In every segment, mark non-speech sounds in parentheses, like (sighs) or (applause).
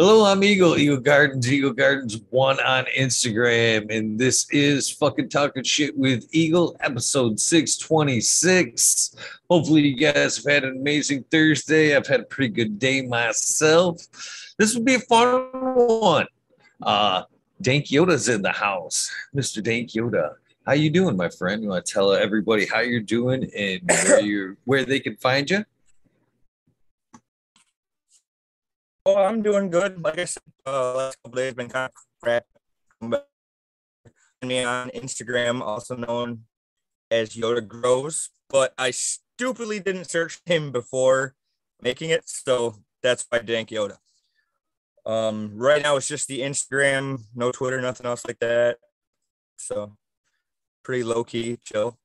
Hello, I'm Eagle, Eagle Gardens, Eagle Gardens one on Instagram, and this is fucking talking shit with Eagle, episode 626. Hopefully, you guys have had an amazing Thursday. I've had a pretty good day myself. This will be a fun one. Uh, Dank Yoda's in the house. Mr. Dank Yoda. How you doing, my friend? You want to tell everybody how you're doing and where (coughs) you where they can find you? Oh, I'm doing good. Like I said, uh, last couple days been kind of crap. Me on Instagram, also known as Yoda Grows, but I stupidly didn't search him before making it, so that's why Dank Yoda. Um, right now it's just the Instagram, no Twitter, nothing else like that. So pretty low key, chill.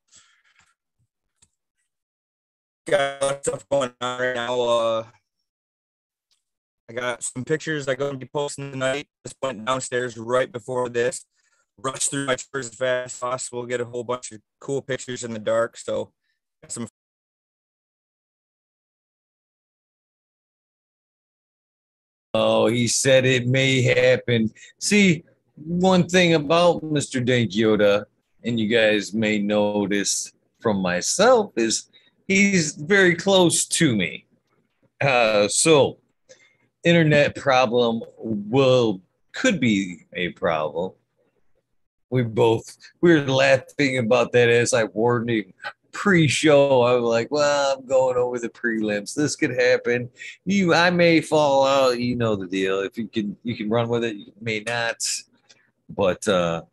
Got stuff going on right now. Uh, I got some pictures I'm going to be posting tonight. Just went downstairs right before this. Rushed through my chores as fast as possible. Get a whole bunch of cool pictures in the dark. So, some. Oh, he said it may happen. See, one thing about Mr. Dank Yoda, and you guys may notice from myself, is he's very close to me. Uh, so internet problem will could be a problem. We both we were laughing about that as I him pre-show. I was like, well, I'm going over the prelims. This could happen. You I may fall out, you know the deal. If you can you can run with it, you may not. But uh,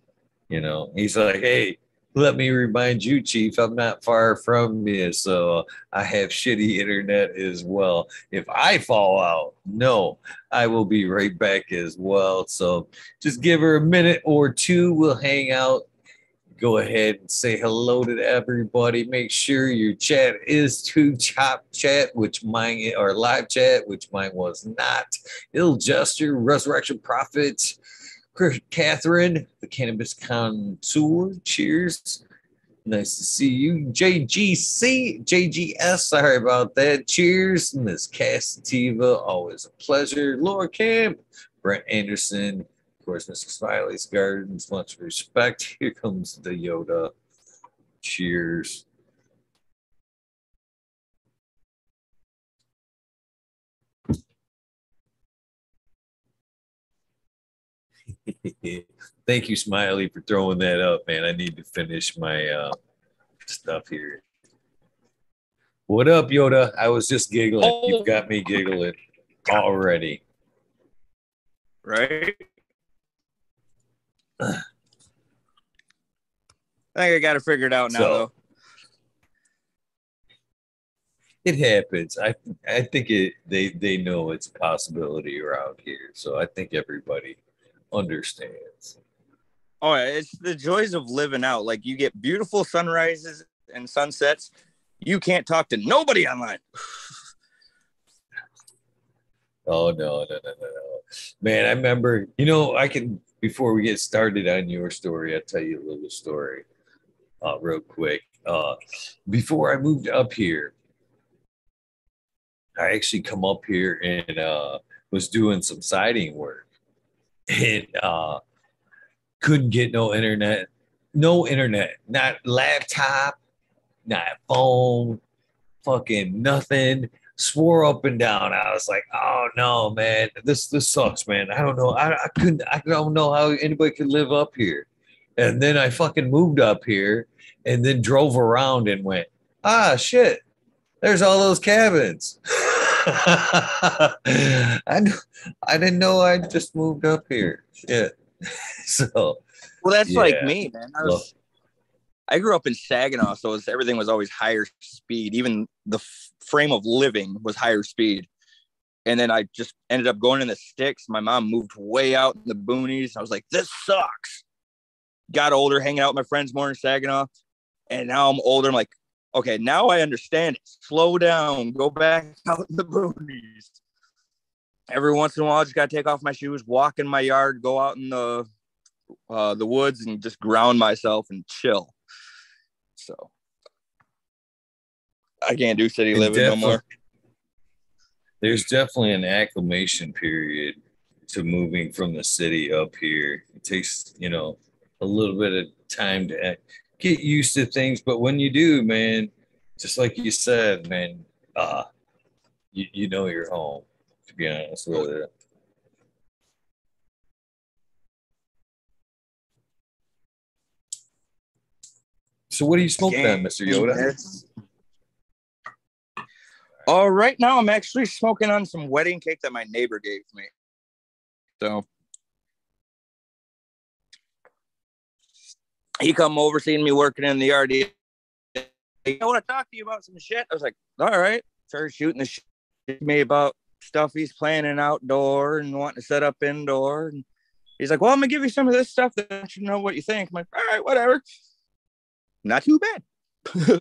you know, he's like, hey, let me remind you, Chief, I'm not far from you, so I have shitty internet as well. If I fall out, no, I will be right back as well. So just give her a minute or two. We'll hang out. Go ahead and say hello to everybody. Make sure your chat is to Top Chat, which mine or live chat, which mine was not. Ill Jester, Resurrection Prophets. Catherine, the cannabis connoisseur. Cheers. Nice to see you. JGC, JGS, sorry about that. Cheers. Miss Casativa, always a pleasure. Laura Camp, Brent Anderson, of course, Mr. Smiley's Gardens, much respect. Here comes the Yoda. Cheers. (laughs) Thank you, Smiley, for throwing that up, man. I need to finish my uh, stuff here. What up, Yoda? I was just giggling. Oh. You've got me giggling already. Right? I think I got it figured out now, so, though. It happens. I I think it. They they know it's a possibility around here, so I think everybody understands. Oh, it's the joys of living out. Like you get beautiful sunrises and sunsets. You can't talk to nobody online. (sighs) oh no, no, no, no, no. Man, I remember, you know, I can before we get started on your story, I'll tell you a little story uh, real quick. Uh, before I moved up here, I actually come up here and uh, was doing some siding work and uh, couldn't get no internet, no internet, not laptop, not phone, fucking nothing. Swore up and down. I was like, oh no, man, this this sucks, man. I don't know. I, I couldn't. I don't know how anybody could live up here. And then I fucking moved up here, and then drove around and went, ah, shit. There's all those cabins. (laughs) (laughs) I I didn't know I just moved up here. Shit. (laughs) so well, that's yeah. like me, man. I, was, I grew up in Saginaw, so was, everything was always higher speed. Even the f- frame of living was higher speed. And then I just ended up going in the sticks. My mom moved way out in the boonies. I was like, this sucks. Got older, hanging out with my friends more in Saginaw. And now I'm older. I'm like, okay, now I understand it. Slow down, go back (laughs) out in the boonies. Every once in a while, I just gotta take off my shoes, walk in my yard, go out in the uh, the woods, and just ground myself and chill. So I can't do city living no more. There's definitely an acclimation period to moving from the city up here. It takes, you know, a little bit of time to get used to things. But when you do, man, just like you said, man, uh, you, you know you're home, to be honest with you. So what are you smoking on, Mr. Yoda? Oh, right now I'm actually smoking on some wedding cake that my neighbor gave me. So he come over, seeing me working in the yard. He, I want to talk to you about some shit. I was like, all right. Started shooting the shit me about stuff he's planning outdoor and wanting to set up indoor. And he's like, well, I'm gonna give you some of this stuff that you know what you think. I'm like, all right, whatever. Not too bad. (laughs)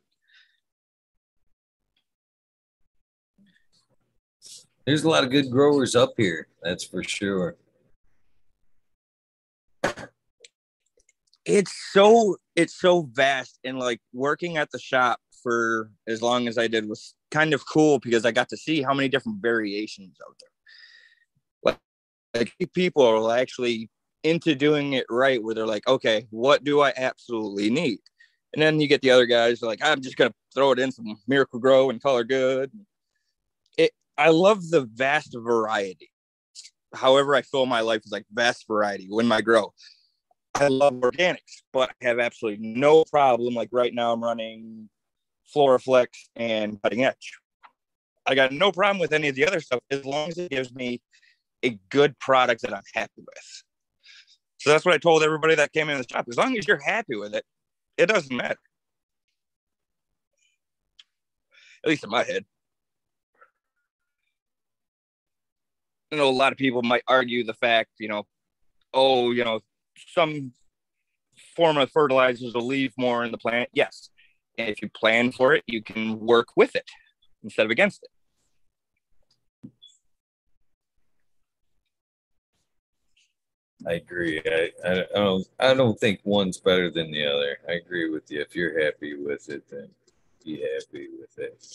There's a lot of good growers up here, that's for sure. It's so it's so vast and like working at the shop for as long as I did was kind of cool because I got to see how many different variations out there. Like, people are actually into doing it right where they're like, okay, what do I absolutely need? And then you get the other guys like, I'm just gonna throw it in some Miracle-Gro and color good. It I love the vast variety. However, I feel my life is like vast variety when I grow. I love organics, but I have absolutely no problem. Like right now, I'm running Floraflex and Cutting Edge. I got no problem with any of the other stuff as long as it gives me a good product that I'm happy with. So that's what I told everybody that came in the shop. As long as you're happy with it, it doesn't matter. At least in my head. I know a lot of people might argue the fact, you know, oh, you know, some form of fertilizers will leave more in the plant. Yes. And if you plan for it, you can work with it instead of against it. I agree. I, I, I, don't I don't think one's better than the other. I agree with you. If you're happy with it, then be happy with it.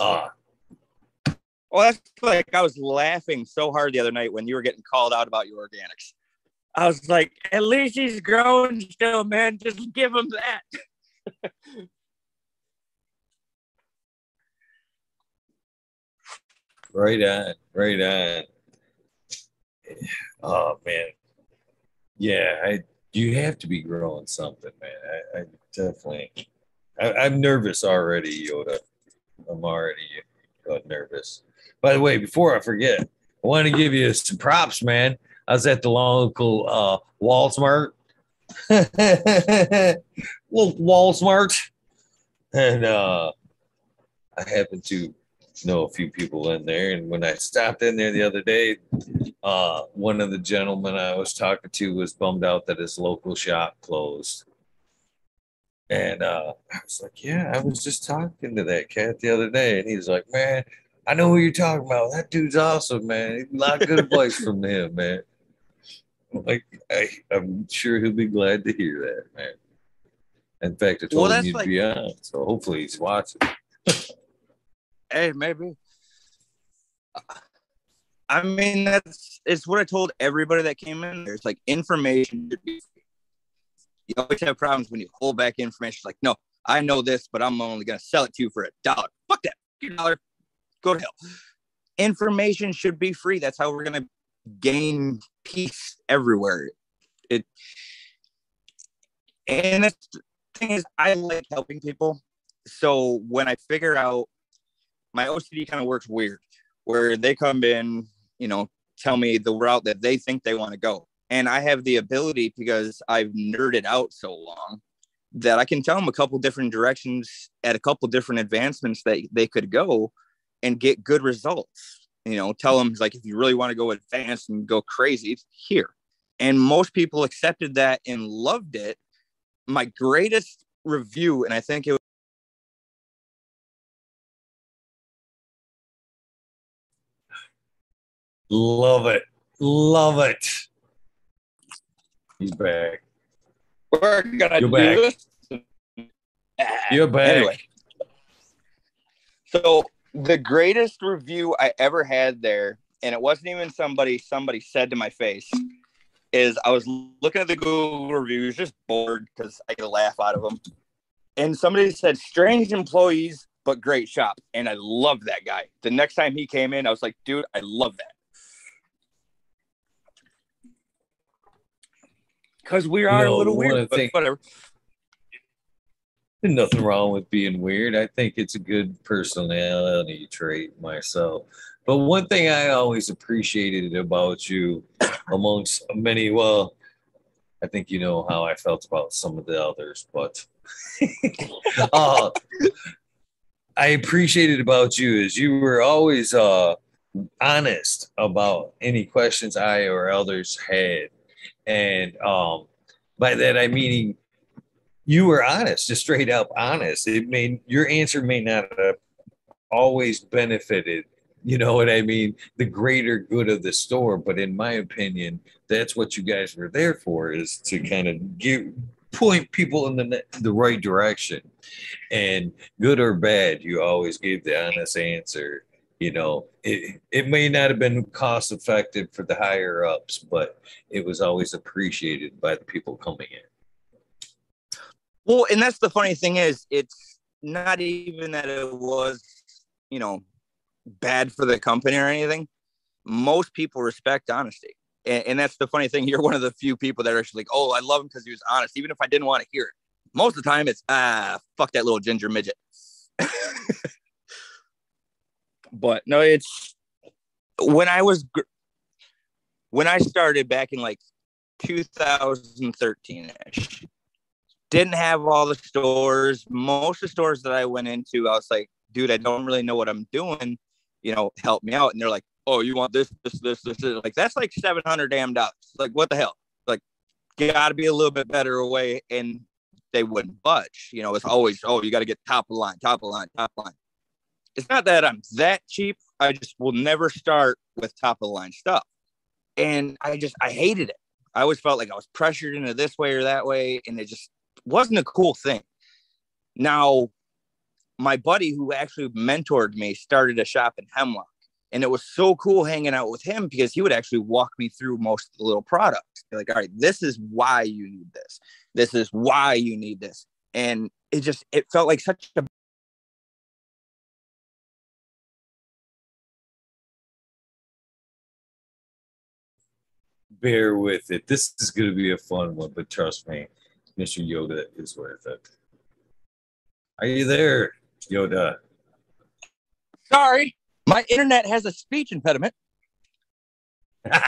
Ah. Well, that's like I was laughing so hard the other night when you were getting called out about your organics. I was like, at least he's growing still, man. Just give him that. right on, right on. Oh man, yeah, I you have to be growing something, man. I, I definitely. I, am nervous already, Yoda. I'm already uh, nervous. By the way, before I forget, I want to give you some props, man. I was at the local uh, Walmart, (laughs) well, Walmart, and uh, I happened to know a few people in there. And when I stopped in there the other day, uh, one of the gentlemen I was talking to was bummed out that his local shop closed. And uh, I was like, Yeah, I was just talking to that cat the other day. And he's like, Man, I know who you're talking about. That dude's awesome, man. A lot of good advice from him, man. (laughs) Like, I, I'm sure he'll be glad to hear that, man. In fact, I told well, him you'd like- be on, so hopefully he's watching. (laughs) hey, maybe. I mean, that's it's what I told everybody that came in. There's like information. You always have problems when you hold back information. Like, no, I know this, but I'm only going to sell it to you for a dollar. Fuck that, dollar. Go to hell. Information should be free. That's how we're going to gain peace everywhere. It and the thing is, I like helping people. So when I figure out my OCD kind of works weird, where they come in, you know, tell me the route that they think they want to go. And I have the ability because I've nerded out so long that I can tell them a couple different directions at a couple different advancements that they could go and get good results. You know, tell them like if you really want to go advanced and go crazy, here. And most people accepted that and loved it. My greatest review, and I think it was Love it. Love it. He's back. We're gonna You're do back. this. You're back. Anyway. So the greatest review I ever had there, and it wasn't even somebody somebody said to my face. Is I was looking at the Google reviews, just bored because I get a laugh out of them. And somebody said, "Strange employees, but great shop," and I love that guy. The next time he came in, I was like, "Dude, I love that." Because we are a little weird, but whatever nothing wrong with being weird. I think it's a good personality trait myself. But one thing I always appreciated about you, amongst many, well, I think you know how I felt about some of the others, but (laughs) uh, I appreciated about you is you were always uh, honest about any questions I or others had, and um, by that I mean you were honest, just straight up honest. It may your answer may not have always benefited, you know what I mean, the greater good of the store. But in my opinion, that's what you guys were there for is to kind of give point people in the the right direction. And good or bad, you always gave the honest answer. You know, it, it may not have been cost effective for the higher ups, but it was always appreciated by the people coming in. Well, and that's the funny thing is, it's not even that it was, you know, bad for the company or anything. Most people respect honesty. And, and that's the funny thing. (laughs) You're one of the few people that are actually like, oh, I love him because he was honest, even if I didn't want to hear it. Most of the time, it's, ah, fuck that little ginger midget. (laughs) but no, it's when I was, when I started back in like 2013 ish, didn't have all the stores. Most of the stores that I went into, I was like, dude, I don't really know what I'm doing. You know, help me out. And they're like, oh, you want this, this, this, this, this. Like, that's like 700 damn dollars. Like, what the hell? Like, got to be a little bit better away. And they wouldn't budge. You know, it's always, oh, you got to get top of line, top of line, top of line. It's not that I'm that cheap. I just will never start with top of the line stuff. And I just, I hated it. I always felt like I was pressured into this way or that way. And it just, wasn't a cool thing. Now, my buddy who actually mentored me started a shop in Hemlock. And it was so cool hanging out with him because he would actually walk me through most of the little products. Like, all right, this is why you need this. This is why you need this. And it just it felt like such a bear with it. This is going to be a fun one, but trust me, Mr. Yoda is worth it. Are you there, Yoda? Sorry, my internet has a speech impediment. (laughs) uh,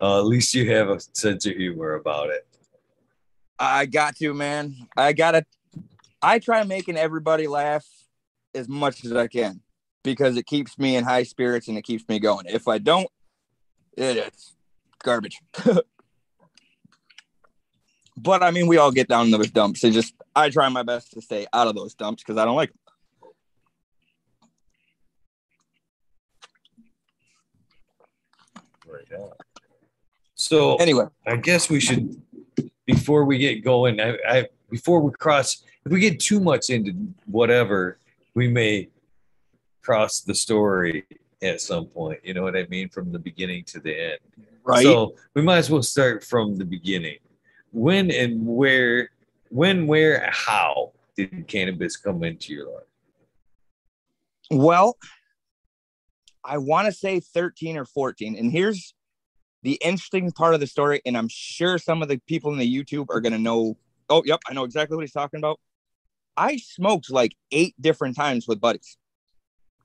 at least you have a sense of humor about it. I got to, man. I gotta. I try making everybody laugh as much as I can because it keeps me in high spirits and it keeps me going. If I don't, it is garbage. (laughs) But I mean, we all get down in those dumps. It just I try my best to stay out of those dumps because I don't like them. So anyway, I guess we should before we get going. I, I before we cross, if we get too much into whatever, we may cross the story at some point. You know what I mean? From the beginning to the end. Right. So we might as well start from the beginning when and where, when, where, how did cannabis come into your life? Well, I want to say 13 or 14. And here's the interesting part of the story. And I'm sure some of the people in the YouTube are going to know. Oh, yep. I know exactly what he's talking about. I smoked like eight different times with buddies.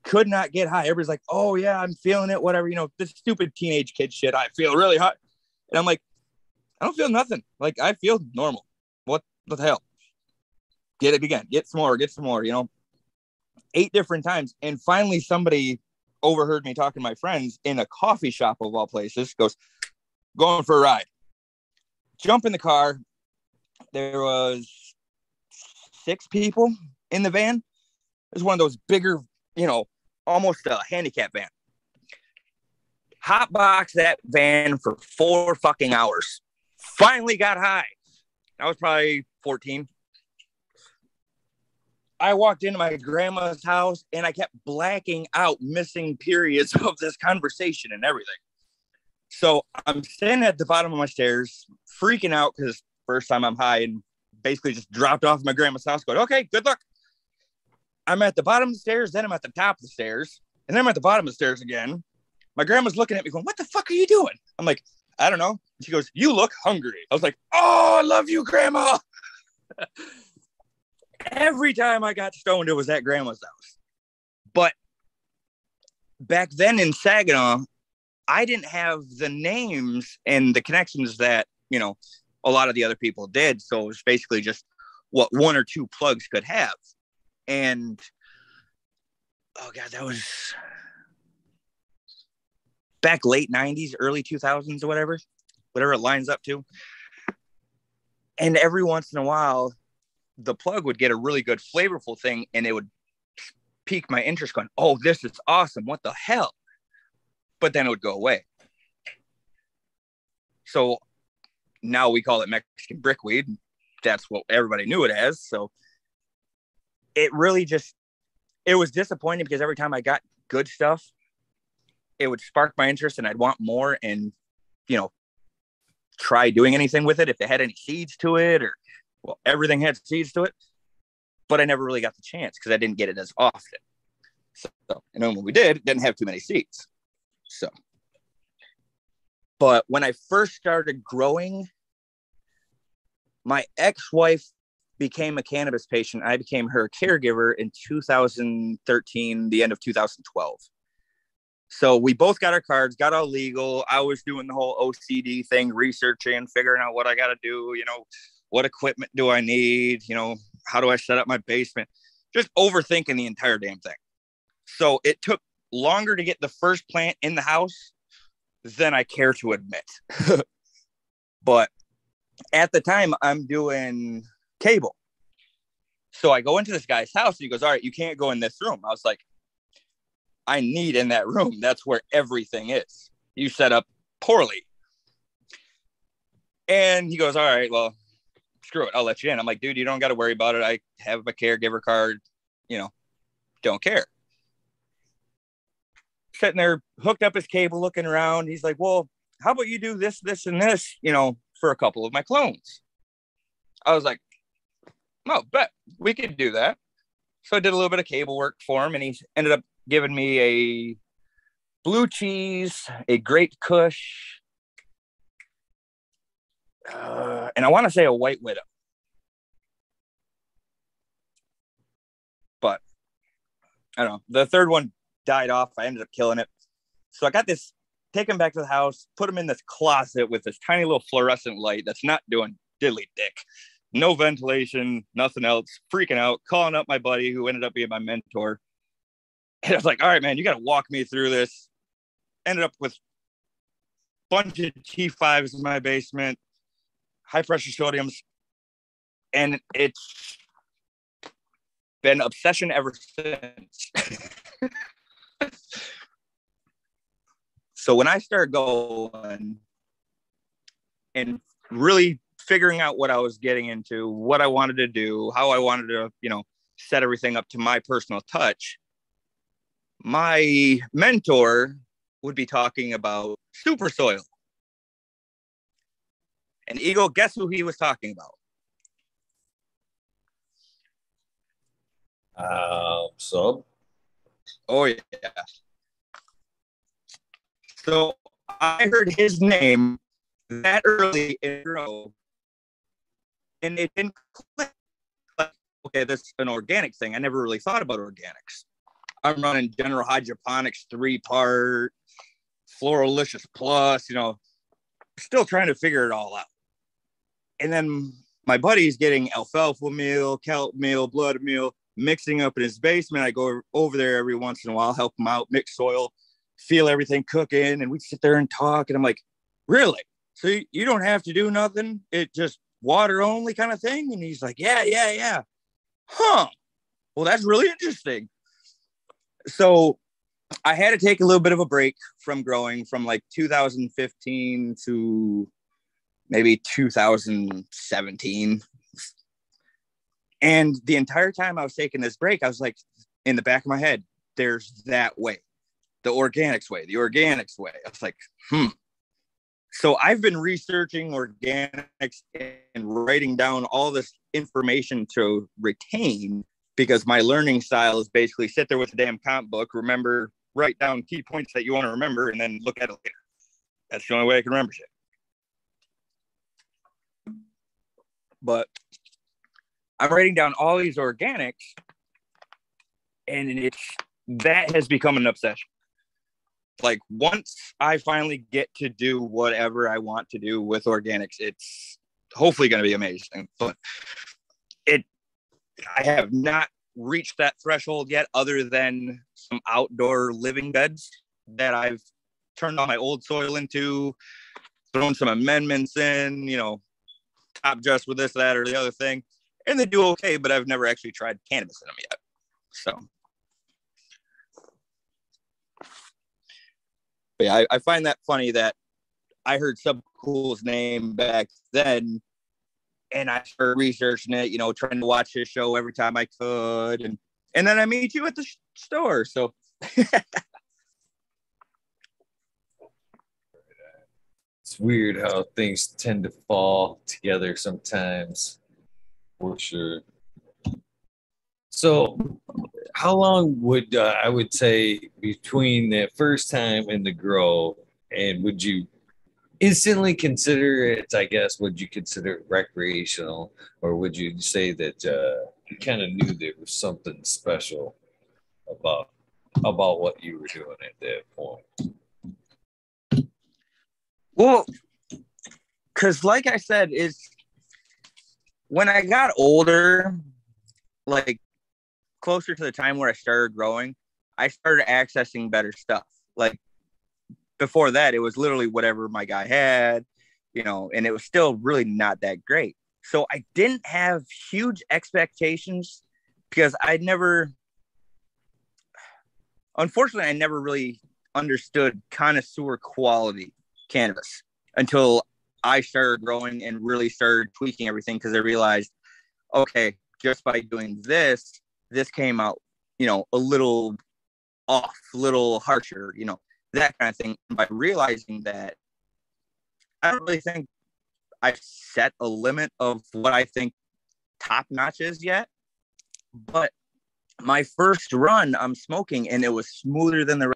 Could not get high. Everybody's like, oh, yeah, I'm feeling it, whatever. You know, this stupid teenage kid shit. I feel really hot. And I'm like, I don't feel nothing. Like I feel normal. What the hell? Get it again. Get some more. Get some more. You know, eight different times, and finally somebody overheard me talking to my friends in a coffee shop of all places. Goes, going for a ride. Jump in the car. There was six people in the van. It was one of those bigger, you know, almost a handicap van. Hot box that van for four fucking hours finally got high. I was probably 14. I walked into my grandma's house and I kept blacking out missing periods (laughs) of this conversation and everything. So I'm standing at the bottom of my stairs, freaking out because first time I'm high and basically just dropped off my grandma's house, going, okay, good luck. I'm at the bottom of the stairs, then I'm at the top of the stairs, and then I'm at the bottom of the stairs again. My grandma's looking at me going, What the fuck are you doing? I'm like, I don't know. She goes, You look hungry. I was like, Oh, I love you, grandma. Every time I got stoned, it was at grandma's house. But back then in Saginaw, I didn't have the names and the connections that, you know, a lot of the other people did. So it was basically just what one or two plugs could have. And oh god, that was back late 90s, early 2000s or whatever, whatever it lines up to. And every once in a while, the plug would get a really good flavorful thing and it would pique my interest going, oh, this is awesome. What the hell? But then it would go away. So now we call it Mexican brickweed. That's what everybody knew it as. So it really just it was disappointing because every time I got good stuff, it would spark my interest and I'd want more and you know try doing anything with it if it had any seeds to it or well everything had seeds to it but I never really got the chance because I didn't get it as often so and then when we did it didn't have too many seeds so but when I first started growing my ex-wife became a cannabis patient. I became her caregiver in 2013, the end of 2012. So we both got our cards, got all legal. I was doing the whole OCD thing, researching, figuring out what I got to do, you know, what equipment do I need, you know, how do I set up my basement? Just overthinking the entire damn thing. So it took longer to get the first plant in the house than I care to admit. (laughs) but at the time, I'm doing cable. So I go into this guy's house and he goes, All right, you can't go in this room. I was like, I need in that room. That's where everything is. You set up poorly. And he goes, All right, well, screw it. I'll let you in. I'm like, dude, you don't got to worry about it. I have a caregiver card, you know, don't care. Sitting there, hooked up his cable, looking around. He's like, Well, how about you do this, this, and this, you know, for a couple of my clones? I was like, oh, bet we could do that. So I did a little bit of cable work for him, and he ended up giving me a blue cheese, a great Kush, uh, and I want to say a white widow. But I don't know. The third one died off. I ended up killing it. So I got this, take him back to the house, put him in this closet with this tiny little fluorescent light that's not doing diddly dick no ventilation, nothing else, freaking out, calling up my buddy who ended up being my mentor. And I was like, all right, man, you got to walk me through this. Ended up with a bunch of T5s in my basement, high pressure sodiums. And it's been obsession ever since. so when I started going and really figuring out what I was getting into, what I wanted to do, how I wanted to, you know, set everything up to my personal touch. My mentor would be talking about super soil. And Ego, guess who he was talking about? Uh, sub. Oh yeah. So I heard his name that early in a row and it didn't click. Like, okay, that's an organic thing. I never really thought about organics. I'm running General Hydroponics three part, Floralicious Plus, you know, still trying to figure it all out. And then my buddy's getting alfalfa meal, kelp meal, blood meal, mixing up in his basement. I go over there every once in a while, help him out, mix soil, feel everything cooking, and we sit there and talk. And I'm like, really? So you don't have to do nothing. It just water only kind of thing? And he's like, yeah, yeah, yeah. Huh. Well, that's really interesting. So I had to take a little bit of a break from growing from like 2015 to maybe 2017. And the entire time I was taking this break, I was like, in the back of my head, there's that way, the organics way, the organics way. I was like, hmm. So I've been researching organics and writing down all this information to retain because my learning style is basically sit there with a damn comp book, remember, write down key points that you want to remember, and then look at it later. That's the only way I can remember shit. But I'm writing down all these organics, and it's that has become an obsession. Like once I finally get to do whatever I want to do with organics, it's hopefully going to be amazing. But it, I have not reached that threshold yet, other than some outdoor living beds that I've turned all my old soil into, thrown some amendments in, you know, top dress with this, that, or the other thing and they do okay, but I've never actually tried cannabis in them yet. So, but yeah, I, I find that funny that I heard Subcool's name back then, and I started researching it. You know, trying to watch his show every time I could, and and then I meet you at the store. So. (laughs) it's weird how things tend to fall together sometimes for sure. So, how long would uh, I would say between the first time and the grow, and would you instantly consider it? I guess would you consider it recreational, or would you say that uh, you kind of knew there was something special about about what you were doing at that point? Well, because like I said, it's when I got older, like closer to the time where I started growing, I started accessing better stuff. Like before that, it was literally whatever my guy had, you know, and it was still really not that great. So I didn't have huge expectations because I'd never, unfortunately, I never really understood connoisseur quality cannabis until I started growing and really started tweaking everything because I realized, okay, just by doing this, this came out, you know, a little off, a little harsher, you know, that kind of thing. And by realizing that, I don't really think I've set a limit of what I think top notch is yet. But my first run, I'm smoking and it was smoother than the rest.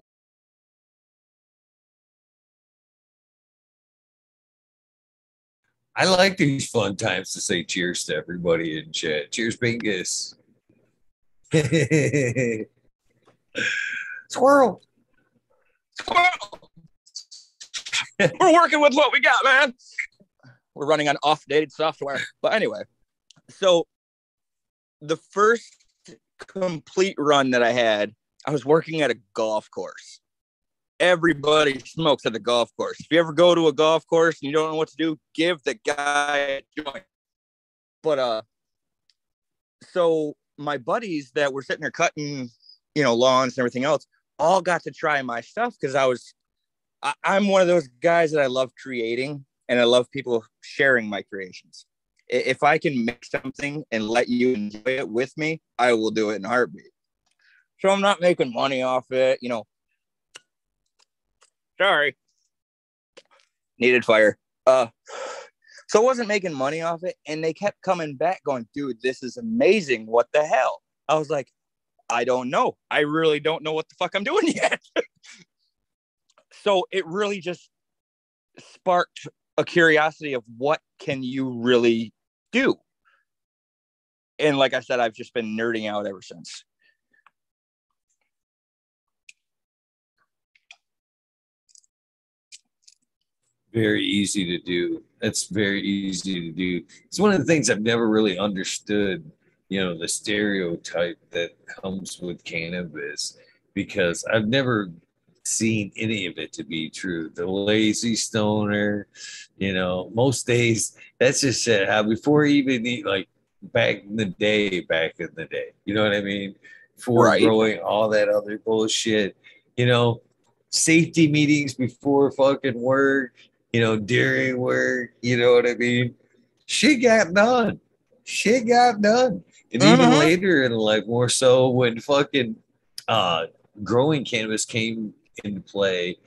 I like these fun times to say cheers to everybody in chat. Cheers, Bingus. (laughs) Squirrel. We're working with what we got, man. We're running on off dated software. But anyway, so the first complete run that I had, I was working at a golf course everybody smokes at the golf course. If you ever go to a golf course and you don't know what to do, give the guy a joint. But uh, so my buddies that were sitting there cutting, you know, lawns and everything else, all got to try my stuff because I was, I, I'm one of those guys that I love creating and I love people sharing my creations. If I can make something and let you enjoy it with me, I will do it in heartbeat. So I'm not making money off it, you know Sorry. Needed fire. Uh, so I wasn't making money off it. And they kept coming back going, dude, this is amazing. What the hell? I was like, I don't know. I really don't know what the fuck I'm doing (laughs) yet. so it really just sparked a curiosity of what can you really do? And like I said, I've just been nerding out ever since. very easy to do. That's very easy to do. It's one of the things I've never really understood, you know, the stereotype that comes with cannabis because I've never seen any of it to be true. The lazy stoner, you know, most days that's just it. How before even eat like back in the day, back in the day, you know what I mean? For right. growing all that other bullshit, you know, safety meetings before fucking work, you know, during work, you know what I mean? She got done. She got done. And mm-hmm. even later in life, more so when fucking uh, growing cannabis came into play,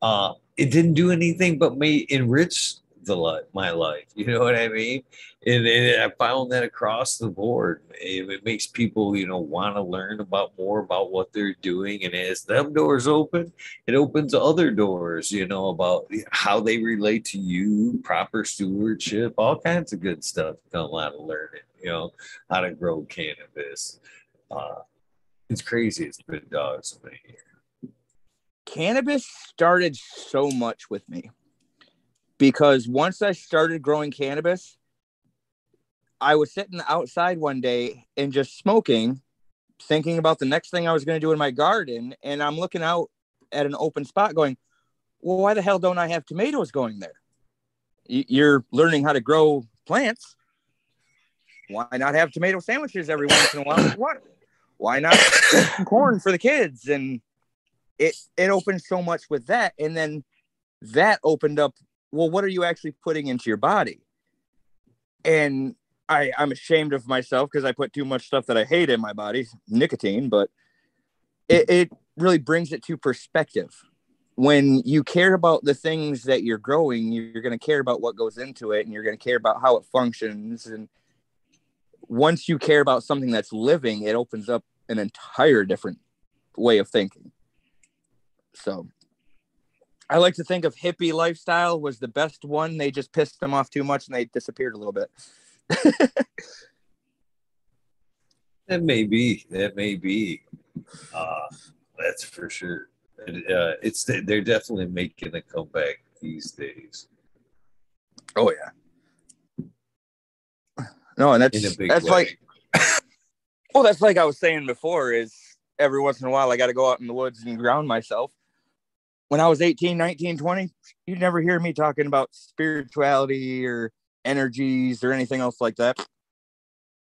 uh, it didn't do anything but may enrich the life, my life. (laughs) You know what I mean? And, and, I found that across the board, it, it makes people, you know, want to learn about more about what they're doing. And as them doors open, it opens other doors, you know, about how they relate to you, proper stewardship, all kinds of good stuff. Come out of learning, you know, how to grow cannabis. Uh, it's crazy. It's been dogs over here. Cannabis started so much with me because once I started growing cannabis, I was sitting outside one day and just smoking, thinking about the next thing I was going to do in my garden. And I'm looking out at an open spot going, well, why the hell don't I have tomatoes going there? You're learning how to grow plants. Why not have tomato sandwiches every once in a while? What? Why not (coughs) corn for the kids? And it it opened so much with that. And then that opened up well, what are you actually putting into your body? And I, I'm ashamed of myself because I put too much stuff that I hate in my body, nicotine, but it, it really brings it to perspective. When you care about the things that you're growing, you're going to care about what goes into it and you're going to care about how it functions. And once you care about something that's living, it opens up an entire different way of thinking. So I like to think of hippie lifestyle was the best one. They just pissed them off too much and they disappeared a little bit. (laughs) that may be. That may be. Uh, that's for sure. Uh, it's they're definitely making a comeback these days. Oh yeah. No, and that's that's way. like. (laughs) well, that's like I was saying before. Is every once in a while I got to go out in the woods and ground myself when I was 18, 19, 20, you'd never hear me talking about spirituality or energies or anything else like that.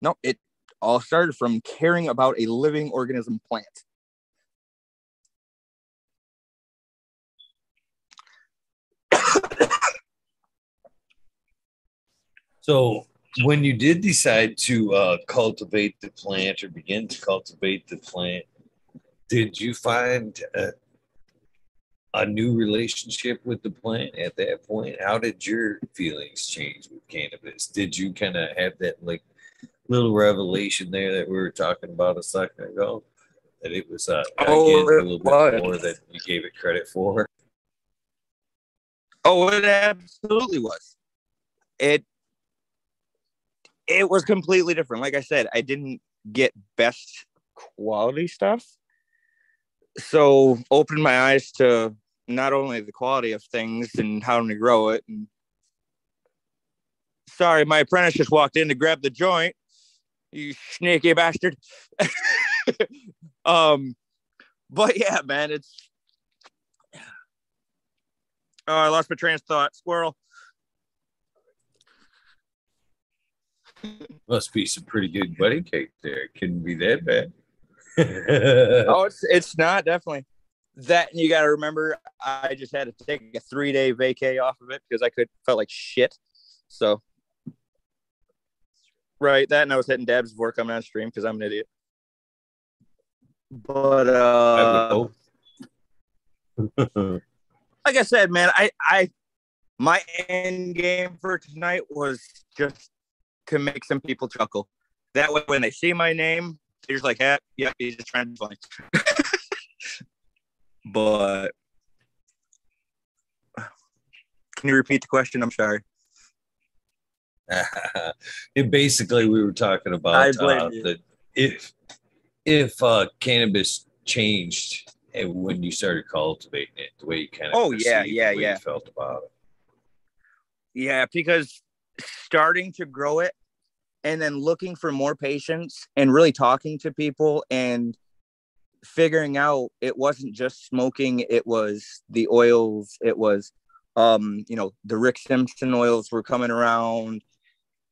No, it all started from caring about a living organism plant. (coughs) so when you did decide to uh, cultivate the plant or begin to cultivate the plant, did you find uh, a new relationship with the plant at that point? How did your feelings change with cannabis? Did you kind of have that like little revelation there that we were talking about a second ago? That it was uh, oh, again, a little bit more than you gave it credit for. Oh, it absolutely was. It it was completely different. Like I said, I didn't get best quality stuff so opened my eyes to not only the quality of things and how to grow it. And sorry, my apprentice just walked in to grab the joint. You sneaky bastard. (laughs) um, but yeah, man, it's. (sighs) Oh, I lost my train of thought. Squirrel. Must be some pretty good wedding cake there. Couldn't be that bad. (laughs) oh, it's it's not definitely that. And you got to remember, I just had to take a three day vacay off of it because I could felt like shit. So, right, that and I was hitting dabs before coming on stream because I'm an idiot. But uh, (laughs) like I said, man, I I my end game for tonight was just to make some people chuckle. That way, when they see my name, they're just like, yeah, yeah, he's just trying to be funny. (laughs) but can you repeat the question? I'm sorry. (laughs) it basically we were talking about uh, the if if uh, cannabis changed when you started cultivating it, the way you kind of oh yeah yeah yeah felt about it. Yeah, because starting to grow it and then looking for more patients and really talking to people and figuring out it wasn't just smoking it was the oils it was um you know the rick simpson oils were coming around.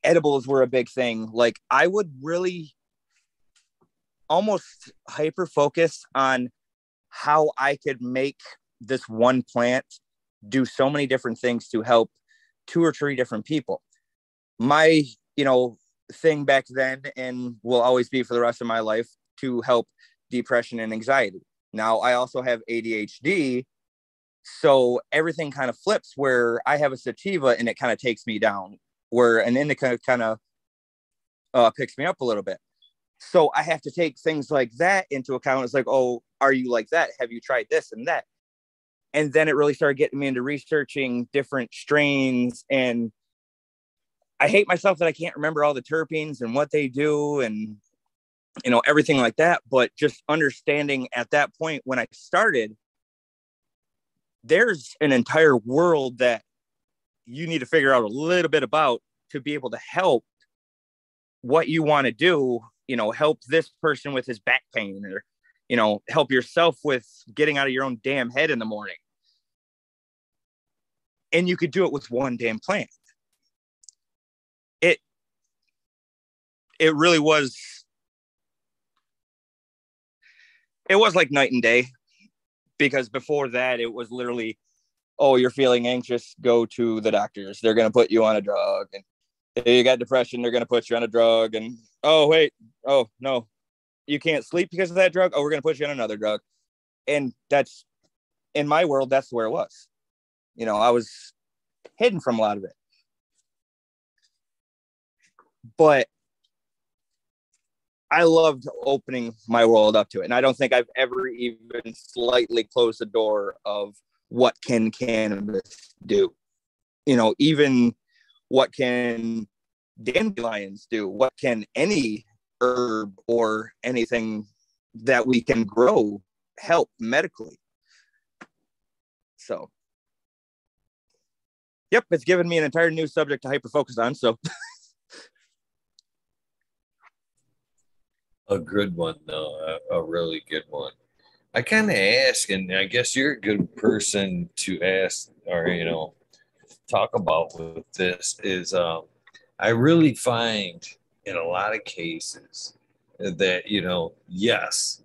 Edibles were a big thing. Like i would really almost hyper focus on how i could make this one plant do so many different things to help two or three different people my you know thing back then and will always be for the rest of my life to help depression and anxiety. Now, I also have ADHD. So everything kind of flips where I have a sativa and it kind of takes me down, where an indica kind of uh, picks me up a little bit. So I have to take things like that into account. It's like, oh, are you like that? Have you tried this and that? And then it really started getting me into researching different strains. And I hate myself that I can't remember all the terpenes and what they do and, you know, everything like that. But just understanding at that point when I started, there's an entire world that you need to figure out a little bit about to be able to help what you want to do you know help this person with his back pain or you know help yourself with getting out of your own damn head in the morning and you could do it with one damn plant it really was it was like night and day because before that it was literally oh you're feeling anxious go to the doctors. They're going to put you on a drug and you got depression they're going to put you on a drug and oh wait oh no you can't sleep because of that drug? Oh we're going to put you on another drug. And that's in my world that's where it was. You know i was hidden from a lot of it. But i loved opening my world up to it and i don't think i've ever even slightly closed the door of what can cannabis do you know even what can dandelions do? What can any herb or anything that we can grow help medically? So, yep, it's given me an entire new subject to hyper focus on. So, (laughs) a good one, though, a, a really good one. I kind of ask, and I guess you're a good person to ask, or you know, talk about with this is um, I really find in a lot of cases that you know, yes,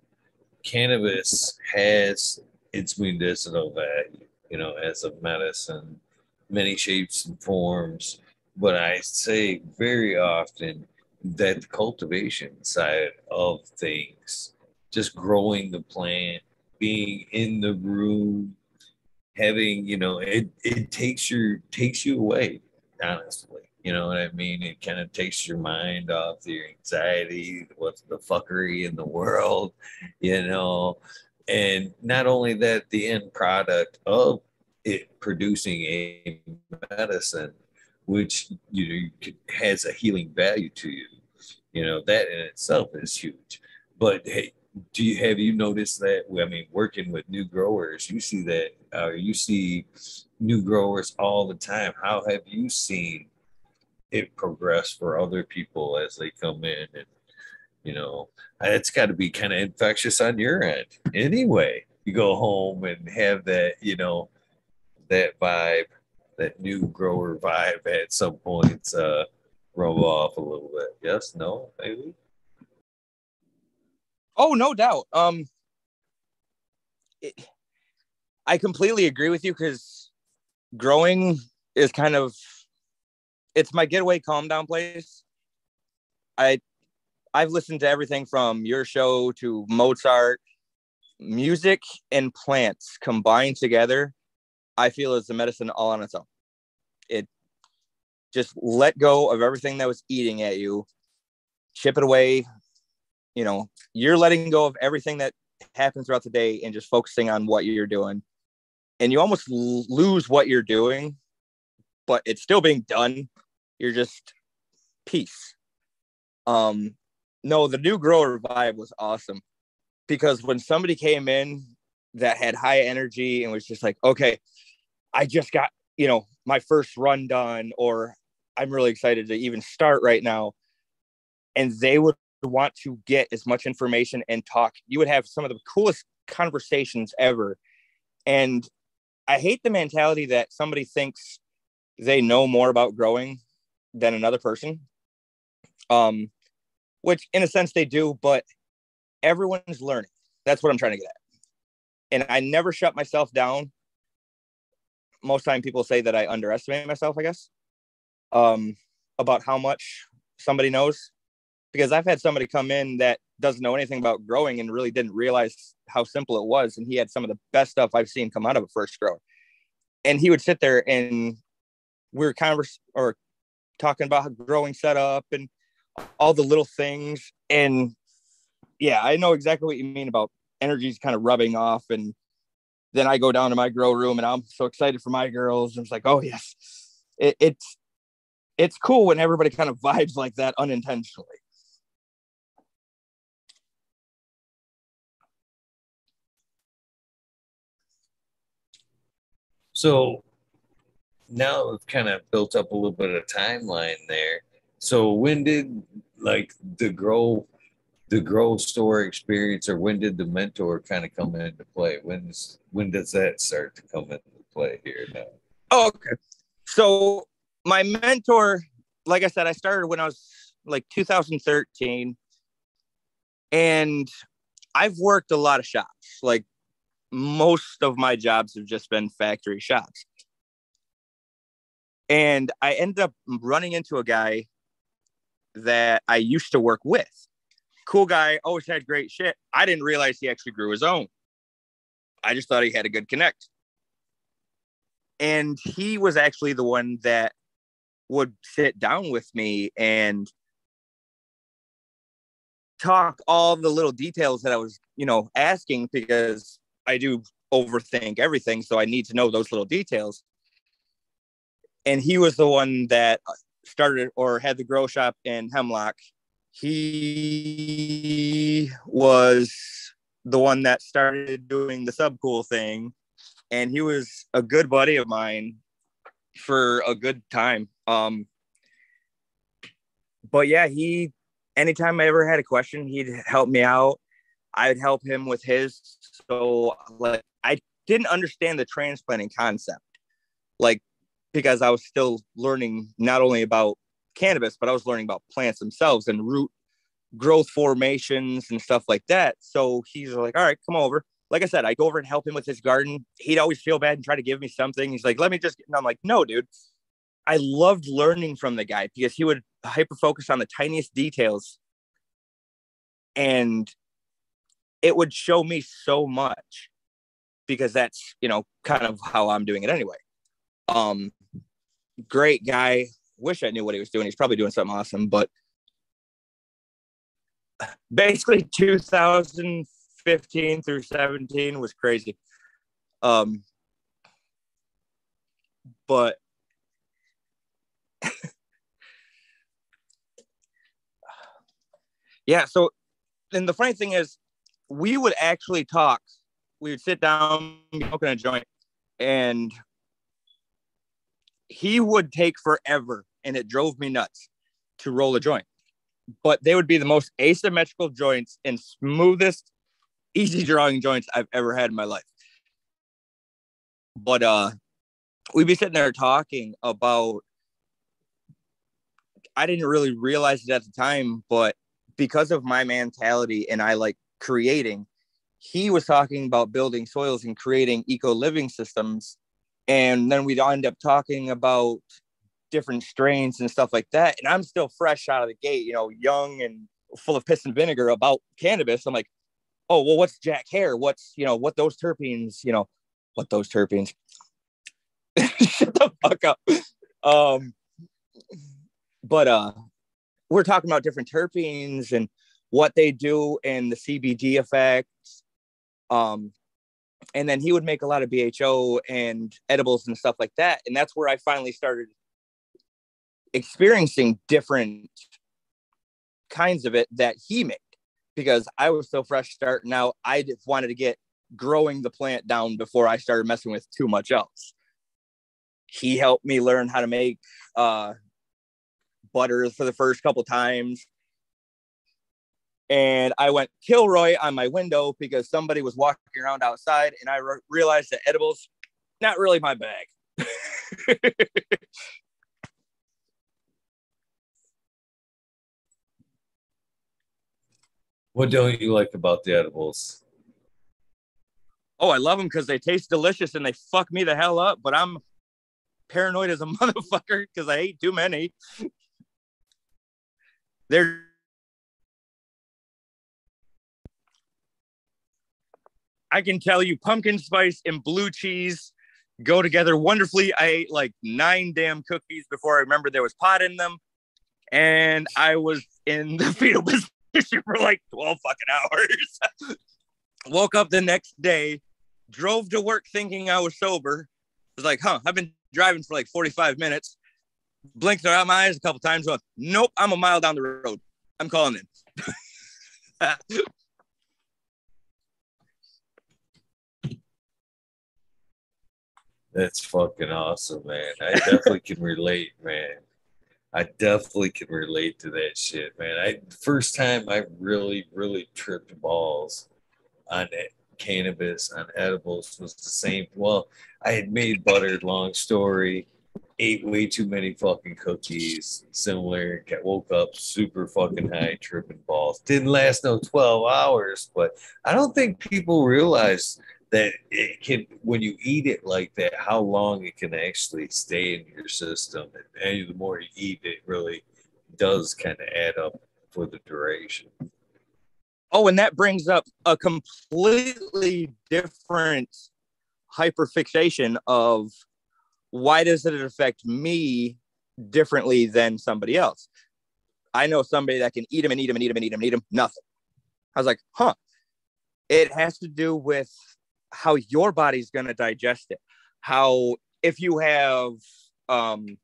cannabis has its medicinal value, you know, as a medicine, many shapes and forms. But I say very often that cultivation side of things, just growing the plant, being in the room, having you know it it takes your takes you away honestly. You know what i mean? It kind of takes your mind off your anxiety what's the fuckery in the world you know? And not only that the end product of it producing a medicine which you know has a healing value to you. You know that in itself is huge. But hey do you have you noticed that i mean working with new growers you see that uh, you see new growers all the time. How have you seen it progress for other people as they come in and you know it's got to be kind of infectious on your end. Anyway you go home and have that you know that vibe that new grower vibe at some points uh rub off a little bit yes no maybe Oh, no doubt. Um, it, I completely agree with you because growing is kind of it's my getaway calm down place. I I've listened to everything from your show to Mozart, music and plants combined together. I feel is the medicine all on its own. It just let go of everything that was eating at you, chip it away, you know you're letting go of everything that happens throughout the day and just focusing on what you're doing. And you almost lose what you're doing but it's still being done. You're just peace. Um no the new grower vibe was awesome because when somebody came in that had high energy and was just like okay i just got you know my first run done or i'm really excited to even start right now and they would want to get as much information and talk. You would have some of the coolest conversations ever. And I hate the mentality that somebody thinks they know more about growing than another person. Um, which in a sense they do, but everyone's learning. That's what I'm trying to get at. And I never shut myself down. Most time people say that I underestimate myself, I guess. Um, about how much somebody knows because I've had somebody come in that doesn't know anything about growing and really didn't realize how simple it was. And he had some of the best stuff I've seen come out of a first grower. And he would sit there and we were converse or talking about growing setup and all the little things. And yeah, I know exactly what you mean about energy's kind of rubbing off. And then I go down to my grow room and I'm so excited for my girls. And it's like, oh yes, it, it's it's cool when everybody kind of vibes like that unintentionally. So now we've kind of built up a little bit of timeline there. So when did like the grow the grow store experience or when did the mentor kind of come into play? When's when does that start to come into play here now? Oh, okay. So my mentor, like I said, I started when I was like 2013. And I've worked a lot of shops. Like most of my jobs have just been factory shops. And I ended up running into a guy that I used to work with. Cool guy, always had great shit. I didn't realize he actually grew his own. I just thought he had a good connect. And he was actually the one that would sit down with me and talk all the little details that I was, you know, asking because I do overthink everything. So I need to know those little details. And he was the one that started or had the grow shop in Hemlock. He was the one that started doing the Subcool thing. And he was a good buddy of mine for a good time. Um, but yeah, he anytime I ever had a question, he'd help me out. I'd help him with his. So like I didn't understand the transplanting concept. Like because I was still learning not only about cannabis, but I was learning about plants themselves and root growth formations and stuff like that. So he's like, all right, come over. Like I said, I go over and help him with his garden. He'd always feel bad and try to give me something. He's like, let me just, and I'm like, no, dude, I loved learning from the guy because he would hyper focus on the tiniest details and it would show me so much because that's you know kind of how I'm doing it anyway. Um great guy. Wish I knew what he was doing. He's probably doing something awesome, but basically 2015 through 17 was crazy. Um but (laughs) yeah, so and the funny thing is, we would actually talk. We would sit down, smoking a joint, and he would take forever, and it drove me nuts to roll a joint. But they would be the most asymmetrical joints and smoothest, easy drawing joints I've ever had in my life. But uh, we'd be sitting there talking about. I didn't really realize it at the time, but because of my mentality and I like creating, he was talking about building soils and creating eco living systems. And then we'd end up talking about different strains and stuff like that. And I'm still fresh out of the gate, you know, young and full of piss and vinegar about cannabis. I'm like, oh, well, what's Jack Herer? What's, you know, what those terpenes, you know, what those terpenes. (laughs) Shut the fuck up. Um, but uh, we're talking about different terpenes and what they do and the CBD effects. Um, and then he would make a lot of BHO and edibles and stuff like that. And that's where I finally started experiencing different kinds of it that he made because I was so fresh starting out. I just wanted to get growing the plant down before I started messing with too much else. He helped me learn how to make uh, butters for the first couple times. And I went Kilroy on my window because somebody was walking around outside, and I re- realized that edibles, not really my bag. (laughs) what don't you like about the edibles? Oh, I love them because they taste delicious and they fuck me the hell up. But I'm paranoid as a (laughs) motherfucker because I ate too many. There I can tell you pumpkin spice and blue cheese go together wonderfully. I ate like nine damn cookies before I remembered there was pot in them. And I was in the (laughs) fetal position (laughs) for like 12 fucking hours. (laughs) Woke up the next day, drove to work thinking I was sober. Was like, huh, I've been driving for like 45 minutes. Blinked out my eyes a couple times. Nope, I'm a mile down the road. I'm calling in. (laughs) That's fucking awesome, man. I definitely can relate, man. I definitely can relate to that shit, man. I first time I really, really tripped balls on cannabis, on edibles was the same. Well, I had made buttered, long story, ate way too many fucking cookies, similar, got, woke up super fucking high, tripping balls. Didn't last no 12 hours, but I don't think people realize that it can when you eat it like that how long it can actually stay in your system and the more you eat it really does kind of add up for the duration. Oh and that brings up a completely different hyperfixation of why does it affect me differently than somebody else? I know somebody that can eat them and eat them and eat them and eat them and eat them nothing. I was like huh. It has to do with how your body's going to digest it. How if you have um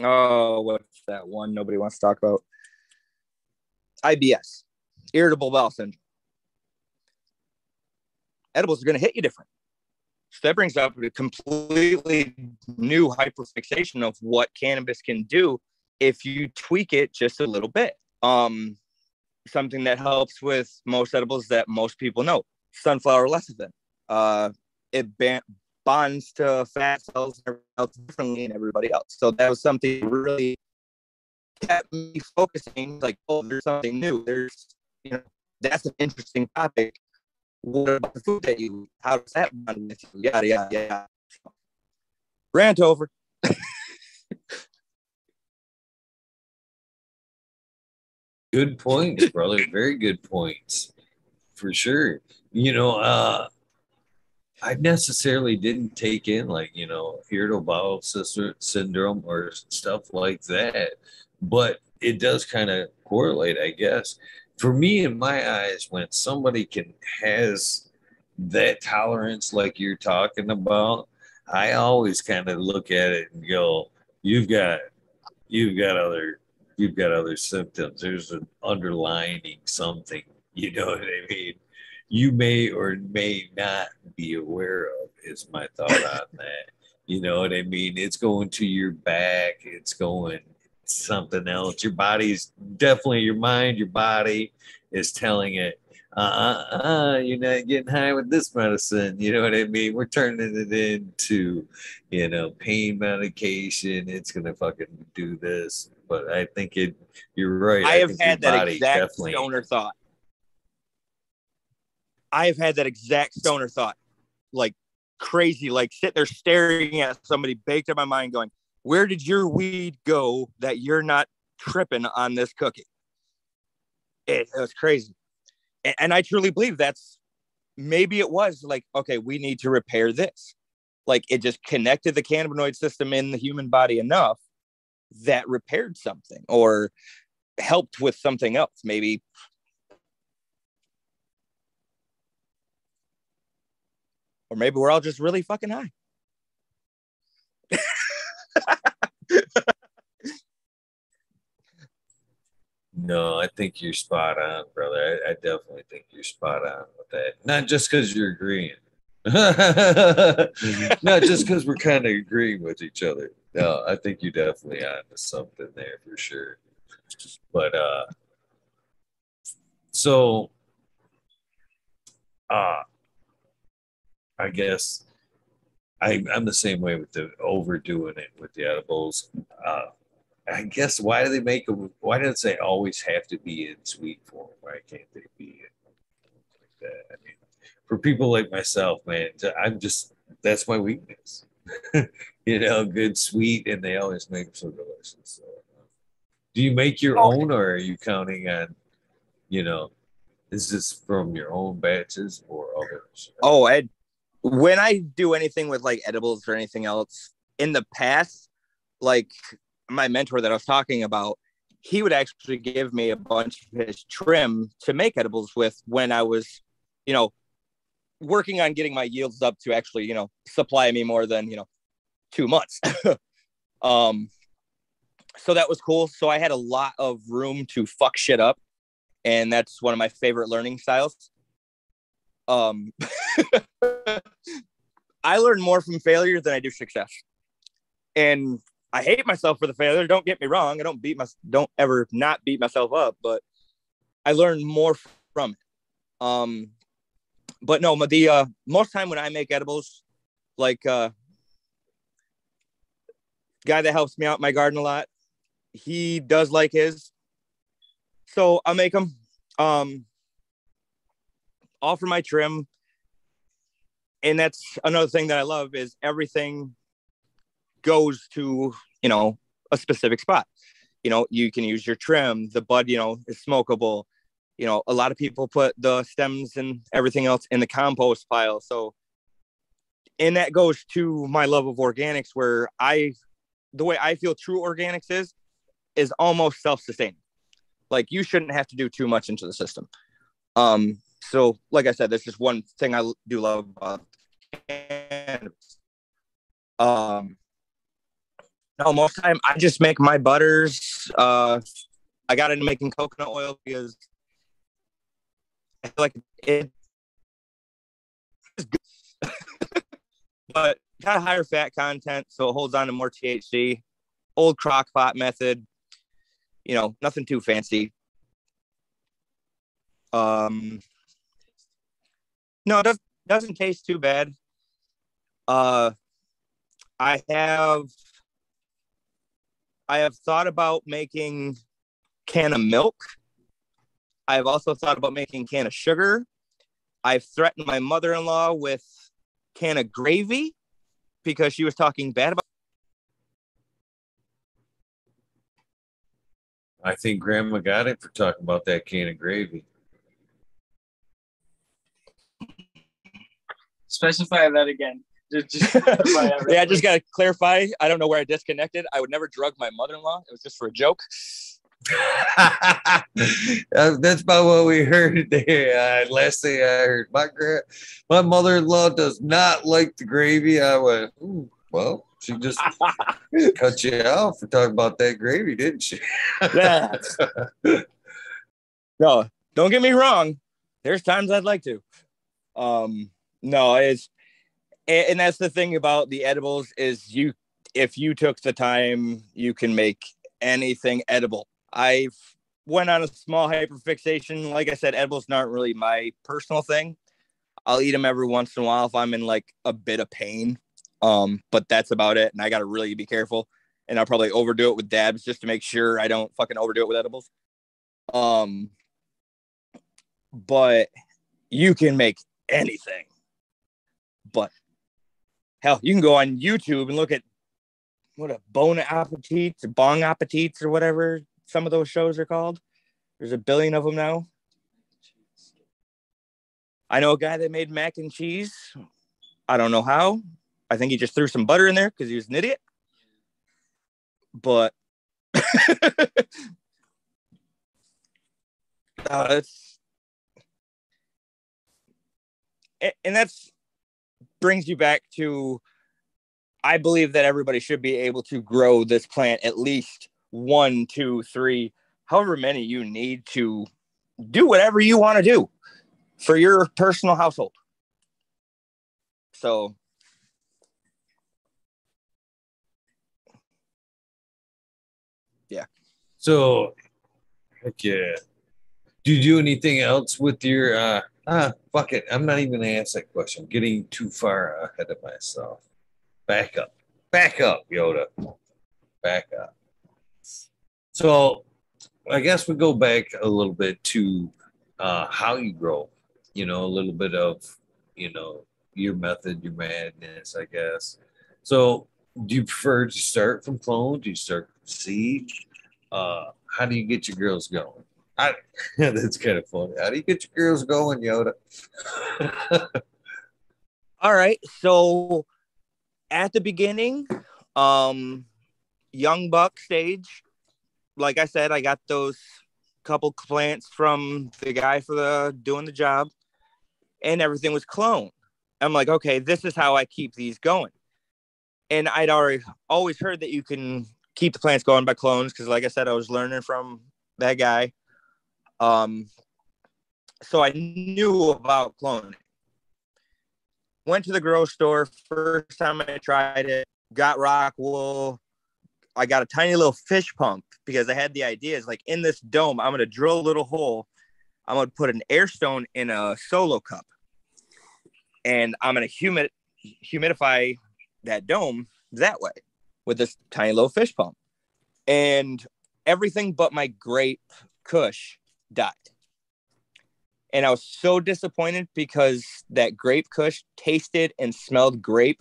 oh what's that one nobody wants to talk about? Ibs irritable bowel syndrome. Edibles are going to hit you different. So that brings up a completely new hyperfixation of what cannabis can do if you tweak it just a little bit. Um something that helps with most edibles that most people know sunflower lecithin. Uh, it ban- bonds to fat cells differently than everybody else. So that was something really kept me focusing. Like, oh, there's something new. There's, you know, that's an interesting topic. What about the food that you? How does that bond with you? Yada yada yada. Rant over. good points, brother. Very good points, for sure you know, uh, I necessarily didn't take in like, you know, irritable bowel syndrome or stuff like that, but it does kind of correlate, I guess. For me, in my eyes, when somebody can has that tolerance like you're talking about, I always kind of look at it and go, you've got, you've got other, you've got other symptoms. There's an underlining something, you know what I mean? you may or may not be aware of is my thought on (laughs) that you know what i mean it's going to your back it's going something else your body's definitely your mind your body is telling it uh, uh, uh, you're not getting high with this medicine. You know what I mean? We're turning it into, you know, pain medication. It's gonna fucking do this. But I think it. You're right. I, I have had that exact stoner thought. I've had that exact stoner thought, like crazy, like sitting there staring at somebody baked in my mind, going, Where did your weed go that you're not tripping on this cookie? It, it was crazy. And, and I truly believe that's maybe it was like, okay, we need to repair this. Like it just connected the cannabinoid system in the human body enough that repaired something or helped with something else. Maybe Or maybe we're all just really fucking high. no, I think you're spot on, brother. I, I definitely think you're spot on with that. Not just because you're agreeing. (laughs) Not just because we're kind of agreeing with each other. No, I think you're definitely on to something there for sure. But uh so uh I guess I, I'm the same way with the overdoing it with the edibles. Uh, I guess why do they make them? Why does they always have to be in sweet form? Why can't they be in like that? I mean, for people like myself, man, I'm just that's my weakness. (laughs) you know, good sweet, and they always make them so delicious. So, Do you make your oh. own, or are you counting on, you know, is this from your own batches or others? Oh, Ed, when I do anything with like edibles or anything else in the past, like my mentor that I was talking about, he would actually give me a bunch of his trim to make edibles with when I was, you know, working on getting my yields up to actually, you know, supply me more than, you know, two months. (laughs) um, so that was cool. So I had a lot of room to fuck shit up. And that's one of my favorite learning styles. Um, (laughs) I learn more from failure than I do success. And I hate myself for the failure. Don't get me wrong. I don't beat my don't ever not beat myself up, but I learn more from it. Um, but no, the uh, most time when I make edibles, like uh, guy that helps me out my garden a lot, he does like his, so I'll make them. Um, all for my trim, and that's another thing that I love is everything goes to you know a specific spot. You know you can use your trim the bud you know is smokable. You know a lot of people put the stems and everything else in the compost pile. So and that goes to my love of organics where i the way i feel true organics is is almost self-sustaining. Like you shouldn't have to do too much into the system. Um so like i said there's just one thing i do love about cannabis. um no, most time I just make my butters. Uh, I got into making coconut oil because I feel like it is (laughs) good. but got higher fat content, so it holds on to more THC. Old crock pot method, you know, nothing too fancy. Um, no, it does, doesn't taste too bad. Uh, I have I have thought about making canna milk. I've also thought about making canna sugar. I've threatened my mother-in-law with canna gravy because she was talking bad about I think grandma got it for talking about that canna gravy. Specify that again. Just, (laughs) yeah, I just got to clarify. I don't know where I disconnected. I would never drug my mother in law. It was just for a joke. (laughs) That's about what we heard there. Uh, last thing I heard, my grand, my mother-in-law does not like the gravy. I went, well, she just (laughs) cut you out for talking about that gravy, didn't she? yeah. no, don't get me wrong. There's times I'd like to. Um, no, it's and, that's the thing about the edibles is you if you took the time you can make anything edible. I've went on a small hyperfixation. Like i said edibles aren't really my personal thing. I'll eat them every once in a while if i'm in like a bit of pain. Um but that's about it and i gotta really be careful and i'll probably overdo it with dabs just to make sure i don't fucking overdo it with edibles. Um but you can make anything Hell, you can go on YouTube and look at what a Bon Appetit or Bong Appetits or whatever some of those shows are called. There's a billion of them now. I know a guy that made mac and cheese. I don't know how. I think he just threw some butter in there because he was an idiot. But (laughs) uh, it's and that's brings you back to I believe that everybody should be able to grow this plant at least one, two, three, however many you need to do whatever you want to do for your personal household. So, yeah. So, heck yeah. Do you do anything else with your uh, Ah, fuck it. I'm not even gonna ask that question. I'm getting too far ahead of myself. Back up. Back up, Yoda. Back up. So I guess we go back a little bit to uh, how you grow. You know, a little bit of, you know, your method, your madness, I guess. So do you prefer to start from clone? Do you start from seed? Uh, how do you get your girls going? (laughs) That's kind of funny. How do you get your girls going, Yoda? (laughs) All right. So at the beginning, um, young buck stage, like I said, I got those couple plants from the guy for the doing the job, and everything was clone. I'm like, okay, this is how I keep these going. And I'd already always heard that you can keep the plants going by clones because, like I said, I was learning from that guy. Um, so I knew about cloning. Went to the grow store first time I tried it. Got rock wool. I got a tiny little fish pump because I had the idea like in this dome, I'm gonna drill a little hole. I'm gonna put an air stone in a solo cup, and I'm gonna humid humidify that dome that way with this tiny little fish pump. And everything but my grape kush died. And I was so disappointed because that grape kush tasted and smelled grape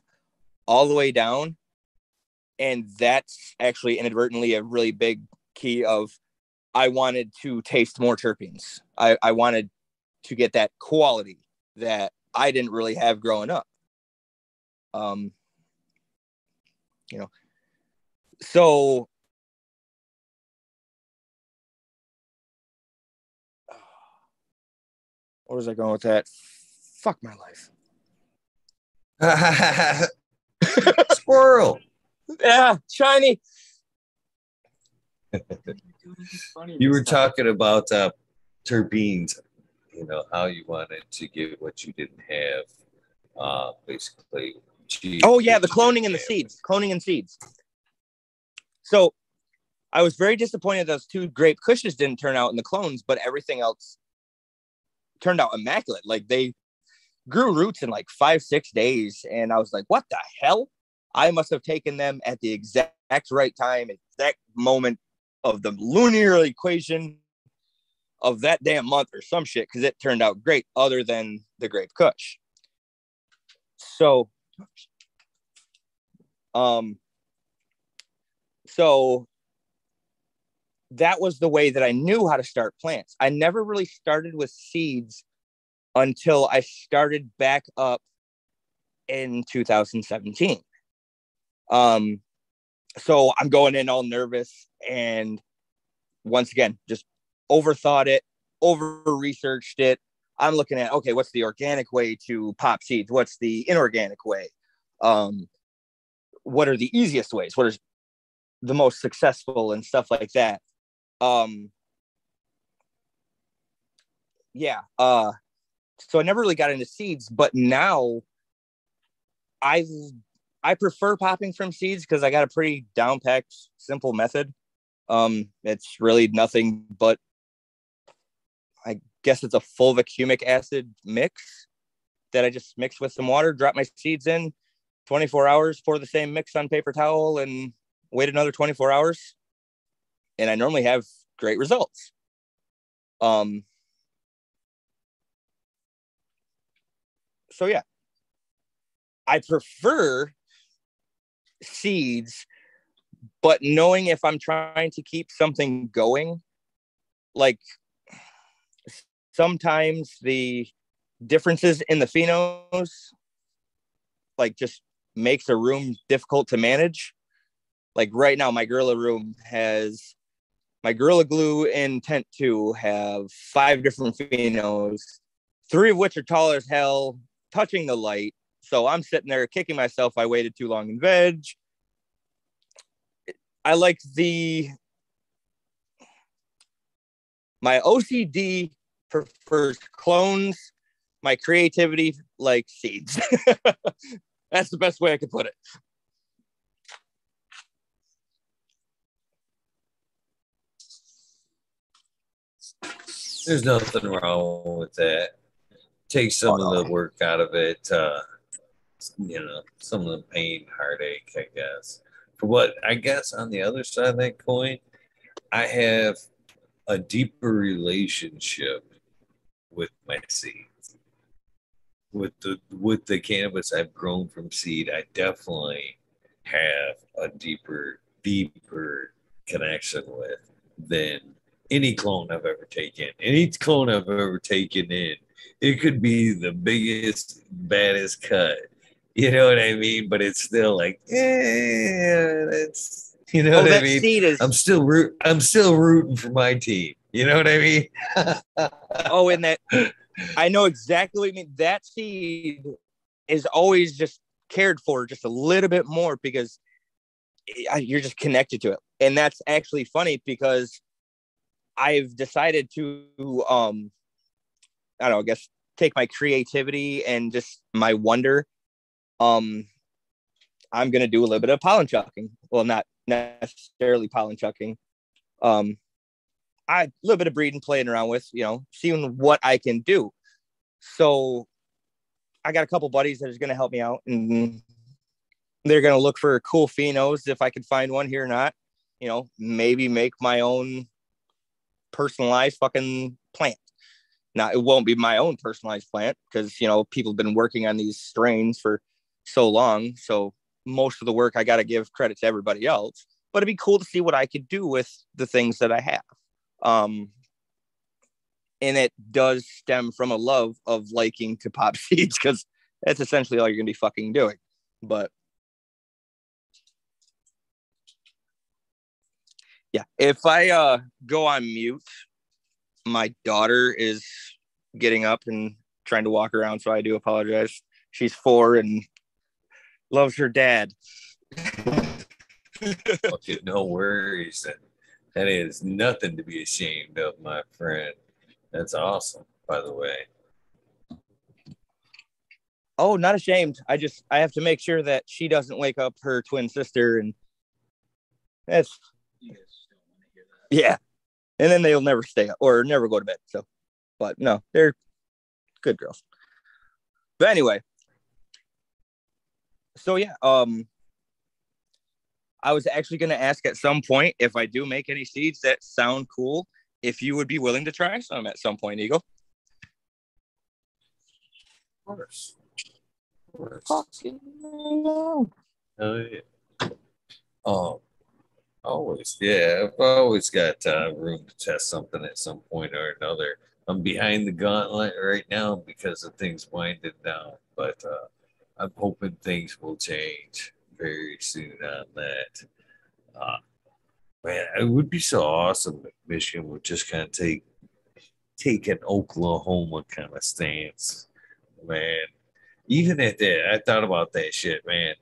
all the way down. And that's actually inadvertently a really big key of I wanted to taste more terpenes. I, I wanted to get that quality that I didn't really have growing up. Um, you know, so where was I going with that? Fuck my life. (laughs) Squirrel. yeah, shiny. you were talking about uh, terpenes, you know, how you wanted to get what you didn't have. Uh, basically, oh, yeah, the cloning and the seeds, cloning and seeds. So I was very disappointed those two grape cushions didn't turn out in the clones, but everything else turned out immaculate. Like they grew roots in like five, six days. And I was like, what the hell? I must have taken them at the exact right time, exact moment of the lunar equation of that damn month or some shit because it turned out great, other than the grape kush. So, um, so that was the way that I knew how to start plants. I never really started with seeds until I started back up in 2017. Um, so I'm going in all nervous and once again, just overthought it, over researched it. I'm looking at okay, what's the organic way to pop seeds? What's the inorganic way? Um, what are the easiest ways? What is the most successful and stuff like that? Um yeah uh so i never really got into seeds but now i i prefer popping from seeds because i got a pretty down packed simple method. Um it's really nothing but i guess it's a fulvic humic acid mix that i just mix with some water drop my seeds in 24 hours pour the same mix on paper towel and wait another 24 hours and I normally have great results. Um, so yeah, I prefer seeds, but knowing if I'm trying to keep something going, like sometimes the differences in the phenos like just makes a room difficult to manage. Like right now, my gorilla room has my Gorilla Glue and Tent 2 have five different phenos, three of which are tall as hell, touching the light. So I'm sitting there kicking myself. I waited too long in veg. I like the my OCD prefers clones. My creativity like seeds. (laughs) That's the best way I could put it. There's nothing wrong with that. Take some of the work out of it. Uh, you know, some of the pain, heartache, I guess. For what I guess on the other side of that coin, I have a deeper relationship with my seeds. With the with the cannabis I've grown from seed, I definitely have a deeper, deeper connection with than any clone I've ever taken. Any clone I've ever taken in, it could be the biggest, baddest cut. You know what I mean? But it's still like, yeah, that's you know oh, what I mean. Is- I'm still root. I'm still rooting for my team. You know what I mean? (laughs) oh, and that I know exactly what you mean. That seed is always just cared for just a little bit more because eh, you're just connected to it. And that's actually funny because I've decided to um I don't know, I guess take my creativity and just my wonder. Um I'm gonna do a little bit of pollen chucking. Well, not necessarily pollen chucking. Um I a little bit of breeding, playing around with, you know, seeing what I can do. So I got a couple buddies that is going to help me out, and they're going to look for cool phenos if I can find one here or not. You know, maybe make my own personalized fucking plant. Now it won't be my own personalized plant because you know people have been working on these strains for so long. So most of the work I got to give credit to everybody else. But it'd be cool to see what I could do with the things that I have. Um, and it does stem from a love of liking to pop (laughs) seeds because that's essentially all you're gonna be fucking doing. But yeah, if I uh go on mute, my daughter is getting up and trying to walk around, so I do apologize. She's four and loves her dad. (laughs) okay, no worries. That is nothing to be ashamed of, my friend. That's awesome, by the way. Oh, not ashamed. I just I have to make sure that she doesn't wake up her twin sister and that's yeah. And then they'll never stay up or never go to bed. So but no, they're good girls. But anyway. So yeah, um I was actually going to ask at some point if I do make any seeds that sound cool, if you would be willing to try some at some point, Eagle. Of course. Of course. Oh, yeah. Um, always, yeah. I've always got uh, room to test something at some point or another. I'm behind the gauntlet right now because of things winding down, but uh, I'm hoping things will change very soon on that. Uh, man, it would be so awesome if Michigan would just kind of take take an Oklahoma kind of stance, man. Even at that, I thought about that shit, man.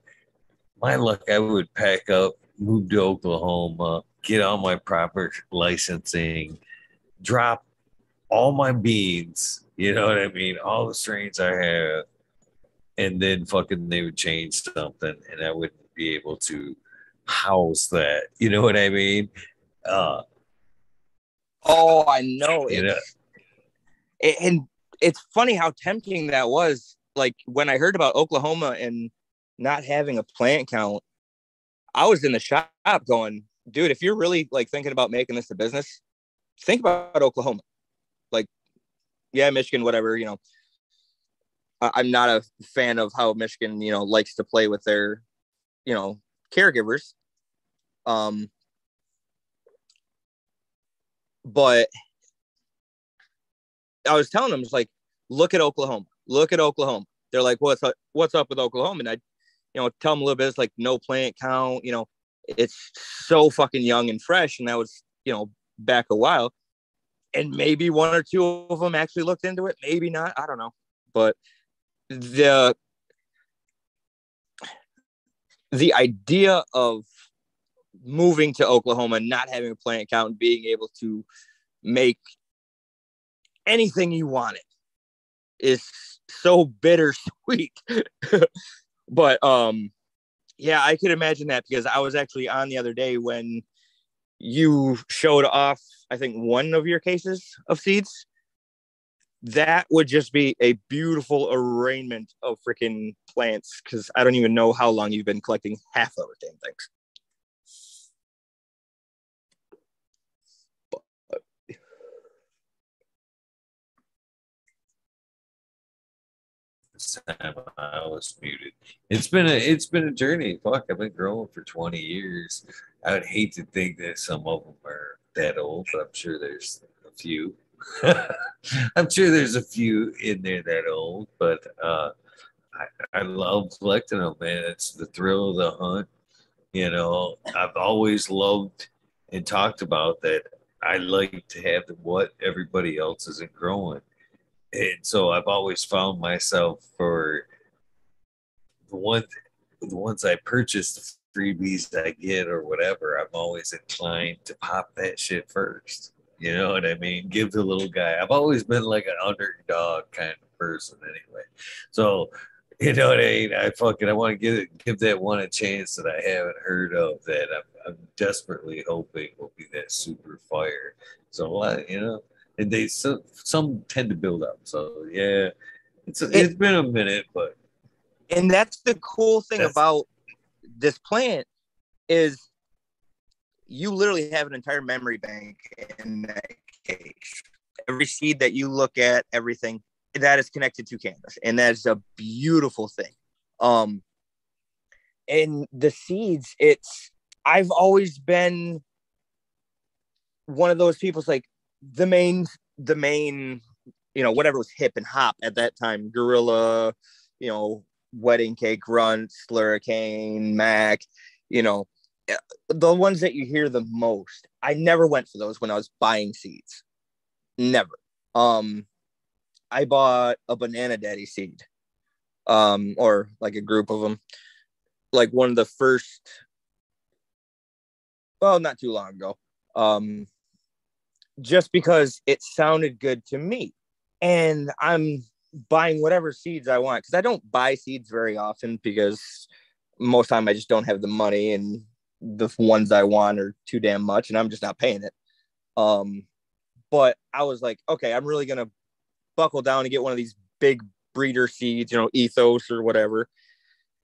My luck, I would pack up, move to Oklahoma, get all my proper licensing, drop all my beans, you know what I mean? All the strains I have, and then fucking they would change something and I wouldn't be able to house that. You know what I mean? Uh, oh, I know. You know? and it's funny how tempting that was. Like when I heard about Oklahoma and not having a plant count, I was in the shop going, dude, if you're really like thinking about making this a business, think about Oklahoma. Like, yeah, Michigan, whatever, you know, I'm not a fan of how Michigan, you know, likes to play with their, you know, caregivers. Um, but I was telling them, it's like, look at Oklahoma, look at Oklahoma. They're like, what's up, what's up with Oklahoma? And I, you know, tell them a little bit. It's like no plant count. You know, it's so fucking young and fresh, and that was, you know, back a while. And maybe one or two of them actually looked into it, maybe not. I don't know, but the the idea of moving to Oklahoma, not having a plant account, being able to make anything you wanted is so bittersweet. (laughs) but um yeah, I could imagine that because I was actually on the other day when you showed off, I think, one of your cases of seeds that would just be a beautiful arraignment of freaking plants because I don't even know how long you've been collecting half of the damn things. Time I was muted. It's been a it's been a journey. Fuck, I've been growing for 20 years. I would hate to think that some of them are that old, but I'm sure there's a few. (laughs) I'm sure there's a few in there that old, but uh, I, I love collecting them, man. It's the thrill of the hunt. You know, I've always loved and talked about that. I like to have what everybody else isn't growing. And so I've always found myself for the one the ones I purchase, the freebies I get or whatever, I'm always inclined to pop that shit first. You know what I mean? Give the little guy. I've always been like an underdog kind of person anyway. So you know what I mean? I fucking I want to give it, give that one a chance that I haven't heard of that I'm, I'm desperately hoping will be that super fire. So you know, and they some some tend to build up. So yeah, it's a, it's been a minute, but and that's the cool thing about this plant is you literally have an entire memory bank in that case. Every seed that you look at, everything that is connected to canvas and that's a beautiful thing um and the seeds it's i've always been one of those people's like the main the main you know whatever was hip and hop at that time gorilla you know wedding cake run slurricane mac you know the ones that you hear the most. I never went for those when i was buying seeds. Never. Um I bought a banana daddy seed, um, or like a group of them, like one of the first, well, not too long ago, um, just because it sounded good to me, and I'm buying whatever seeds I want because I don't buy seeds very often because most time I just don't have the money and the ones I want are too damn much and I'm just not paying it. Um, but I was like, okay, I'm really gonna buckle down and get one of these big breeder seeds, you know, ethos or whatever.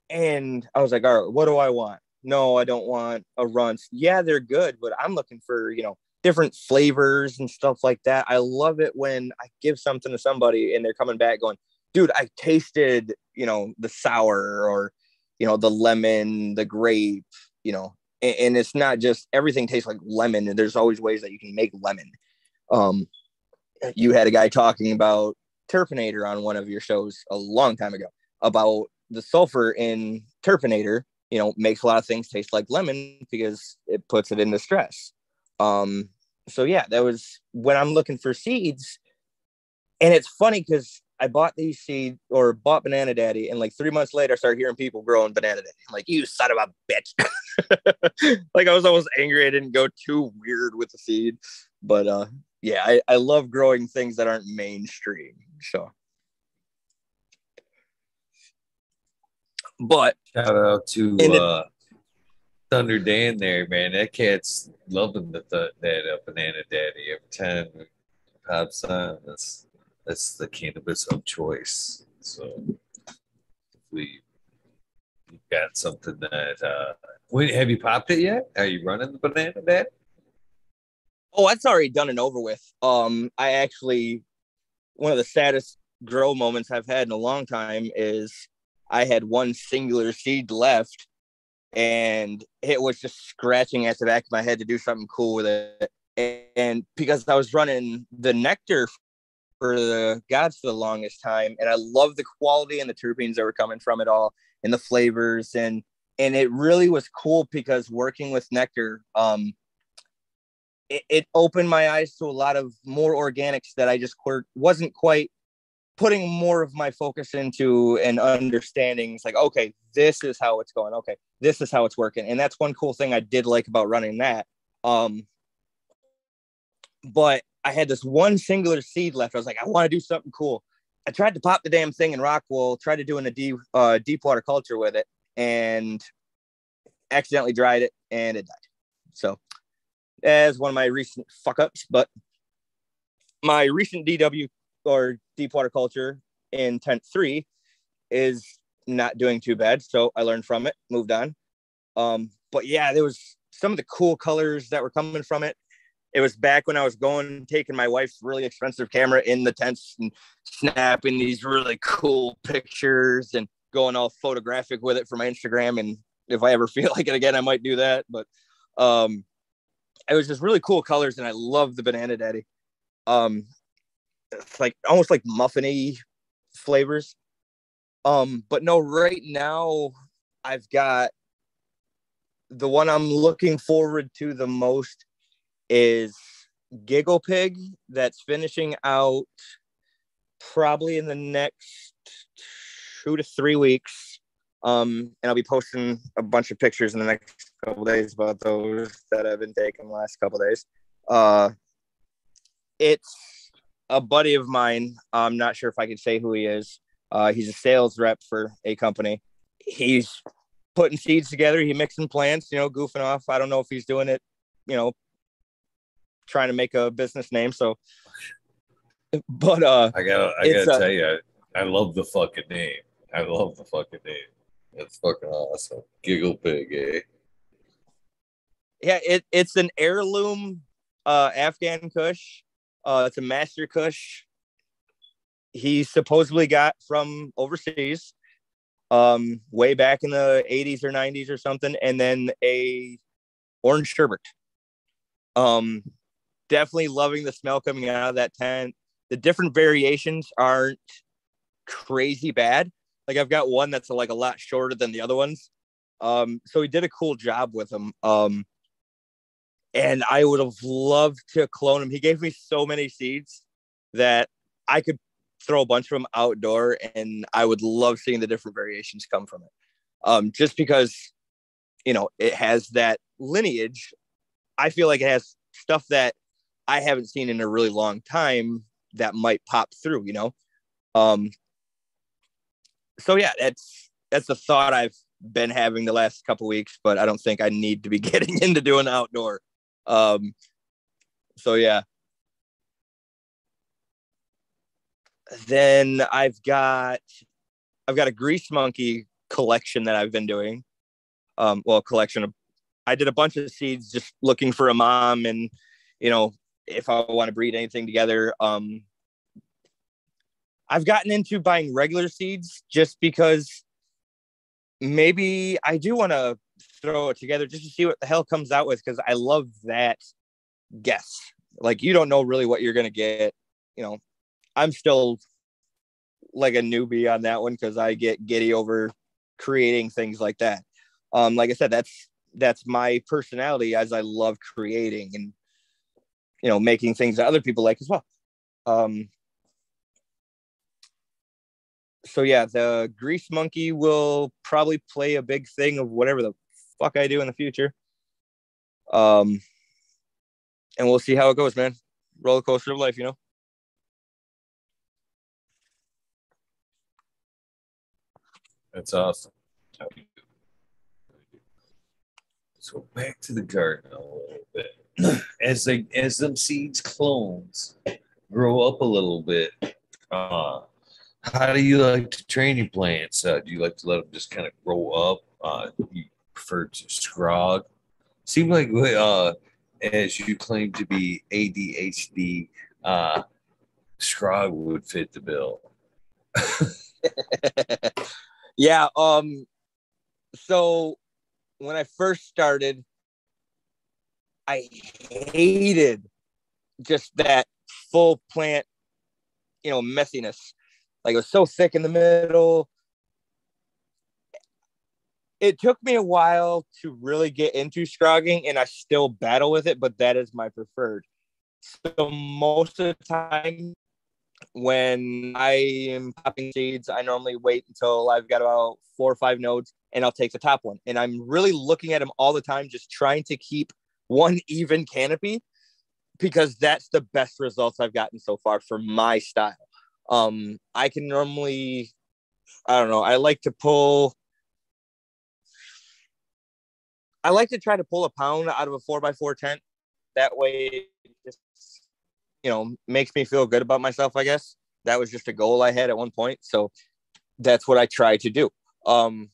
And I was like, all right, what do I want? No, I don't want a Runtz. Yeah, they're good, but I'm looking for, you know, different flavors and stuff like that. I love it when I give something to somebody and they're coming back going, dude, I tasted, you know, the sour or, you know, the lemon, the grape, you know, and, and it's not just everything tastes like lemon. And there's always ways that you can make lemon. Um, you had a guy talking about Terpinator on one of your shows a long time ago about the sulfur in Terpinator, you know, makes a lot of things taste like lemon because it puts it into stress. Um, so yeah, that was when I'm looking for seeds. And it's funny because I bought these seeds or bought Banana Daddy, and like three months later, I started hearing people growing Banana Daddy. I'm like, you son of a bitch. (laughs) like I was almost angry I didn't go too weird with the seed. But uh yeah, I, I love growing things that aren't mainstream. So, but shout out to uh, Thunder Dan there, man. That cat's loving the th- that uh, banana daddy every time it pops on. That's that's the cannabis of choice. So, we got something that uh, wait, have you popped it yet? Are you running the banana dad? Oh, that's already done and over with. Um, I actually one of the saddest grow moments I've had in a long time is I had one singular seed left and it was just scratching at the back of my head to do something cool with it. And because I was running the nectar for the gods for the longest time, and I love the quality and the terpenes that were coming from it all and the flavors and and it really was cool because working with nectar, um, it, it opened my eyes to a lot of more organics that I just wasn't quite putting more of my focus into and understanding. It's like, okay, this is how it's going. Okay, this is how it's working. And that's one cool thing I did like about running that. Um, but I had this one singular seed left. I was like, I want to do something cool. I tried to pop the damn thing in Rockwool, tried to do in a deep, uh, deep water culture with it, and accidentally dried it, and it died. So as one of my recent fuck ups, but my recent DW or deep water culture in tent three is not doing too bad. So I learned from it, moved on. Um, but yeah, there was some of the cool colors that were coming from it. It was back when I was going, taking my wife's really expensive camera in the tents and snapping these really cool pictures and going all photographic with it for my Instagram. And if I ever (laughs) feel like it again, I might do that. But um, it was just really cool colors, and I love the banana daddy. Um, it's like almost like muffiny flavors. Um, but no, right now I've got the one I'm looking forward to the most is Giggle Pig that's finishing out probably in the next two to three weeks. Um, and I'll be posting a bunch of pictures in the next couple days about those that I've been taking the last couple days. Uh, it's a buddy of mine. I'm not sure if I can say who he is. Uh, he's a sales rep for a company. He's putting seeds together. He mixing plants, you know, goofing off. I don't know if he's doing it, you know, trying to make a business name. So, but uh, I gotta, I gotta uh, tell you, I, I love the fucking name. I love the fucking name. It's fucking awesome. Giggle pig, eh? Yeah, it, it's an heirloom uh, Afghan Kush. Uh, it's a master Kush. He supposedly got from overseas um, way back in the 80s or 90s or something, and then a orange sherbet. Um, definitely loving the smell coming out of that tent. The different variations aren't crazy bad. Like I've got one that's like a lot shorter than the other ones. Um, so he did a cool job with them. Um, and I would have loved to clone him. He gave me so many seeds that I could throw a bunch of them outdoor, and I would love seeing the different variations come from it. Um, just because, you know, it has that lineage. I feel like it has stuff that I haven't seen in a really long time that might pop through. You know, um, so yeah, that's that's the thought I've been having the last couple weeks, but I don't think I need to be (laughs) getting into doing outdoor. Um, so yeah, then I've got I've got a grease monkey collection that I've been doing. Um, well, collection of I did a bunch of seeds just looking for a mom and you know if I want to breed anything together. Um, I've gotten into buying regular seeds just because maybe I do want to throw it together just to see what the hell comes out with because I love that guess. Like you don't know really what you're gonna get. You know, I'm still like a newbie on that one because I get giddy over creating things like that. Um, like I said, that's that's my personality as I love creating and you know making things that other people like as well. Um, so yeah, the grease monkey will probably play a big thing of whatever the fuck I do in the future. Um, and we'll see how it goes, man. Roller coaster of life, you know. That's awesome. So back to the garden a little bit. (clears throat) As they as them seeds clones grow up a little bit, uh, how do you like to train your plants? Uh, do you like to let them just kind of grow up? Uh, you to scrog? Seems like uh, as you claim to be ADHD, uh, scrog would fit the bill. (laughs) Yeah. Um. So when I first started, I hated just that full plant, you know, messiness. Like it was so thick in the middle. It took me a while to really get into scrogging, and I still battle with it, but that is my preferred. So most of the time, when I am popping seeds, I normally wait until I've got about four or five nodes and I'll take the top one. And I'm really looking at them all the time, just trying to keep one (laughs) even canopy because that's the best results I've gotten so far for my style. Um, I can normally, I don't know, I like to pull. I like to try to pull a pound out of a four by four tent. That way, just you know makes me feel good about myself i guess. That was just a goal i had at one point so that's what i try to do. Um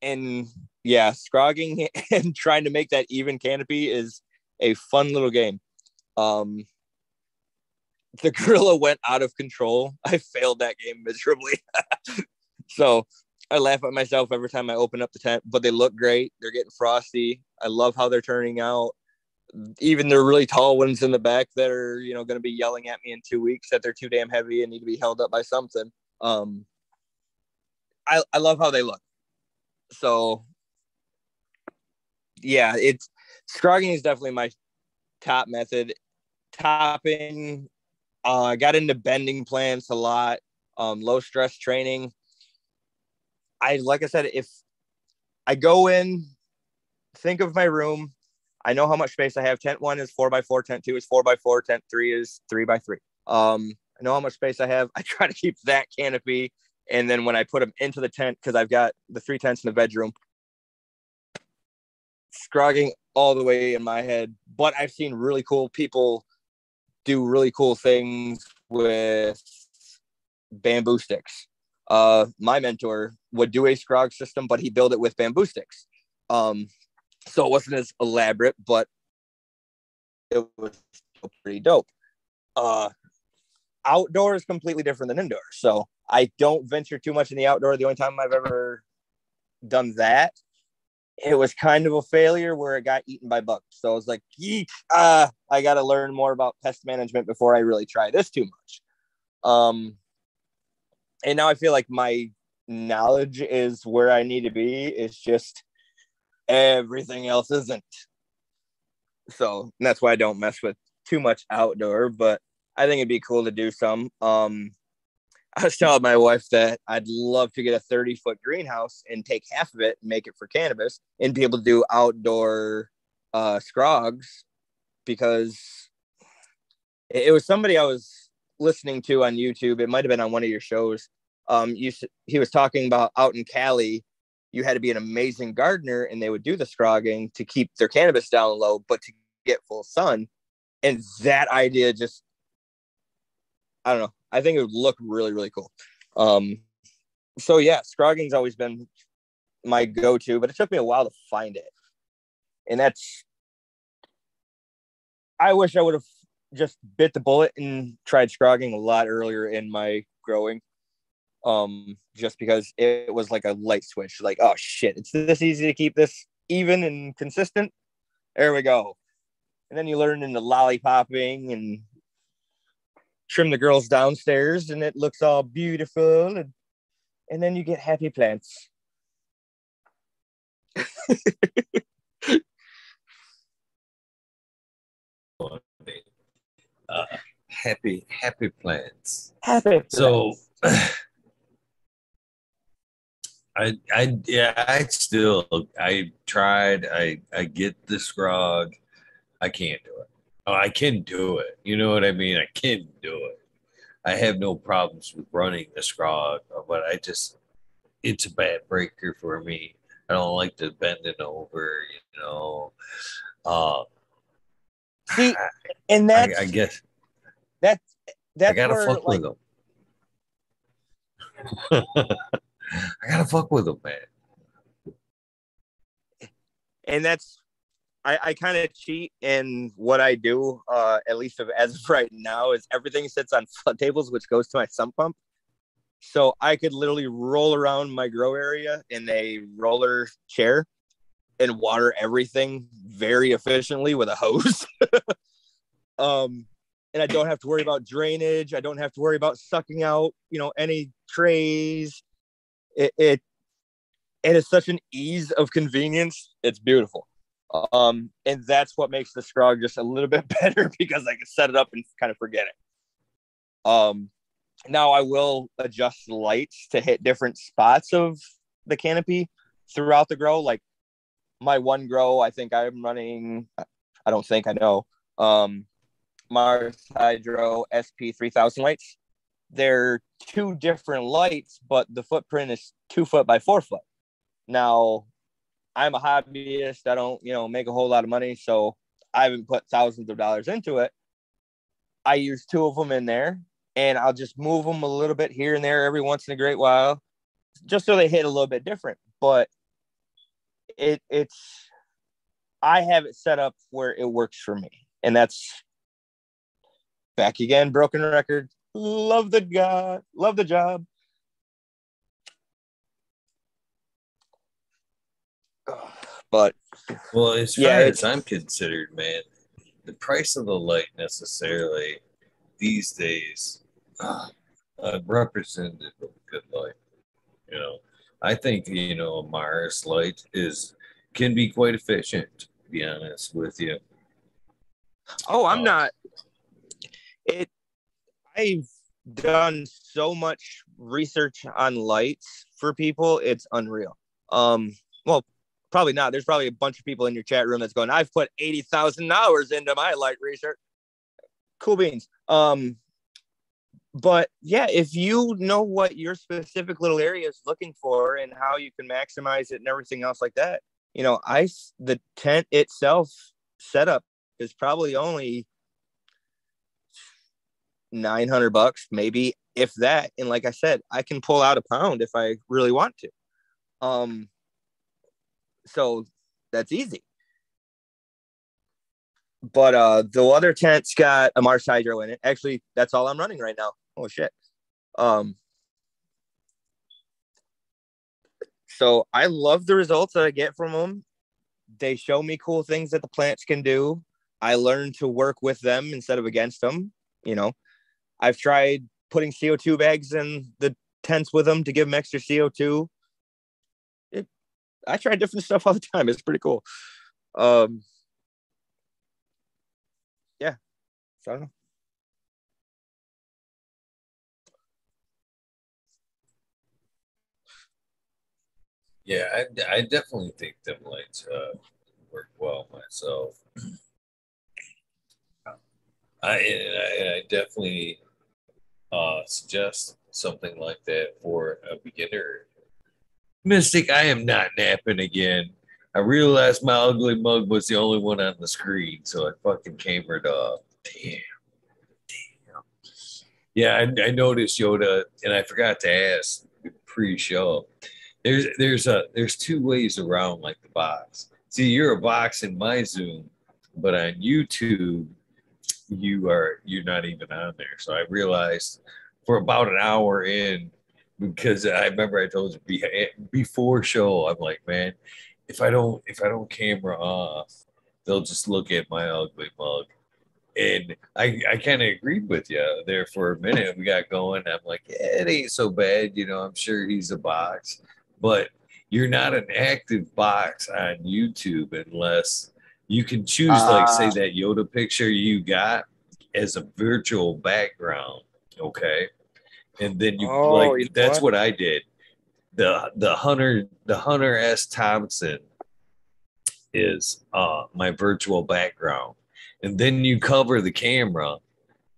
and yeah scrogging (laughs) and trying to make that even canopy is a fun little game. Um the gorilla went out of control. (laughs) I failed that game miserably. (laughs) So i laugh at myself every time i open up the tent but they look great they're getting frosty i love how they're turning out even the really tall ones in the back that are you know going to be yelling at me in two weeks that they're too damn heavy and need to be held up by something. Um, I I love how they look. So yeah, it's scrogging is definitely my top method. Topping, uh, I got into bending plants a lot. Um, low stress training. I like I said, if I go in, think of my room, I know how much space I have. Tent one is four by four, tent two is four by four, tent three is three by three. Um, I know how much space I have. (laughs) I try to keep that canopy. And then when I put them into the tent, because I've got the three tents in the bedroom, scrogging all the way in my head. But I've seen really cool people do really cool things with bamboo sticks. Uh, my mentor would do a scrog system, but he built it with bamboo sticks. Um, so it wasn't as elaborate, but it was pretty dope. Uh, outdoor is completely different than indoor. So I don't venture too much in the outdoor. The only time I've ever done that, it was kind of a failure where it got eaten by bugs. So I was like, Geek, uh, I got to learn more about pest management before I really try this too much. Um, and now I feel like my knowledge is where I need to be. It's just everything else isn't. So that's why I don't mess with too much outdoor, but I think it'd be cool to do some. Um, I was telling my wife that I'd love to get a 30 foot greenhouse and take half of it and make it for cannabis and be able to do outdoor uh, scrogs because it was somebody I was listening to on YouTube. It might have been on one of your shows. Um, you, he was talking about out in Cali, you had to be an amazing gardener and they would do the scrogging to keep their cannabis down low, but to get full sun. And that idea just, I don't know. I think it would look really, really cool. Um, so yeah, scrogging's always been my go-to, but it took me a while to find it. And that's, I wish I would have just bit the bullet and tried scrogging a lot earlier in my growing um, just because it was like a light switch. Like, oh shit, it's this easy to keep this even and consistent. There we go. And then you learn into lollipopping and trim the girls downstairs, and it looks all beautiful. And and then you get happy plants. (laughs) uh, happy happy plants. Happy. Plants. So (laughs) I, I, yeah, I still, I tried. I, I get the scrog. I can't do it. Oh, I can do it. You know what I mean? I can do it. I have no problems with running the scrog, but I just, it's a bad breaker for me. I don't like to bend it over, you know. Uh, See, and that's, I, I guess that's, that's I gotta where, fuck like, with them. (laughs) (laughs) I gotta fuck with them, man. and that's I, I kind of cheat in what I do, uh, at least as of (laughs) right now, is everything sits on flood tables, which goes to my sump pump. So I could literally roll around my grow area in a roller chair and water everything very efficiently with a hose. (laughs) um, and I don't have to worry about drainage. I don't have to worry about sucking out, you know, any trays it, it it's such an ease of convenience. It's beautiful. Um, and that's what makes the scrog just a little bit (laughs) better because I can set it up and kind of forget it. Um, now I will adjust the lights to hit different spots of the canopy throughout the grow. Like my one grow, I think I'm running, I don't think I know, um, Mars Hydro SP 3000 lights they're two different lights, but the footprint is two foot by four foot. Now, I'm a hobbyist. I don't, you know, make a whole lot of money, so I haven't put thousands of dollars into it. I use two of them in there, and I'll just move them a little bit here and there every once in a great while, just so they hit a little bit different. But it it's I have it set up where it works for me, and that's back again. Broken record love the guy, love the job. But well, as far yeah, as I'm considered, man, the price of the light necessarily these days uh, uh, representative of good light. You know, I think you know a Mars light is can be quite efficient. To be honest with you. Oh, I'm uh, not. It. I've done so much research on lights for people. It's unreal. Um. Well, probably not. There's probably a bunch of people in your chat room that's going. I've put eighty thousand hours into my light research. Cool beans. Um but yeah, if you know what your specific little area is looking for and how you can maximize it and everything else like that, you know, I the tent itself setup is probably only 900 bucks, maybe if that. And like I said, I can pull out a pound if I really want to. Um, so that's easy. But uh, the other tent's got a Mars Hydro in it. Actually, that's all I'm running right now oh shit. Um, so I love the results that I get from them. They show me cool things that the plants can do. I learn to work with them instead of against them. You know, I've tried putting CO2 bags in the tents with them to give them extra CO2. It, I try different stuff all the time. It's pretty cool. Um, yeah. So I don't know. Yeah, I, I definitely think them lights uh, work well myself. (clears throat) I I, I definitely uh, suggest something like that for a beginner. Mystic, I am not napping again. I realized my ugly mug was the only one on the screen, so I fucking cambered off. Damn. Damn. Yeah, I, I noticed Yoda, and I forgot to ask pre-show there's there's a there's two ways around like the box. See, you're a box in my Zoom, but on YouTube, you are you're not even on there. So I realized for about an hour in, because I remember I told you before show, I'm like, man, if I don't if I don't camera off, they'll just look at my ugly mug. And I, I kind of agreed with you there for a minute. We got going. I'm like, yeah, it ain't so bad. You know, I'm sure he's a box but you're not an active box on YouTube unless you can choose, uh, like, say, ah. that Yoda picture you got as a virtual background. Okay. And then you oh, like that's what? what I did. The the Hunter the Hunter S. Thompson is uh my virtual background. And then you cover the camera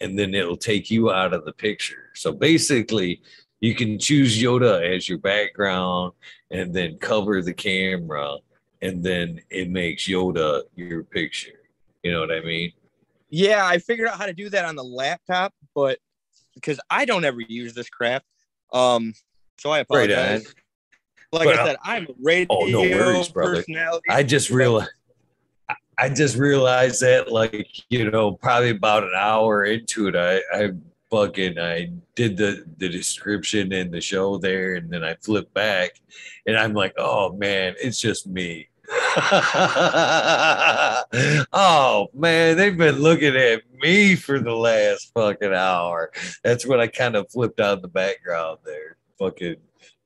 and then it'll take you out of the picture. So basically, you can choose Yoda as your background and then cover the camera and then it makes Yoda your picture. You know what I mean? Yeah, I figured out how to do that on the laptop, but because I don't ever use this crap. Um, so I apologize. Right like but, I said, I'm a radio oh, no worries, brother. I just realized I just realized that like, you know, probably about an hour into it, I, I fucking I did the the description in the show there, and then I flip back, and I'm like, oh man, it's just me. (laughs) oh man, they've been looking at me for the last fucking hour. That's when I kind of flipped out the background there. Fucking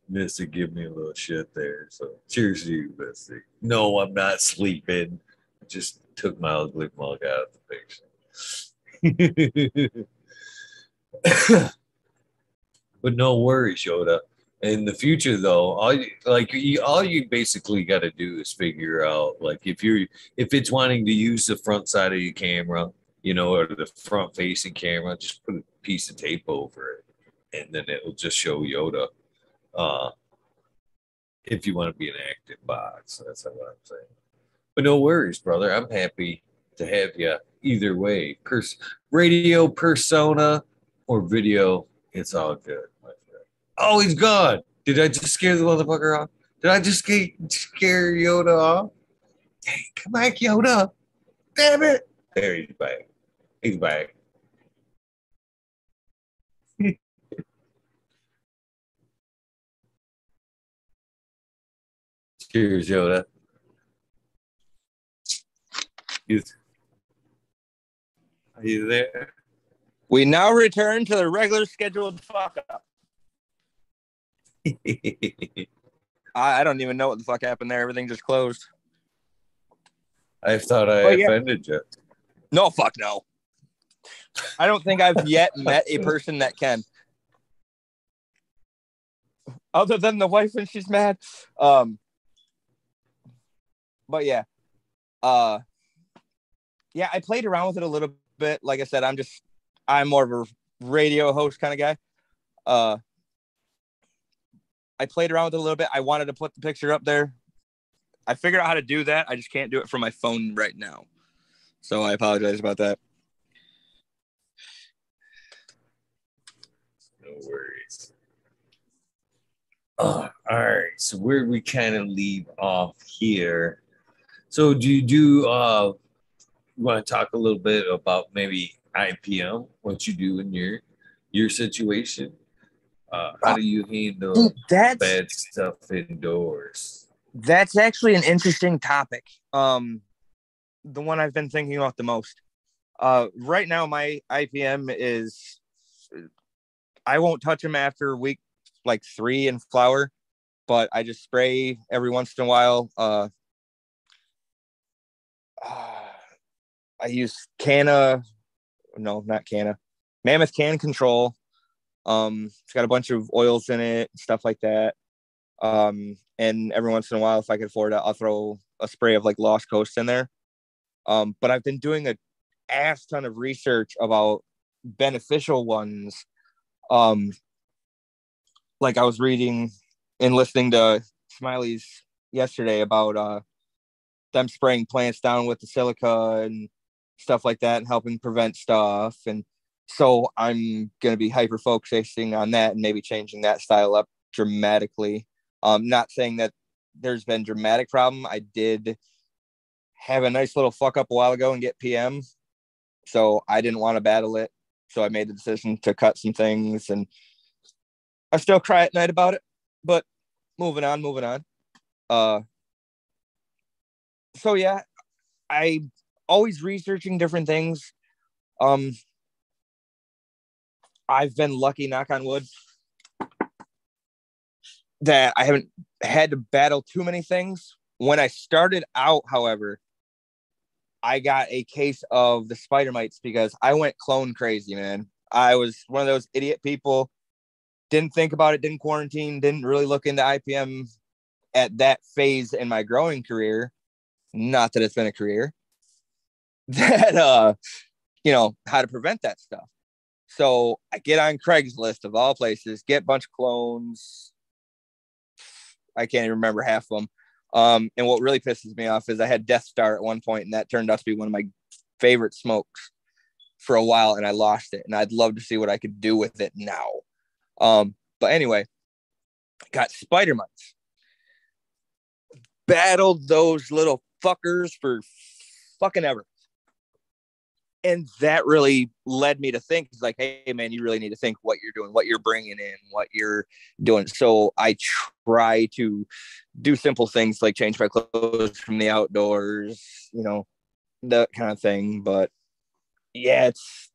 Mystic give me a little shit there. So cheers to you, Mystic. No, I'm not sleeping. I just took my ugly mug out of the picture. (laughs) (coughs) but no worries, Yoda. In the future, though, all you, like you, all you basically got to do is figure out, like, if you're if it's wanting to use the front side of your camera, you know, or the front facing camera, just put a piece of tape over it, and then it will just show Yoda. Uh, if you want to be an active box, that's what I'm saying. But no worries, brother. I'm happy to have you either way. Pers- radio persona or video, it's all good. Oh, he's gone. Did I just scare the motherfucker off? Did I just scare Yoda off? Hey, come back, Yoda. Damn it. There he's back. He's back. (laughs) Cheers, Yoda. He's Are you there? We now return to the regular scheduled fuck up. (laughs) I, I don't even know what the fuck happened there. Everything just closed. I thought I yeah. offended you. No, fuck no. I don't think I've yet (laughs) met a person that can. Other than the wife when she's mad. Um but yeah. Uh yeah, I played around with it a little bit. Like I said, I'm just I'm more of a radio host kind of guy. Uh I played around with it a little bit. I wanted to put the picture up there. I figured out how to do that. I just can't do it from my phone right now. So I apologize about that. No worries. Oh, all right. So where we kind of leave off here. So do you do uh you want to talk a little bit about maybe IPM, what you do in your your situation? Uh, how do you handle that's, bad stuff indoors? That's actually an interesting topic. Um, the one I've been thinking about the most. Uh, right now, my IPM is I won't touch them after week like three in flower, but I just spray every once in a while. Uh, uh (sighs) I use Canna, no, not Canna, Mammoth CannControl. Um, it's got a bunch of oils in it, stuff like that. Um, and every once in a while, if I can afford it, I'll throw a spray of like Lost Coast in there. Um, but I've been doing a ass ton of research about beneficial ones. Um, like I was reading and listening to Smiley's yesterday about uh them spraying plants down with the silica and stuff like that and helping prevent stuff and so I'm going to be hyper focusing on that and maybe changing that style up dramatically. Um, not saying that there's been dramatic problem. I did have a nice little fuck up a while ago and get PM, so I didn't want to battle it. So I made the decision to cut some things, and I still cry at night about it. But moving on, moving on. Uh, so yeah, I always researching different things. Um, I've been lucky, knock on wood, that I haven't had to battle too many things. When I started out, however, I got a case of the spider mites because I went clone crazy, man. I was one of those idiot people, didn't think about it, didn't quarantine, didn't really look into IPM at that phase in my growing career. Not that it's been a career. (laughs) That uh, you know, how to prevent that stuff. So I get on Craigslist of all places, get a bunch of clones. I can't even remember half of them. Um, and what really pisses me off is I had Death Star at one point, and that turned out to be one of my favorite smokes for a while, and I lost it. And I'd love to see what I could do with it now. Um, but anyway, got spider mites. Battled those little fuckers for fucking ever and that really led me to think like hey man you really need to think what you're doing what you're bringing in what you're doing. So i try to do simple things like change my clothes from the outdoors you know that kind of thing. But yeah it's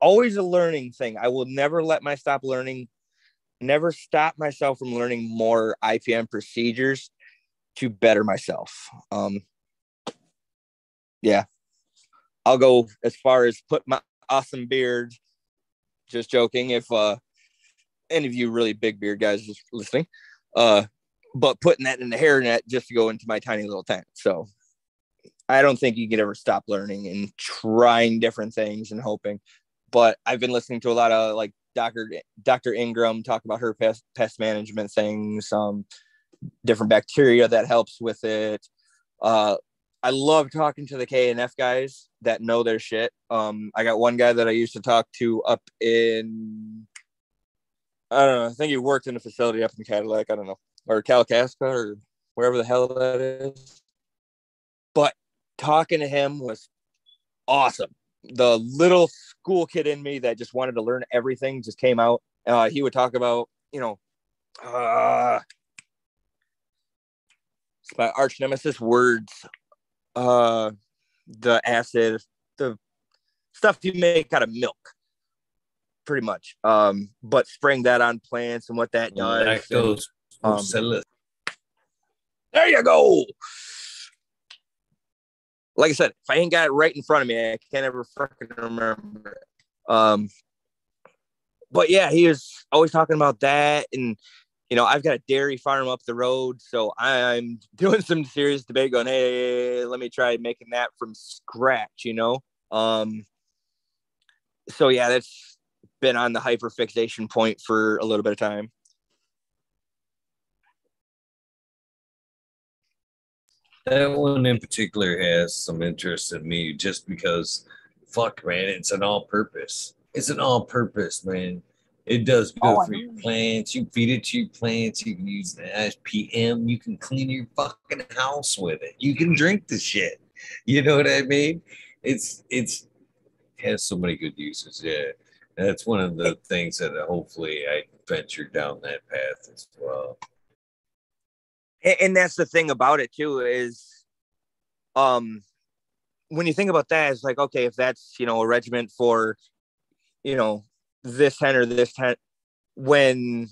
always a learning thing. I will never let my stop learning never stop myself from learning more ipm procedures to better myself. Um yeah I'll go as far as put my awesome beard. Just joking. If uh, any of you really big beard guys is listening, uh, but putting that in the hairnet just to go into my tiny little tent. So I don't think you can ever stop learning and trying different things and hoping. But I've been listening to a lot of like Dr. Dr. Ingham talk about her pest, pest management things, um, different bacteria that helps with it. Uh, I love talking to the KNF guys that know their shit. Um, I got one guy that I used to talk to up in, I don't know. I think he worked in a facility up in Cadillac. I don't know, or Kalkaska or wherever the hell that is. But talking to him was awesome. The little school kid in me that just wanted to learn everything just came out. Uh, he would talk about, you know, uh, my arch nemesis words uh the acid, the stuff you make out of milk, pretty much. Um, but spraying that on plants and what that does. And, um, there you go. Like I said, if I ain't got it right in front of me, I can't ever fucking remember it. Um, but yeah, he was always talking about that. And, you know, I've got a dairy farm up the road. So I'm (laughs) doing some serious debate going, hey, let me try making that from scratch, you know? Um, so yeah, that's been on the hyper fixation point for a little bit of time. That one in particular has some interest in me just because, fuck, man, it's an all purpose. It's an all purpose, man. It does good oh, for your plants. You feed it to your plants. You can use the SPM. You can clean your fucking house with it. You can drink the shit. You know what I mean? It's it's has so many good uses. Yeah, that's one of the things that hopefully I venture down that path as well. And that's the thing about it too is, um, when you think about that, it's like okay, if that's you know a regiment for, you know, this hen or this hen, when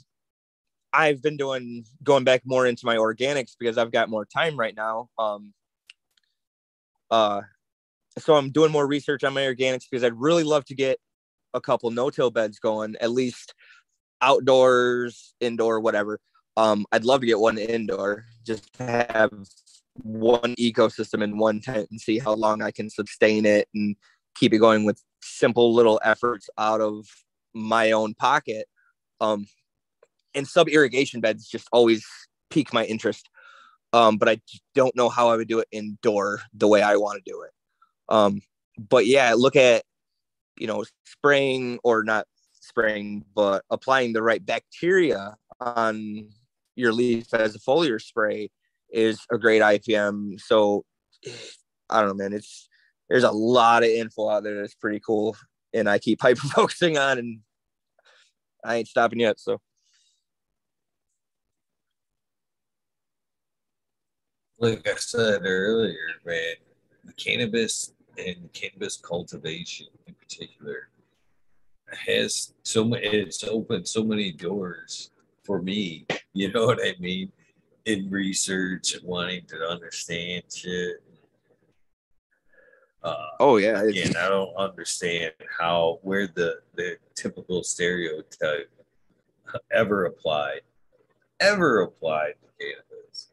I've been doing going back more into my organics because I've got more time right now. Um, uh, so I'm doing more research on my organics because I'd really love to get a couple no-till beds going, at least outdoors, indoor, whatever. Um, I'd love to get one indoor, just have one ecosystem in one tent and see how long I can sustain it and keep it going with simple little efforts out of my own pocket. Um, and sub irrigation beds just always pique my interest. Um, but I don't know how I would do it indoor the way I want to do it. Um, but yeah, look at you know spraying or not spraying, but applying the right bacteria on your leaf as a foliar spray is a great IPM. So I don't know, man. It's there's a lot of info out there that's pretty cool, and I keep (laughs) hyper focusing on, and I ain't stopping yet. So. Like I said earlier, man, cannabis and cannabis cultivation in particular has so it's opened so many doors for me you know what i mean in research wanting to understand shit uh, oh yeah and i don't understand how where the the typical stereotype ever applied ever applied to cannabis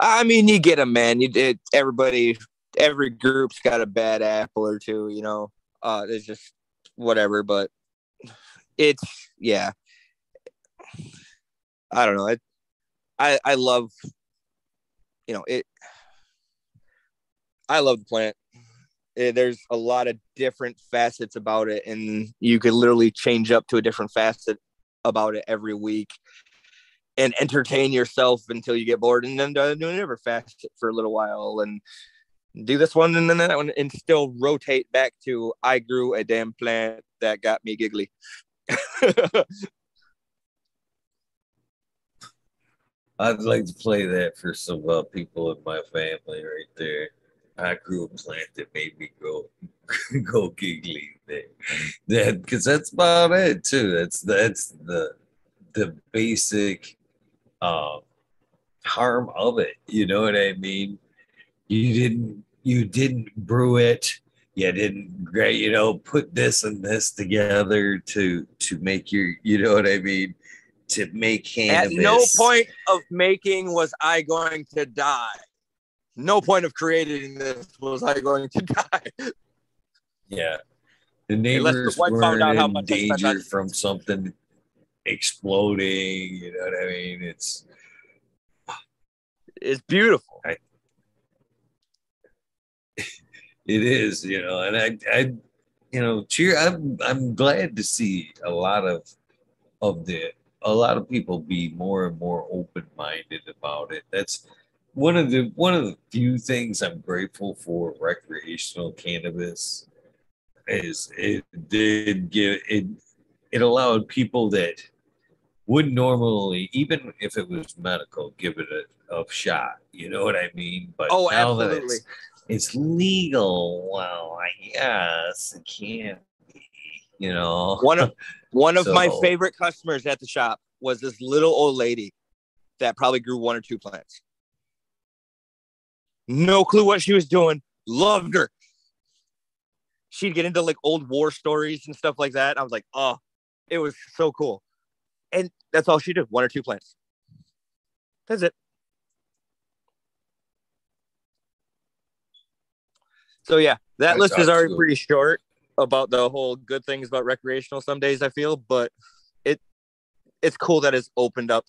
i mean you get them man you did everybody every group's got a bad apple or two, you know. Uh it's just whatever, but it's yeah. I don't know. I I I love you know, it I love the plant. Eh, there's a lot of different facets about it and you could literally change up to a different facet about it every week and entertain yourself until you get bored and then do another facet for a little while and do this one and then that one and still rotate back to I grew a damn plant that got me giggly. (laughs) I'd like to play that for some uh, people in my family right there. I grew a plant that made me go (laughs) go giggly. there. That because that's about it too. That's that's the the basic um, harm of it. You know what I mean? you didn't you didn't brew it you didn't great you know put this and this together to to make your you know what i mean to make cannabis. At no point of making was I going to die. No point of creating this was I going to (laughs) die. Yeah. The neighbors the were in danger from something exploding. You know what I mean? It's it's beautiful. I, (laughs) it is, you know, and I, I, you know, cheer. I'm, I'm glad to see a lot of, of the, a lot of people be more and more open minded about it. That's one of the one of the few things I'm grateful for recreational cannabis is it did give it it allowed people that would normally, even if it was medical, give it a, a shot. You know what I mean? But oh, absolutely. it's legal. Well, I guess it can't be, you know. One of (laughs) one of so, my favorite customers at the shop was this little old lady that probably grew one or two plants. No clue what she was doing. Loved her. She'd get into like old war stories and stuff like that. I was like, oh, it was so cool. And that's all she did, one or two plants. That's it. So yeah, that list is already pretty short about the whole good things about recreational some days I feel, but it it's cool that it's opened up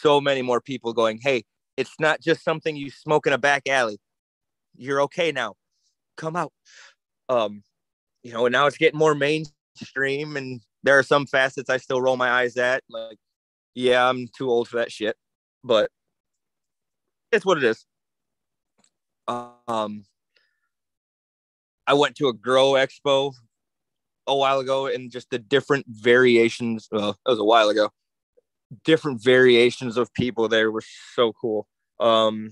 so many more people going, hey, it's not just something you smoke in a back alley. You're okay now. Come out. Um, you know, and now it's getting more mainstream and there are some facets I still roll my eyes at. Like, yeah, I'm too old for that shit, but it's what it is. Um, I went to a grow expo a while ago and just the different variations. Well, that was a while ago. Different variations of people there were so cool. Um,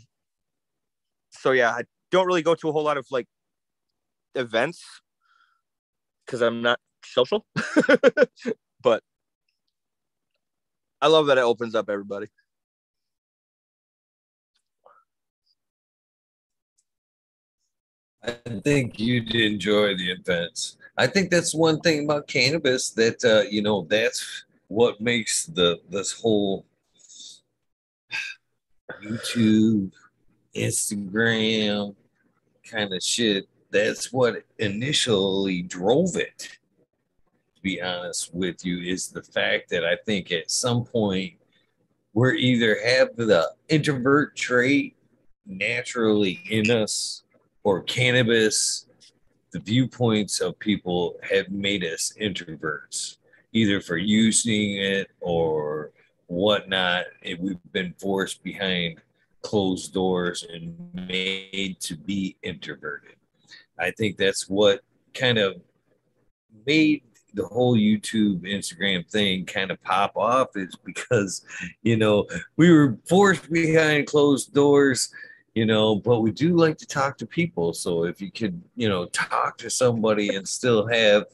so yeah, I don't really go to a whole lot of like events because I'm not social, (laughs) but I love that it opens up everybody. I think you'd enjoy the events. I think that's one thing about cannabis that uh, you know that's what makes the this whole YouTube, Instagram kind of shit. That's what initially drove it. To be honest with you, is the fact that I think at some point we're either have the introvert trait naturally in us or cannabis, the viewpoints of people have made us introverts, either for using it or whatnot. And we've been forced behind closed doors and made to be introverted. I think that's what kind of made the whole YouTube, Instagram thing kind of pop off is because, you know, we were forced behind closed doors you know, but we do like to talk to people. So if you could, you know, talk to somebody and still have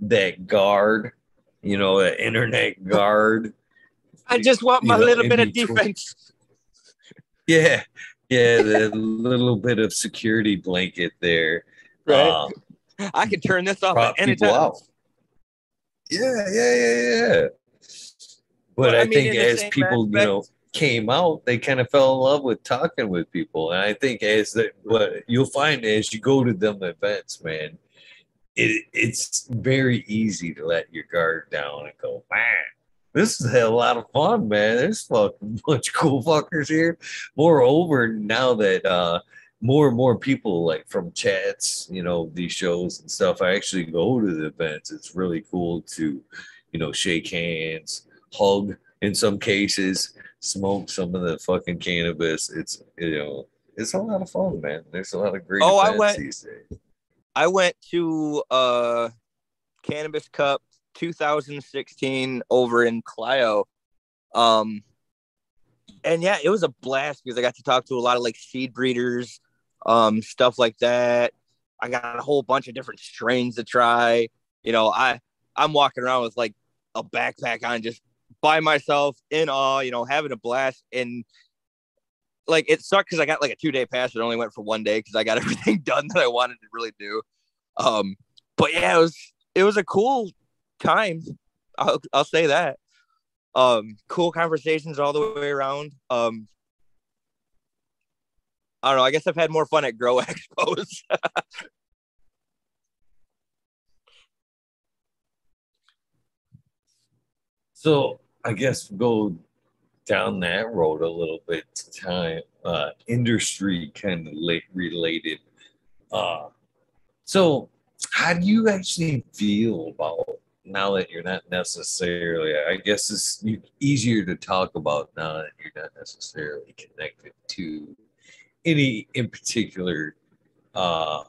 that guard, you know, an internet guard. I just want my know, little bit of defense. (laughs) Yeah, yeah, the little bit of security blanket there. Right. Um, I can turn this off at any time. Out. Yeah, yeah, yeah, yeah. But well, I, I mean, think as people, aspect, you know, came out, they kind of fell in love with talking with people. And I think as that, what you'll find as you go to them events, man, it, it's very easy to let your guard down and go, man, this is a lot of fun, man. There's a (laughs) bunch of cool fuckers here. Moreover, now that uh, more and more people like from chats, you know, these shows and stuff, I actually go to the events. It's really cool to, you know, shake hands, hug in some cases smoke some of the fucking cannabis. It's you know, it's a lot of fun, man. There's a lot of great. Oh, I went. I went to uh, Cannabis Cup 2016 over in Clio. Um, and yeah, it was a blast because I got to talk to a lot of like seed breeders, um, stuff like that. I got a whole bunch of different strains to try. You know, I I'm walking around with like a backpack on, just by myself in awe, you know, having a blast. And like it sucked because I got like a two day pass, but only went for one day because I got (laughs) everything done that I wanted to really do. Um, but yeah, it was it was a cool time. I'll I'll say that. Um, cool conversations all the way around. Um, I don't know. I guess I've had more fun at Grow (laughs) Expos. so I guess go down that road a little bit to time uh, industry kind of related. Uh, so, how do you actually feel about now that you're not necessarily? I guess it's easier to talk about now that you're not necessarily connected to any in particular uh,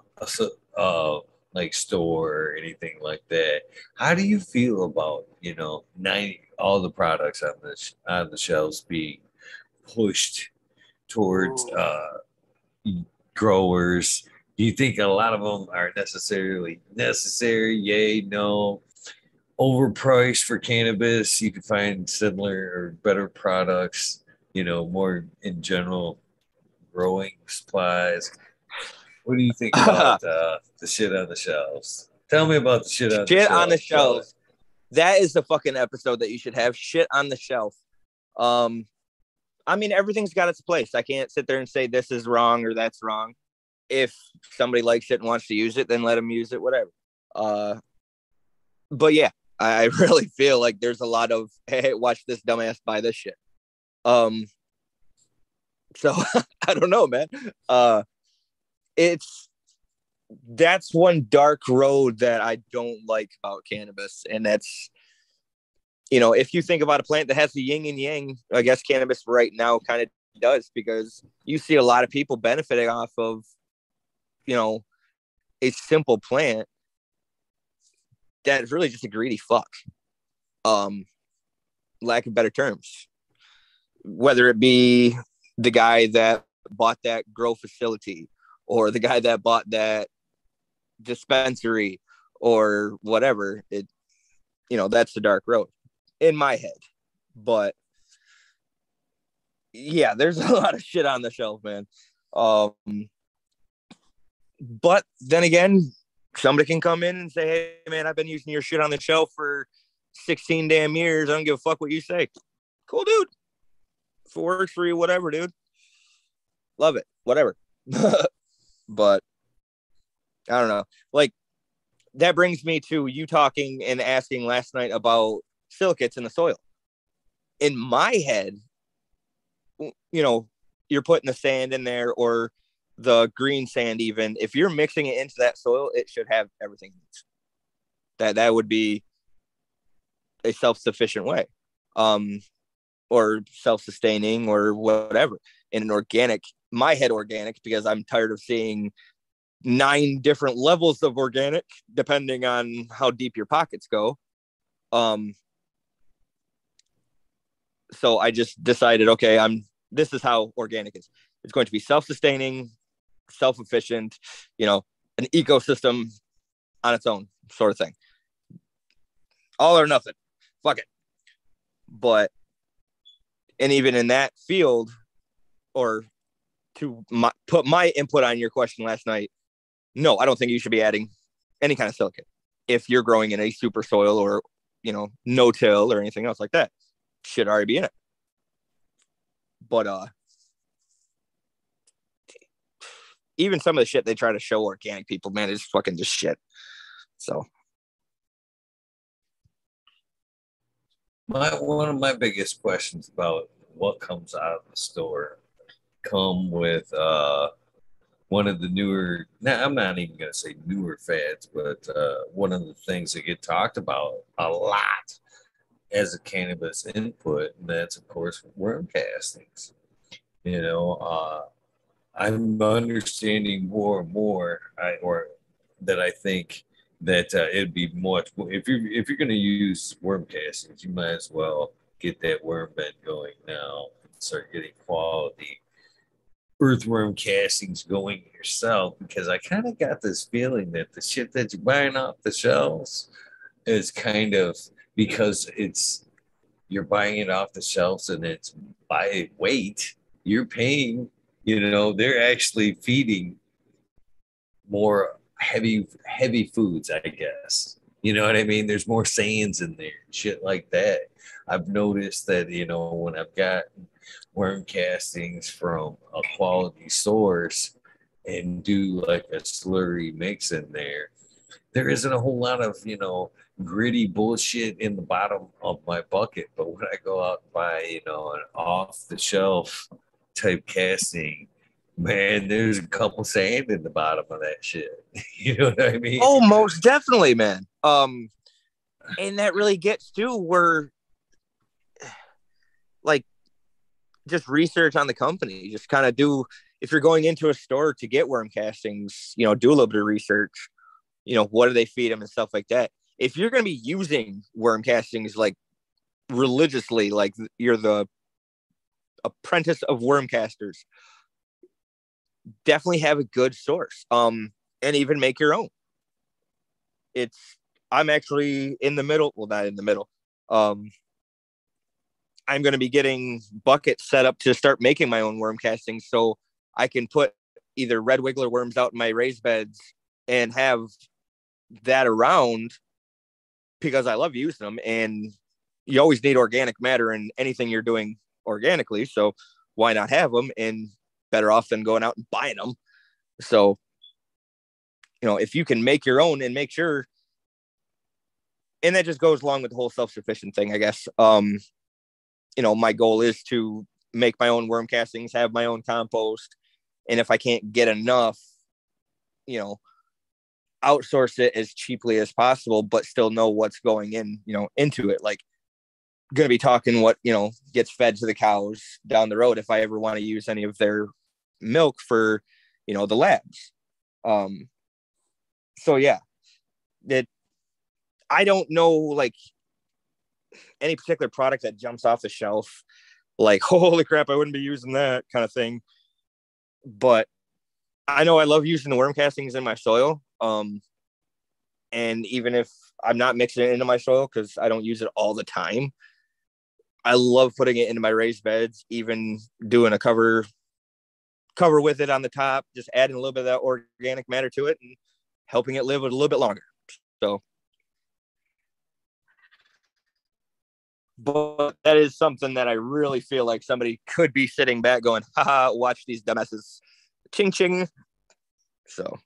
uh, like store or anything like that. How do you feel about you know 90 all the products on the on the shelves being pushed towards uh, growers Do you think a lot of them are necessarily necessary? Yay, no. Overpriced for cannabis. You can find similar or better products, you know, more in general growing supplies. What do you think about (laughs) uh, the shit on the shelves? Tell me about the shit on shit the on the shelves. That is the fucking episode that you should have. Shit on the shelf. Um, I mean, everything's got its place. I can't sit there and say this is wrong or that's wrong. If somebody likes it and wants to use it, then let them use it, whatever. Uh, but yeah, I (laughs) really feel like there's a lot of hey, watch this dumbass buy this shit. Um, so (laughs) I don't know, man. Uh, it's that's one dark road that I don't like about cannabis, and that's you know, if you think about a plant that has the yin and yang, I guess cannabis right now kind of does because you see a lot of people benefiting off of, you know, a simple plant that's really just a greedy fuck. Um, lack of better terms. Whether it be the guy that bought that grow facility or the guy that bought that dispensary or whatever, it you know, that's the dark road in my head. But yeah, there's a (laughs) lot of shit on the shelf, man. Um, but then again, somebody can come in and say, "Hey, man, I've been using your shit on the shelf for 16 damn years. I don't give a fuck what you say." Cool, dude. If it works for you, whatever, dude. Love it, whatever. (laughs) but I don't know. Like that brings me to you talking and asking last night about silicates in the soil. In my head, you know, you're putting the sand in there or the green sand even if you're mixing it into that soil it should have everything that that would be a self-sufficient way um or self-sustaining or whatever in an organic my head organic because i'm tired of seeing nine different levels of organic depending on how deep your pockets go um so I just decided, okay, I'm this is how organic is. It's going to be self-sustaining, self-efficient, you know, an ecosystem on its own sort of thing. All or nothing. Fuck it. But and even in that field, or to my, put my input on your question last night, no, I don't think you should be adding any kind of silicate if you're growing in a super soil or you know no till or anything else like that should already be in it. But uh even some of the shit they try to show organic people, man, it's fucking just shit. So my one of my biggest questions about what comes out of the store come with uh one of the newer now i'm not even going to say newer fads but uh, one of the things that get talked about a lot as a cannabis input, and that's of course worm castings. You know, uh, I'm understanding more and more, I, or that I think that uh, it'd be much more if you're if you're going to use worm castings, you might as well get that worm bed going now and start getting quality earthworm castings going yourself because I kind of got this feeling that the shit that you're buying off the shelves is kind of because it's you're buying it off the shelves and it's by weight you're paying you know they're actually feeding more heavy heavy foods i guess. You know what i mean? There's more sands in there shit like that. I've noticed that you know when i've got worm castings from a quality source and do like a slurry mix in there there isn't a whole lot of you know gritty bullshit in the bottom of my bucket. But when I go out and buy, you know, an off the shelf type casting, man, there's a couple sand in the bottom of that shit. (laughs) you know what I mean? Oh, most definitely, man. Um, and that really gets to where, like, just research on the company. Just kind of do if you're going into a store to get worm castings, you know, do a little bit of research. You know, what do they feed them and stuff like that if you're going to be using worm castings like religiously, like you're the apprentice of worm casters, definitely have a good source. Um, and even make your own. It's I'm actually in the middle. Well, not in the middle. Um, I'm going to be getting buckets set up to start making my own worm castings, so I can put either red wiggler worms out in my raised beds and have that around because I love using them. And you always need organic matter in anything you're doing organically. So why not have them? And better off than going out and buying them. So, you know, if you can make your own and make sure, and that just goes along with the whole self sufficient thing, I guess. Um, you know, my goal is to make my own worm castings, have my own compost. And if I can't get enough, you know, outsource it as cheaply as possible, but still know what's going in, you know, into it. Like, going to be talking what you know gets fed to the cows down the road if I ever want to use any of their milk for you know the labs. Um, so yeah, that I don't know like any particular product that jumps off the shelf, like (laughs) holy crap, I wouldn't be using that kind of thing. But I know I love using the worm castings in my soil. Um, and even if I'm not mixing it into my soil because I don't use it all the time, I love putting it into my raised beds, even doing a cover cover with it on the top, just adding a little bit of that organic matter to it and helping it live a little bit longer. So but that is something that I really feel like somebody could be sitting back going, haha, watch these dumbasses. Ching ching. So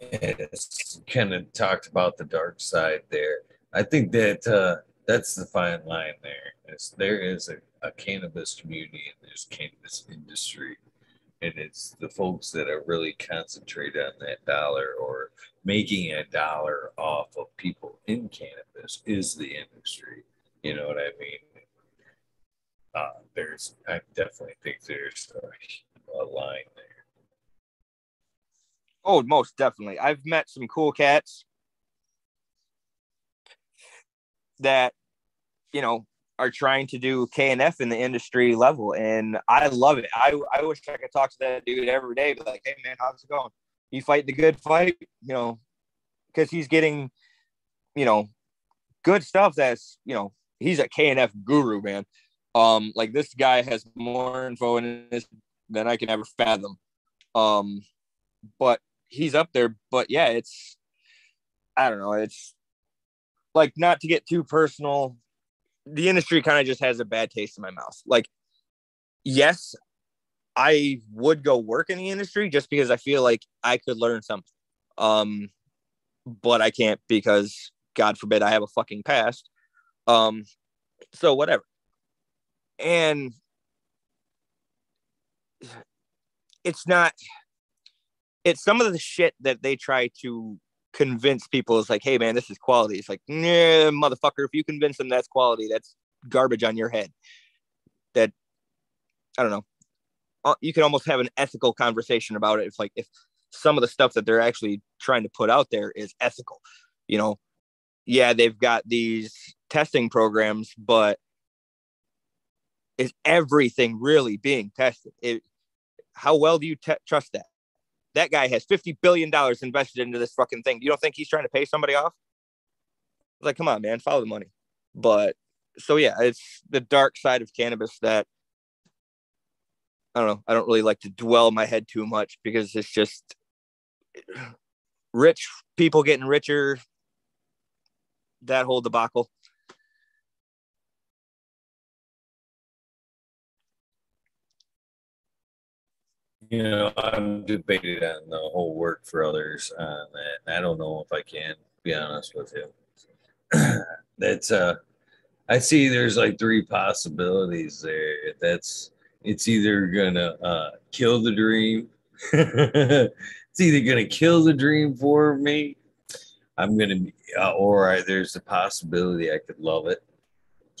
it's kind of talked about the dark side there. I think that uh, that's the fine line there. Is there is a, a cannabis community and there's cannabis industry, and it's the folks that are really concentrated on that dollar or making a dollar off of people in cannabis is the industry. You know what I mean? Uh, there's, I definitely think there's a, a line there. Oh, most definitely. I've met some cool cats that you know are trying to do KNF in the industry level, and I love it. I I wish I could talk to that dude every day, but like, hey man, how's it going? You fight the good fight, you know, because he's getting, you know, good stuff. That's you know, he's a KNF guru, man. Um, like this guy has more info in this than I can ever fathom. Um, but he's up there. But yeah, it's I don't know. It's like not to get too personal, the industry kind of just has a bad taste in my mouth. Like, yes, I would go work in the industry just because I feel like I could learn something. Um, but I can't because God forbid I have a fucking past. Um, so whatever. And it's not it's some of the shit that they try to convince people is like, hey man, this is quality. It's like, nah, motherfucker, if you convince them that's quality, that's garbage on your head. That I don't know. Uh, you can almost have an ethical conversation about it if like if some of the stuff that they're actually trying to put out there is ethical. You know, yeah, they've got these testing programs, but is everything really being tested? It, how well do you te- trust that? That guy has $50 billion invested into this fucking thing. You don't think he's trying to pay somebody off? Like, come on, man, follow the money. But so, yeah, it's the dark side of cannabis that I don't know. I don't really like to dwell my head too much because it's just rich people getting richer, that whole debacle. you know, I'm debated on the whole work for others on that. I don't know if I can be honest with you. (clears throat) That's uh I see there's like three possibilities there. That's it's either gonna uh kill the dream. (laughs) it's either gonna kill the dream for me. I'm gonna be, uh, or I, there's a possibility I could love it.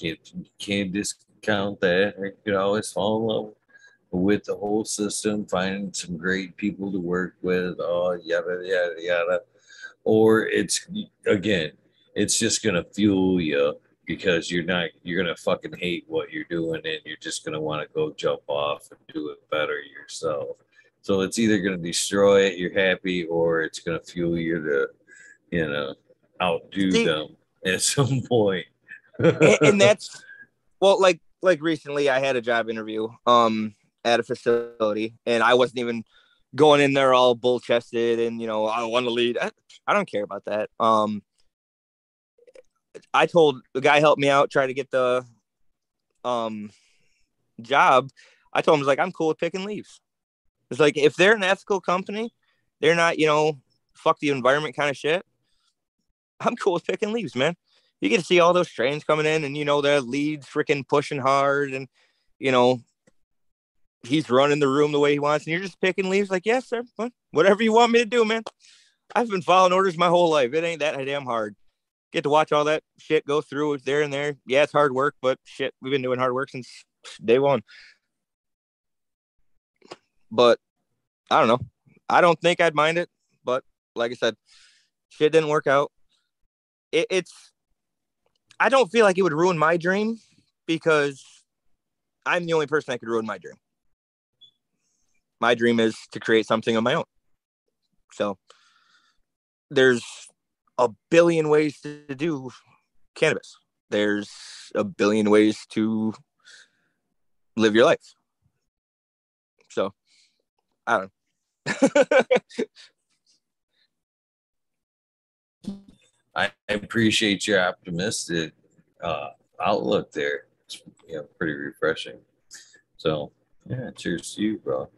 Can't can't discount that. I could always fall in love with the whole system, finding some great people to work with, oh, yada, yada, yada. Or it's, again, it's just to fuel you because you're not you're gonna fucking hate what you're doing and you're just gonna want to go jump off and do it better yourself. So it's either gonna destroy it, you're happy, or it's gonna fuel you to, you know, outdo See, them at some point. and, and (laughs) that's well, like like recently I had a job interview um at a facility and I wasn't even going in there all bull chested and you know I want to lead. I, I don't care about that. Um I told the guy helped me out, try to get the um job. I told him was like, I'm cool with picking leaves. It's like if they're an ethical company, they're not, you know, fuck the environment kind of shit. I'm cool with picking leaves, man. You get to see all those trains coming in and you know their leads freaking pushing hard and you know he's running the room the way he wants and you're just picking leaves like, yes, sir, whatever you want me to do, man. I've been following orders my whole life. It ain't that damn hard get to watch all that shit go through there and there. Yeah, it's hard work, but shit, we've been doing hard work since day one. But I don't know. I don't think I'd mind it, but like I said, shit didn't work out. It, it's I don't feel like it would ruin my dream because I'm the only person that could ruin my dream. My dream is to create something on my own. So there's a billion ways to do cannabis. There's a billion ways to live your life. So I don't (laughs) I appreciate your optimistic uh, outlook there. It's you know, pretty refreshing. So yeah, cheers to you, bro.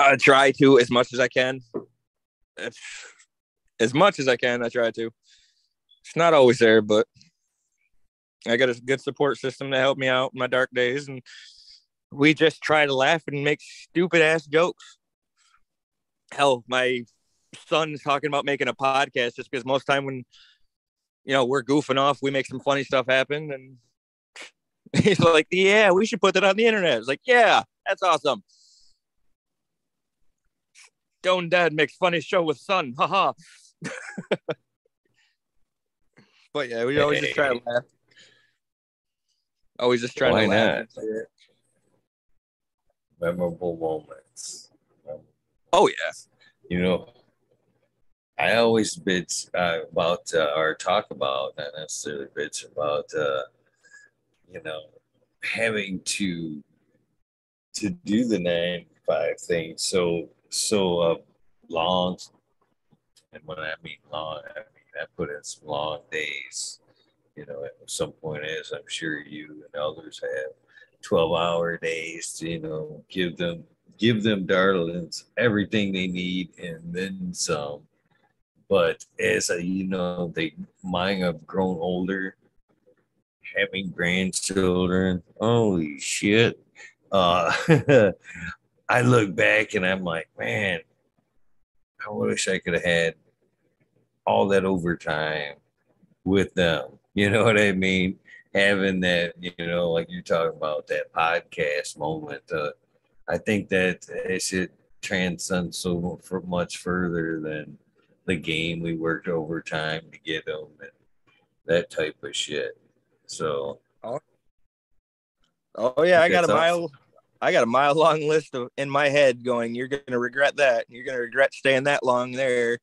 I try to as much as I can. As much as I can, I try to. It's not always there, but I got a good support system to help me out in my dark days, and we just try to laugh and make stupid ass jokes. Hell, my son's talking about making a podcast just because most time when you know we're goofing off, we make some funny stuff happen, and (laughs) he's like, "Yeah, we should put that on the internet." It's like, "Yeah, that's awesome." Stone Dad makes funny show with son. Haha. (laughs) but yeah, we always hey. just try to laugh. Always just trying Why to laugh. Memorable moments. Oh yeah. You know, I always bitch uh, about uh, or talk about, not necessarily bitch about, uh, you know, having to to do the nine five thing. So so uh, long, and when I mean long, I mean I put in some long days. You know, at some point, as I'm sure you and others have, 12 hour days to you know give them give them darlings everything they need and then some. But as you know, they mine have grown older, having grandchildren. Holy shit! Uh, (laughs) I look back and I'm like, man, I wish I could have had all that overtime with them. (laughs) You know what I mean? Having that, you know, like you're talking about that podcast moment. Uh, I think that it should transcend so much further than the game we worked overtime to get them and that type of shit. So, oh, oh yeah, I got a mile. I got a mile long list of in my head going, you're going to regret that. You're going to regret staying that long there.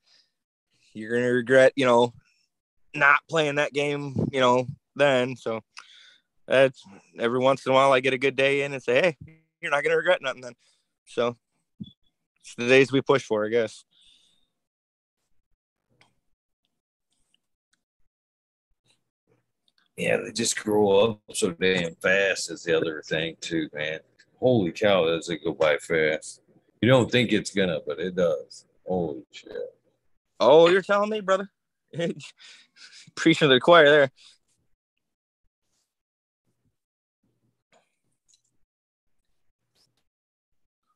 You're going to regret, you know, not playing that game, you know, then. So that's every once in a while I get a good day in and say, hey, you're not going to regret nothing then. So it's the days we push for, I guess. Yeah, they just grow up so damn fast is the other thing too, man holy cow, does it go by fast. You don't think it's gonna, but it does. Holy shit. Oh, you're telling me, brother? (laughs) Preaching to the choir there.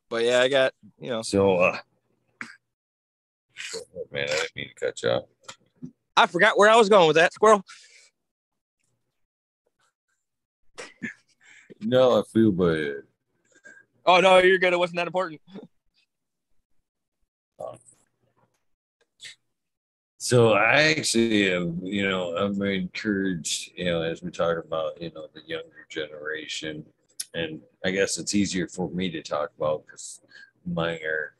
But yeah, I got, you know. So, uh, man, I didn't mean to cut you off. I forgot where I was going with that squirrel. no, I feel bad. Oh no, you're good. It wasn't that important. So I actually am, you know, I'm encouraged, you know, as we talk about, you know, the younger generation, and I guess it's easier for me to talk about because mine are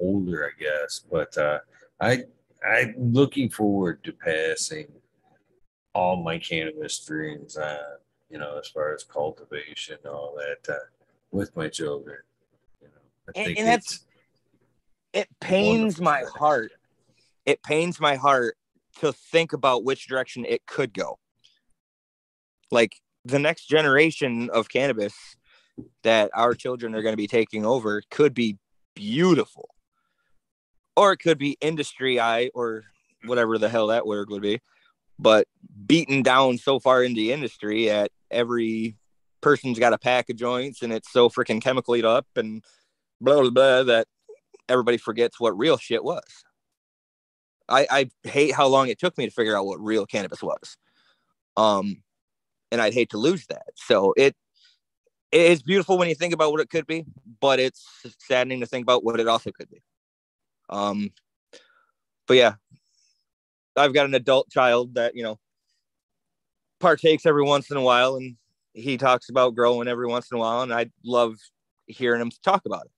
older, I guess. But uh, I I'm looking forward to passing all my cannabis dreams on, you know, as far as cultivation, all that, uh, with my children. You know, I and, and that's it pains my heart it pains my heart to think about which direction it could go. Like the next generation of cannabis that our children are going to be taking over could be beautiful. Or it could be industry eye or whatever the hell that word would be, but beaten down so far in the industry at every person's got a pack of joints and it's so freaking chemically up and blah blah blah that everybody forgets what real shit was. I, I hate how long it took me to figure out what real cannabis was. Um, and I'd hate to lose that. So it it's beautiful when you think about what it could be, but it's saddening to think about what it also could be. Um, but yeah, I've got an adult child that you know partakes every once in a while, and he talks about growing every once in a while, and I love hearing him talk about it.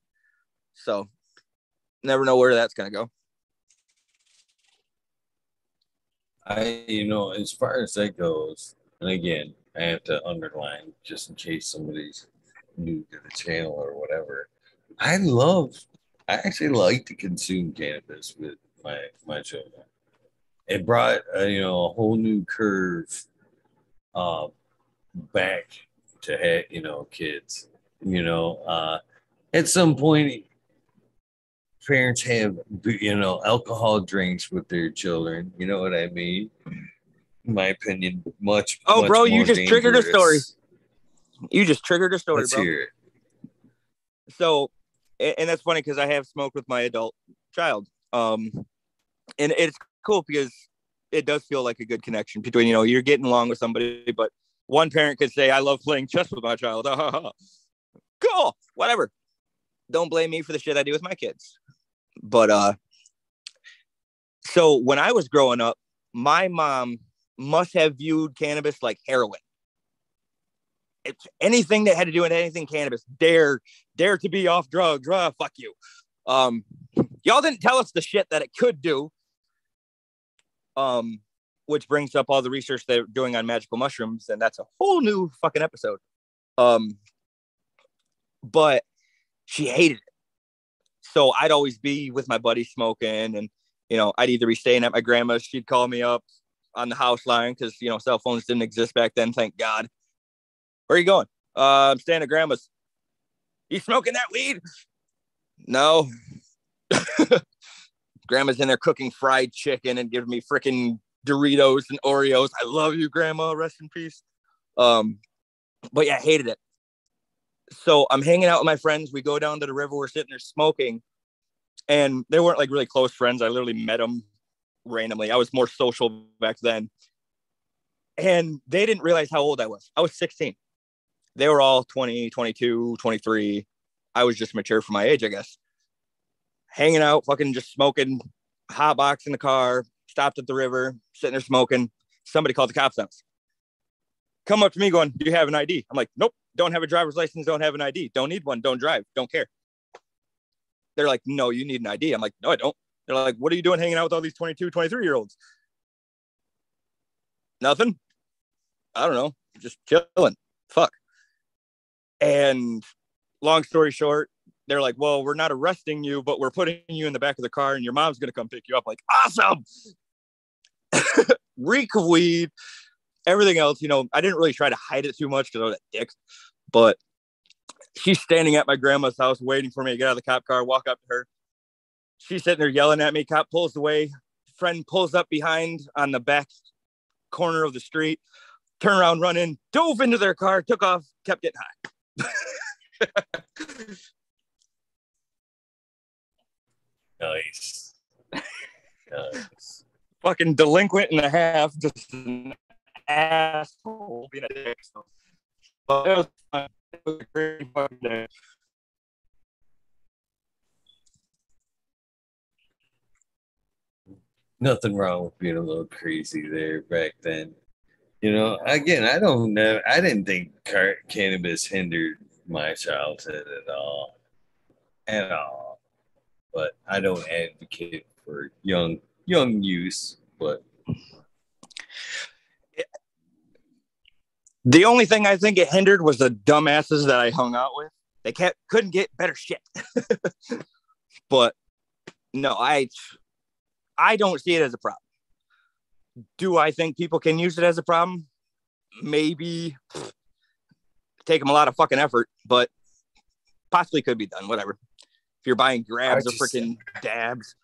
So never know where that's gonna go. I, you know, as far as that goes, and again, I have to underline just in case somebody's new to the channel or whatever. I love, I actually like to consume cannabis with my my children. It brought uh, you know a whole new curve, uh, back to you know kids. You know, uh, at some point parents have you know alcohol drinks with their children. You know what I mean? In my opinion, much. Oh, much bro, you just dangerous. triggered a story. You just triggered a story, Let's bro. Hear it. So, and that's funny because I have smoked with my adult child. Um, and it's cool because it does feel like a good connection between you know you're getting along with somebody, but one parent could say, "I love playing chess with my child." (laughs) cool, whatever. Don't blame me for the shit I do with my kids. But uh so when I was growing up, my mom must have viewed cannabis like heroin. It's anything that had to do with anything cannabis. Dare, dare to be off drugs. Ah, fuck you. Um, y'all didn't tell us the shit that it could do. Um, which brings up all the research they're doing on magical mushrooms, and that's a whole new fucking episode. Um, but she hated it so I'd always be with my buddy smoking, and you know, I'd either be staying at my grandma's. She'd call me up on the house line because you know cell phones didn't exist back then. Thank God. Where are you going? Uh, I'm staying at grandma's. You smoking that weed? No. (laughs) grandma's in there cooking fried chicken and giving me freaking Doritos and Oreos. I love you, grandma. Rest in peace. Um, but yeah, I hated it so I'm hanging out with my friends. We go down to the river. We're sitting there smoking, and they weren't like really close friends. I literally met them randomly. I was more social back then, and they didn't realize how old I was. I was 16. They were all 20, 22, 23. I was just mature for my age, I guess. Hanging out, fucking just smoking, hot box in the car. Stopped at the river, sitting there smoking. Somebody called the cops on us. Come up to me, going, "Do you have an ID?" I'm like, "Nope." don't have a driver's license, don't have an ID, don't need one, don't drive, don't care. They're like, no, you need an ID. I'm like, no, I don't. They're like, what are you doing hanging out with all these 22, 23 year olds? Nothing. I don't know, just chilling. Fuck. And long story short, they're like, well, we're not arresting you, but we're putting you in the back of the car and your mom's going to come pick you up. Like, awesome. (laughs) Reek of weed everything else, you know, I didn't really try to hide it too much because I was a dick. But she's standing at my grandma's house waiting for me to get out of the cop car, walk up to her. She's sitting there yelling at me. Cop pulls away. Friend pulls up behind on the back corner of the street, turn around, run in, dove into their car, took off, kept getting high. (laughs) nice. nice. (laughs) Fucking delinquent and a half, just an asshole being a dick. So, but it was fun. It was a great fucking day. nothing wrong with being a little crazy there back then. You know, again, I don't know. I didn't think car- cannabis hindered my childhood at all, at all. But I don't advocate for young young use. But the only thing I think it hindered was the dumbasses that I hung out with. They kept couldn't get better shit. (laughs) but no, I I don't see it as a problem. Do I think people can use it as a problem? Maybe take them a lot of fucking effort, but possibly could be done. Whatever. If you're buying grabs or freaking dabs.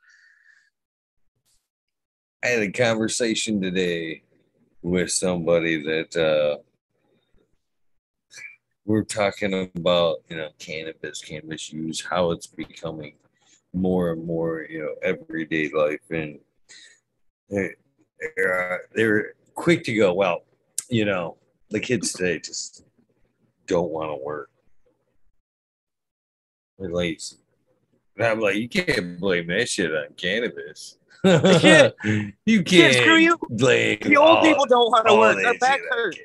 I had a conversation today with somebody that uh, we're talking about, you know, cannabis, cannabis use, how it's becoming more and more, you know, everyday life, and they're they're, uh, they're quick to go. Well, you know, the kids today just don't want to work. They're lazy. And I'm like, you can't blame that shit on cannabis. (laughs) (laughs) you can't screw you. blame the old all, people don't want to work. Their backs hurt.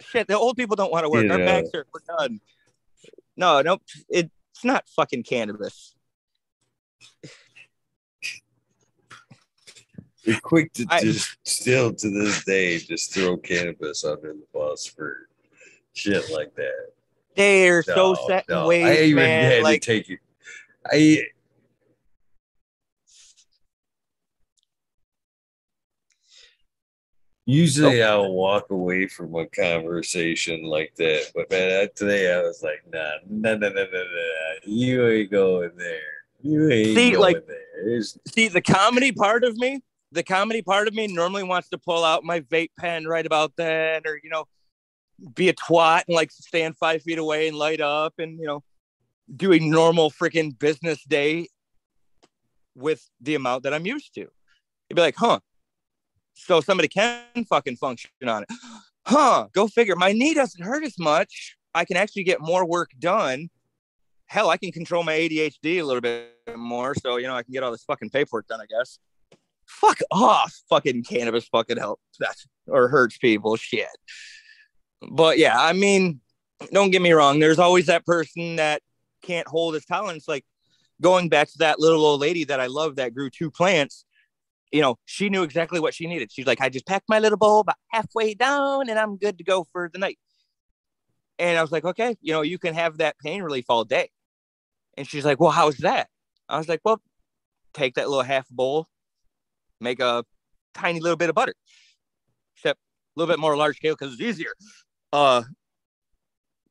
Shit, the old people don't want to work. You Our know. backs hurt. We're done. No, no, it, it's not fucking cannabis. You're quick to I, just still to this day just throw cannabis under the bus for shit like that. They're no, so set no. in ways, I even man. Had like, to take it. I Usually oh. I'll walk away from a conversation like that, but man, today I was like, nah, nah, nah, nah, nah, nah. You ain't going there. You ain't see, going like, there. See, the comedy part of me, the comedy part of me normally wants to pull out my vape pen right about then, or you know, be a twat and like stand five feet away and light up and you know, do a normal freaking business day with the amount that I'm used to. You'd be like, huh, so somebody can fucking function on it. (gasps) Huh, go figure. My knee doesn't hurt as much. I can actually get more work done. Hell, I can control my ADHD a little bit more. So, you know, I can get all this fucking paperwork done, I guess. Fuck off. Fucking cannabis fucking helps that or hurts people. Shit. But yeah, I mean, don't get me wrong. There's always that person that can't hold his tolerance. Like going back to that little old lady that I love that grew two plants you know, she knew exactly what she needed. She's like, I just packed my little bowl about halfway down and I'm good to go for the night. And I was like, okay, you know, you can have that pain relief all day. And she's like, well, how's that? I was like, well, take that little half bowl, make a tiny little bit of butter, except a little bit more large scale because it's easier. Uh,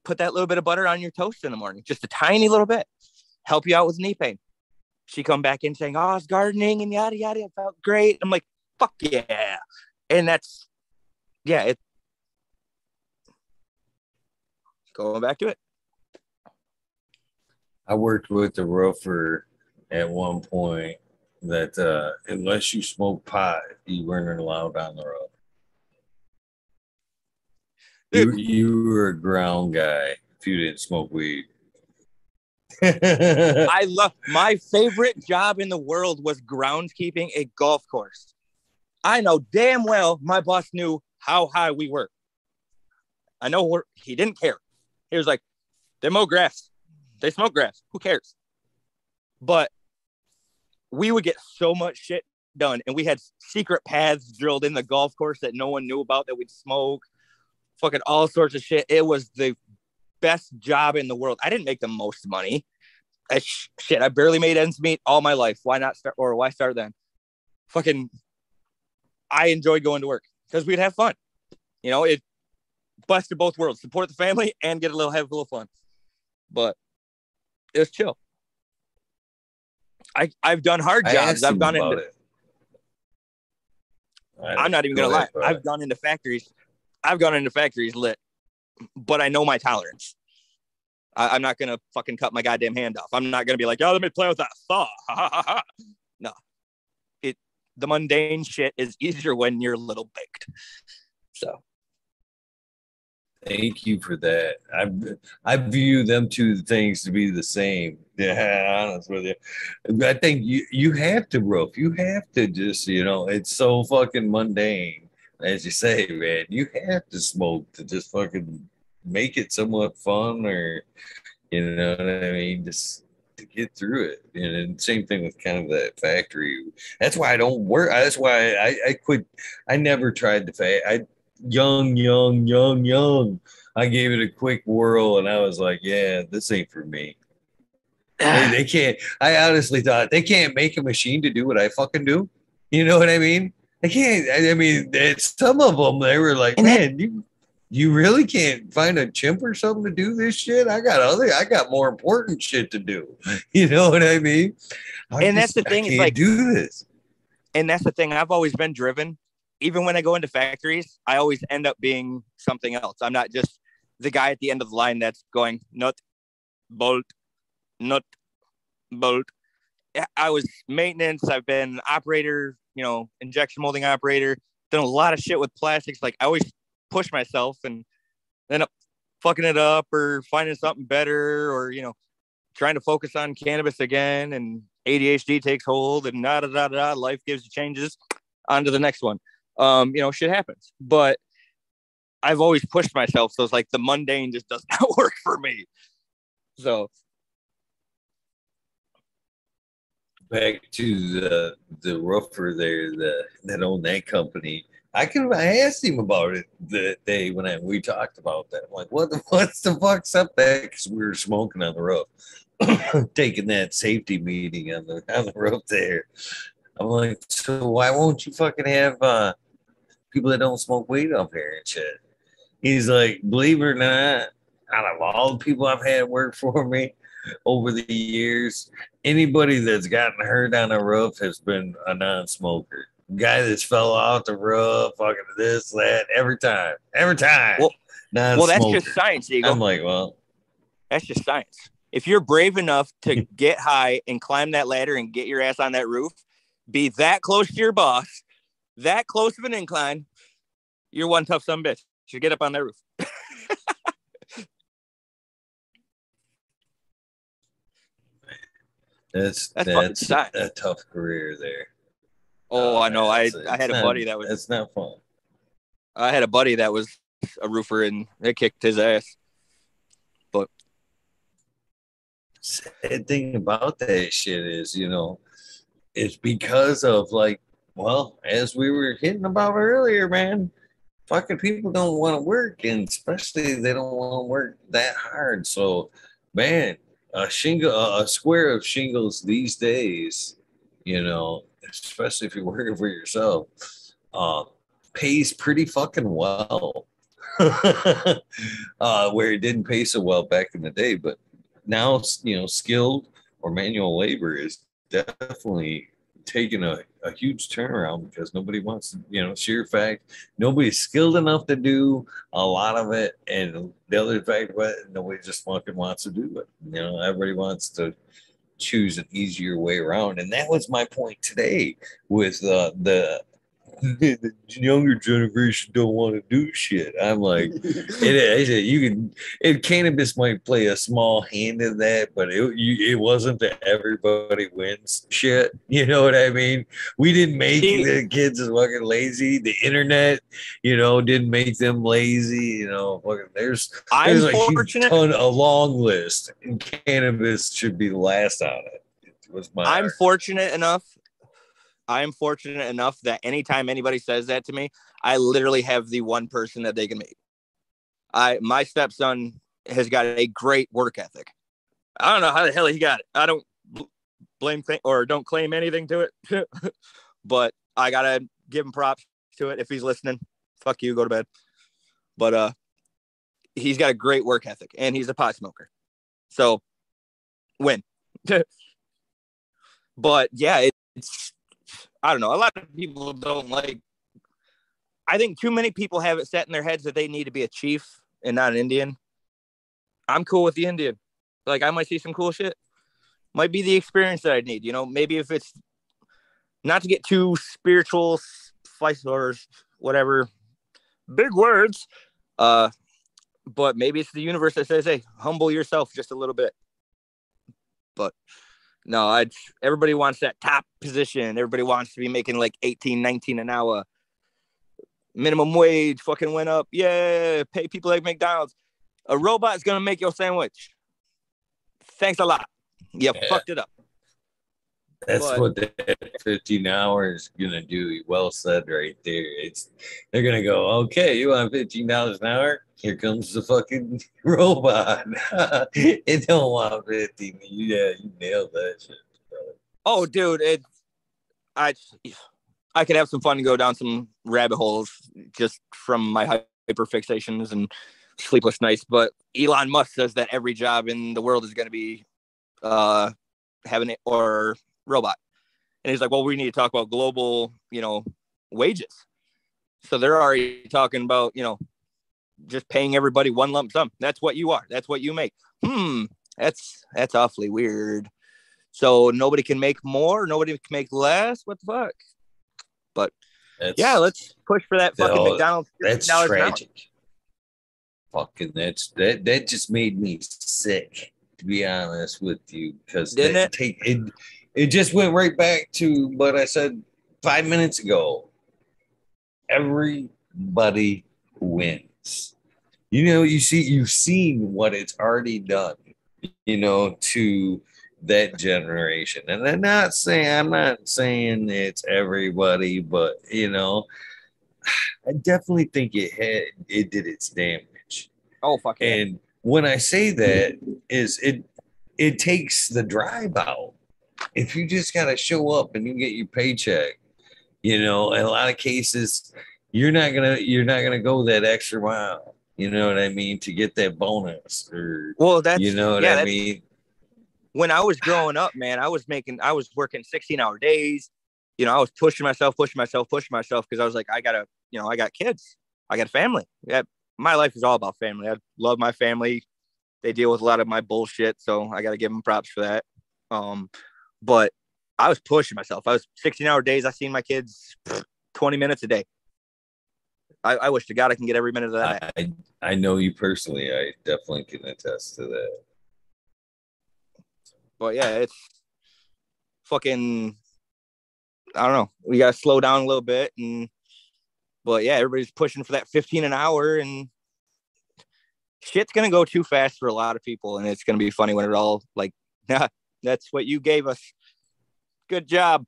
put that little bit of butter on your toast in the morning, just a tiny little bit, help you out with knee pain she come back in saying, "Oh, I was gardening and yada yada. It felt great." I'm like, "Fuck yeah!" And that's yeah, it. Going back to it. I worked with the roofer at one point that uh, unless you smoke pot, you weren't allowed on the You, you were a ground guy if you didn't smoke weed. (laughs) (laughs) I love my favorite job in the world was groundskeeping a golf course. I know damn well my boss knew how high we were. I know he didn't care. He was like, they mow grass, they smoke grass. Who cares? But we would get so much shit done, and we had secret paths drilled in the golf course that no one knew about that we'd smoke, fucking all sorts of shit. It was the best job in the world. I didn't make the most money. I, shit, I barely made ends meet all my life. Why not start or why start then? Fucking, I enjoyed going to work because we'd have fun. You know, it busted both worlds: support the family (laughs) and get a little have a little fun. But it was chill. I I've done hard jobs. I've gone into. It. I'm not even gonna lie. I've gone into factories. I've gone into factories lit but I know my tolerance. I, am not gonna fucking cut my goddamn hand off. I'm not gonna be like, oh, let me play with that saw. no, it the mundane shit is easier when you're little baked. So Thank you for that. I I view them two things to be the same. (laughs) Yeah, honest with you. I think you you have to roof. You have to just you know it's so fucking mundane, as you say, man. You have to smoke to just fucking make it somewhat fun, or you know what I mean. Just to get through it. And same thing with kind of that factory. That's why I don't work. That's why I, I quit. I never tried to fa I young, young, young, young. I gave it a quick whirl and I was like, yeah, this ain't for me. they, they can't. I honestly thought they can't make a machine to do what I fucking do. You know what I mean? I can't. I mean, some of them. They were like, man, you you really can't find a chimp or something to do this shit. I got other, I got more important shit to do. (laughs) You know what I mean? I and just, that's the thing. is like do this. And that's the thing. I've always been driven. Even when I go into factories, I always end up being something else. I'm not just the guy at the end of the line that's going nut, bolt, nut, bolt. I was maintenance. I've been operator. You know, injection molding operator. Done a lot of shit with plastics. Like I always push myself and end up fucking it up or finding something better or you know trying to focus on cannabis again and ADHD takes hold and da da da da life gives you changes on to the next one um you know shit happens but I've always pushed myself so it's like the mundane just does (laughs) not work for me so back to the the roofer there the that owned that company I could I asked him about it the day when I, we talked about that. I'm like, what (laughs) what's the fuck's up there? Because we were smoking on the roof, (coughs) taking that safety meeting on the on the roof there. I'm like, so why won't you fucking have uh, people that don't smoke weed up here and shit? He's like, believe it or not, out of all the people I've had work for me over the years, anybody that's gotten hurt on a roof has been a non-smoker guy that's fell off the roof, fucking this, that, every time, every time. Well, well, that's just science, Eagle. I'm like, well, that's just science. If you're brave enough to (laughs) get high and climb that ladder and get your ass on that roof, be that close to your boss, that close of an incline, you're one tough son bitch. You get up on that roof. That's that's, that's a tough career there. Oh, oh I know. I I had a buddy that was. It's not fun. I had a buddy that was a roofer, and they kicked his ass. But sad thing about that shit is, you know, it's because of like, well, as we were hitting about earlier, man. Fucking people don't want to work, and especially they don't want to work that hard. So, man, a shingle, a square of shingles these days, you know, especially if you're working for yourself, uh, pays pretty fucking well. (laughs) uh, where it didn't pay so well back in the day, but now you know, skilled or manual labor is definitely taking a, a huge turnaround because nobody wants to, you know, sheer fact, nobody's skilled enough to do a lot of it. And the other fact, what nobody just fucking wants to do it. You know, everybody wants to choose an easier way around. And that was my point today with uh, the (laughs) the younger generation don't want to do shit. I'm like, it, you can, it, cannabis might play a small hand in that, but it, you, it wasn't the everybody wins shit. (laughs) You know what I mean? We didn't make the kids as fucking lazy. The internet, you know, didn't make them lazy. You know, fucking, there's, there's a huge ton, a long list, and cannabis should be last on it. it was my I'm fortunate enough I am fortunate enough that anytime anybody says that to me, I literally have the one person that they can meet. I my stepson has got a great work ethic. I don't know how the hell he got it. I don't blame th- or don't claim anything to it, (laughs) but I gotta give him props to it. If he's listening, fuck you, go to bed. But uh, he's got a great work ethic and he's a pot smoker, so win. (laughs) but yeah, it's I don't know. A lot of people don't like. I think too many people have it set in their heads that they need to be a chief and not an Indian. I'm cool with the Indian. Like I might see some cool shit. Might be the experience that I need. You know, maybe if it's not to get too spiritual, or whatever, big words. Uh, but maybe it's the universe that says, "Hey, humble yourself just a little bit." But no, I everybody wants that top position. Everybody wants to be making like 18, 19 an hour. Minimum wage fucking went up. Yeah, pay people like McDonald's. A robot's gonna make your sandwich. Thanks a lot. You yeah. fucked it up. That's but, what that 15 hours gonna do. Well said right there. It's they're gonna go, okay, you want 15 dollars an hour? Here comes the fucking (laughs) robot. (laughs) it don't want 15. Yeah, you nailed that shit. Oh, dude, it I I could have some fun and go down some rabbit holes just from my hyper fixations and sleepless nights. But Elon Musk says that every job in the world is going to be uh, having it or robot. And he's like, well, we need to talk about global, you know, wages. So they're already talking about, you know, just paying everybody one lump sum. That's what you are. That's what you make. Hmm. That's that's awfully weird. So nobody can make more. Nobody can make less. What the fuck? But that's, yeah, let's push for that fucking McDonald's. That's tragic. Fucking that's that that just made me sick. To be honest with you, because didn't it take it it just went right back to what I said five minutes ago. Everybody wins. You know, you see, you've seen what it's already done, you know, to that generation. And I'm not saying I'm not saying it's everybody, but you know, I definitely think it had it did its damage. Oh fuck. And when I say that is it it takes the drive out if you just got to show up and you get your paycheck, you know, in a lot of cases, you're not gonna you're not gonna go that extra mile. You know what I mean to get that bonus or well, that's you know what yeah, I mean. When I was growing up, man, I was making I was working 16 hour days. You know, I was pushing myself, pushing myself, pushing myself because I was like, I gotta, you know, I got kids, I got a family. Yeah, my life is all about family. I love my family. They deal with a lot of my bullshit, so I got to give them props for that. Um, but I was pushing myself. I was 16 hour days. I seen my kids 20 minutes a day. I, I wish to God I can get every minute of that. I, I know you personally. I definitely can attest to that. But yeah, it's fucking. I don't know. We gotta slow down a little bit, and but yeah, everybody's pushing for that 15 an hour, and shit's gonna go too fast for a lot of people, and it's gonna be funny when it all like, nah, (laughs) that's what you gave us. Good job.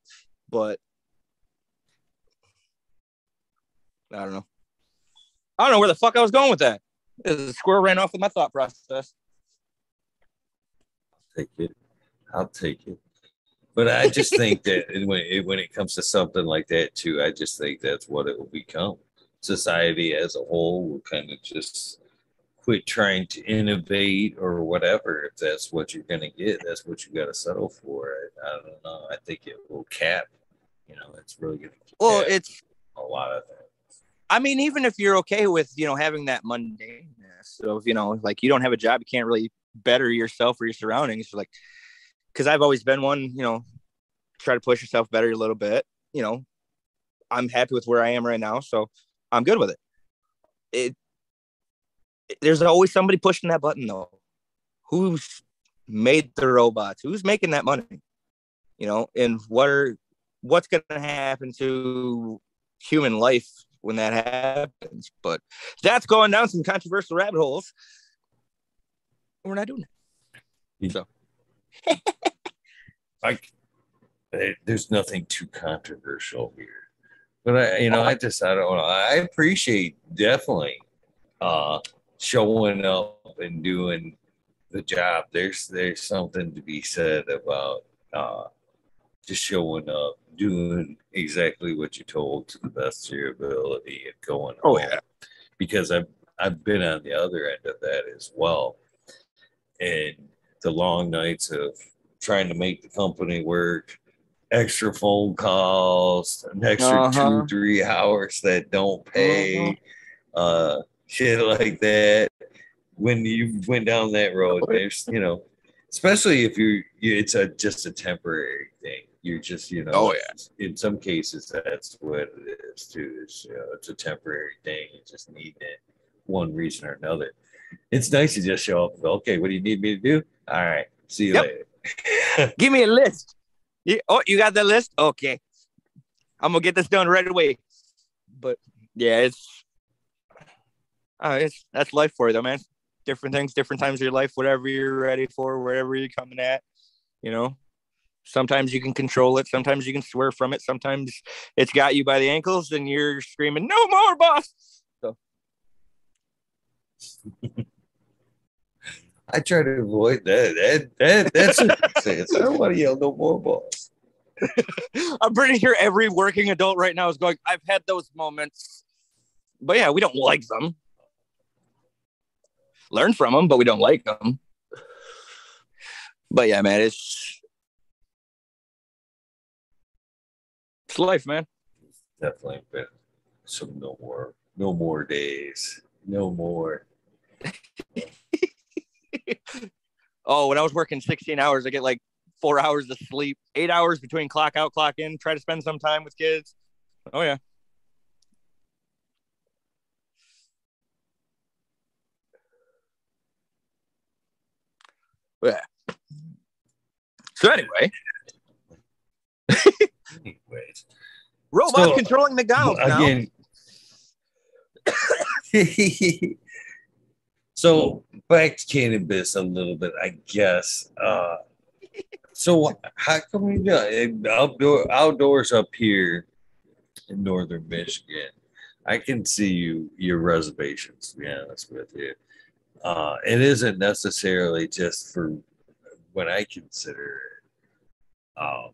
But I don't know. I don't know where the fuck I was going with that. The squirrel ran off with my thought process. I'll take it. I'll take it. But I just think that when it, when it comes to something like that too, I just think that's what it will become. Society as a whole will kind of just quit trying to innovate or whatever. If that's what you're going to get, that's what you got to settle for. I, I, don't know. I think it will cap. You know, it's really going to. Well, it's a lot of things. I mean, even if you're okay with you know having that mundaneness of you know like you don't have a job, you can't really better yourself or your surroundings. Like, because I've always been one, you know, try to push yourself better a little bit. You know, I'm happy with where I am right now, so I'm good with it. It there's always somebody pushing that button though. Who's made the robots? Who's making that money? You know, and what are what's going to happen to human life when that happens? But that's going down some controversial rabbit holes. We're not doing it. So, (laughs) like, there's nothing too controversial here. But I, you know, I just I don't know. I appreciate definitely uh showing up and doing the job. There's there's something to be said about uh, just showing up, doing exactly what you're told to the best of your ability, and going. Oh home. yeah, because I've I've been on the other end of that as well, and the long nights of trying to make the company work, extra phone calls, an extra uh-huh. two three hours that don't pay. Uh-huh. Uh, shit like that when you went down that road there's you know especially if you're it's a just a temporary thing you're just you know oh yeah in some cases that's what it is too it's, you know, it's a temporary thing you just need it one reason or another it's nice to just show up. Okay, what do you need me to do? All right, see you yep. later. (laughs) Give me a list. oh, you got the list? Okay, I'm gonna get this done right away. But yeah, it's uh, it's that's life for you though, man. Different things, different times of your life, whatever you're ready for, wherever you're coming at, you know. Sometimes you can control it. Sometimes you can swear from it. Sometimes it's got you by the ankles and you're screaming, "No more, boss!" So. (laughs) I try to avoid that. That, that that's it. I don't want to yell, "No more, boss." (laughs) I'm pretty sure every working adult right now is going. I've had those moments, but yeah, we don't like them. Learn from them, but we don't like them. But yeah, man, it's It's life, man. Definitely been some no more, no more days, no more. (laughs) oh, when I was working 16 hours, I get like four hours of sleep, eight hours between clock out, clock in, try to spend some time with kids. Oh, yeah. Yeah. So anyway, Anyways. Robots so, controlling McDonald's again. (laughs) so back to cannabis a little bit, I guess. Uh, so how come we got outdoor outdoors up here in northern Michigan? I can see you your reservations. To be honest with you, uh, it isn't necessarily just for what I consider um,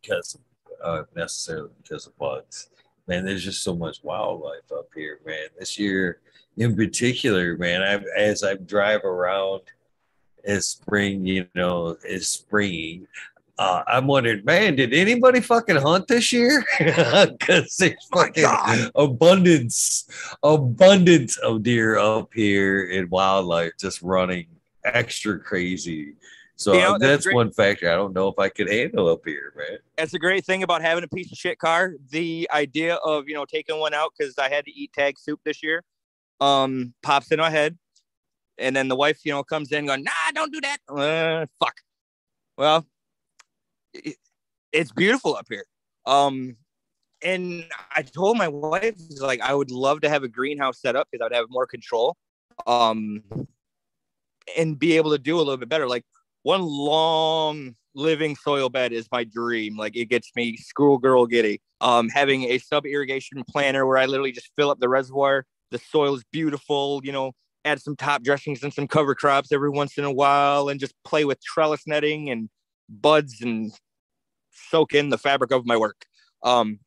because uh, necessarily because of bugs. Man, there's just so much wildlife up here, man. This year, in particular, man, I as I drive around as spring, you know, is springing. Uh, I'm wondering, man, did anybody fucking hunt this year? (laughs) Because there's oh fucking oh abundance, abundance of deer up here in wildlife just running extra crazy so you know, that's, that's one factor. I don't know if I could handle up here, man. That's a great thing about having a piece of shit car. The idea of you know taking one out because I had to eat tag soup this year, um, pops in my head, and then the wife, you know, comes in going, "Nah, don't do that." Uh, fuck. Well, it, it's beautiful up here. Um, and I told my wife, like, I would love to have a greenhouse set up because I would have more control, um, and be able to do a little bit better. Like one long living soil bed is my dream. Like it gets me schoolgirl giddy. Um, having a sub irrigation planter where I literally just fill up the reservoir. The soil is beautiful. You know, add some top dressings and some cover crops every once in a while, and just play with trellis netting and buds and soak in the fabric of my work. Um,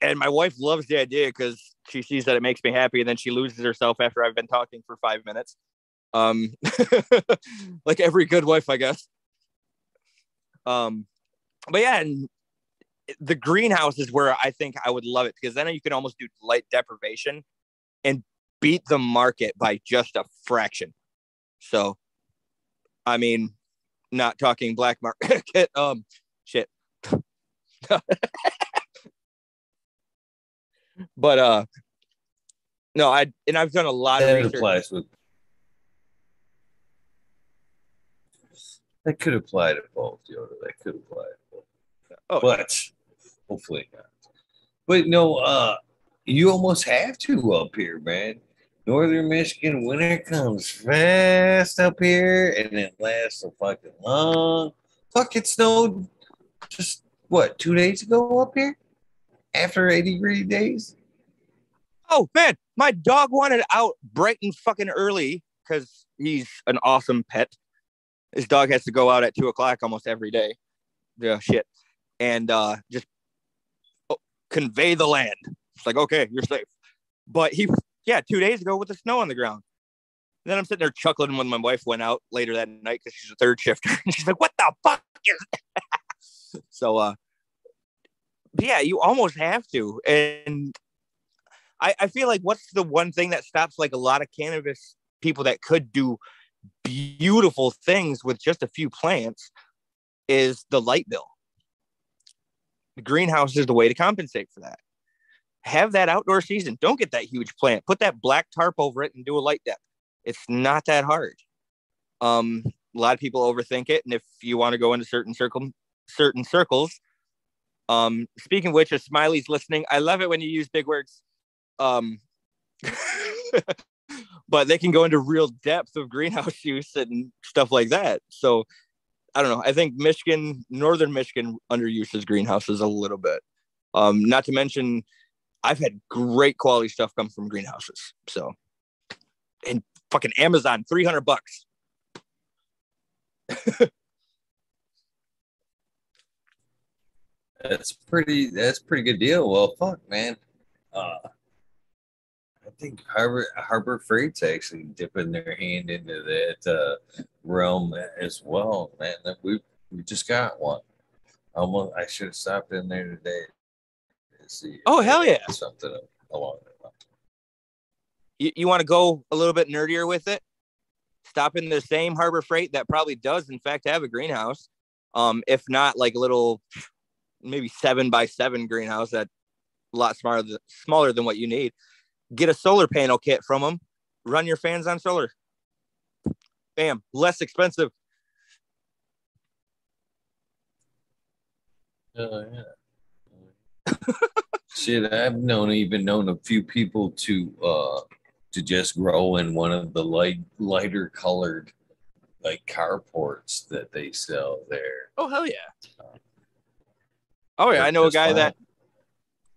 and my wife loves the idea because she sees that it makes me happy, and then she loses herself after I've been talking for five minutes. Um (laughs) like every good wife i guess. Um but yeah and the greenhouse is where i think i would love it because then you can almost do light deprivation and beat the market by just a fraction. So i mean not talking black market (laughs) um shit (laughs) but uh no i and i've done a lot of research. with That could apply to both, Yoda. That could apply to both. Oh, but hopefully not. But no, uh, you almost have to up here, man. Northern Michigan winter comes fast up here and it lasts so fucking long. Fuck, it snowed just what, two days ago up here? After 80 degree days? Oh man, my dog wanted out bright and fucking early because he's an awesome pet his dog has to go out at two o'clock almost every day. Yeah, shit. And uh, just oh, convey the land. It's like, okay, you're safe. But he, yeah, two days ago with the snow on the ground. And then I'm sitting there chuckling when my wife went out later that night because she's a third shifter. and (laughs) she's like, what the fuck is (laughs) So, uh, yeah, you almost have to. And I, I feel like what's the one thing that stops like a lot of cannabis people that could do beautiful things with just a few plants is the light bill. The greenhouse is the way to compensate for that. Have that outdoor season. Don't get that huge plant. Put that black tarp over it and do a light depth. It's not that hard. Um, a lot of people overthink it, and if you want to go into certain circle, certain circles, um, speaking of which, if Smiley's listening, I love it when you use big words. Um, (laughs) but they can go into real depth of greenhouse (laughs) use and stuff like that. So I don't know. I think Michigan, northern Michigan, underuses greenhouses a little bit. Um, not to mention, I've had great quality stuff come from greenhouses. So, and fucking Amazon, three hundred bucks. (laughs) that's pretty. That's pretty good deal. Well, fuck, man. Uh, I think Harbor Harbor Freight's actually dipping their hand into that uh, realm as well, man. We we just got one. Almost, I should have stopped in there today to see. Oh hell yeah! Something along that. You you want to go a little bit nerdier with it? Stop in the same Harbor Freight that probably does in fact have a greenhouse. Um, if not like a little, maybe seven by seven greenhouse that a lot smaller than, smaller than what you need get a solar panel kit from them, run your fans on solar. Bam, less expensive. Oh yeah. Shit, I've known even known a few people to uh to just grow in one of the light lighter colored like carports that they sell there. Oh hell yeah. oh yeah, I know a guy fine. that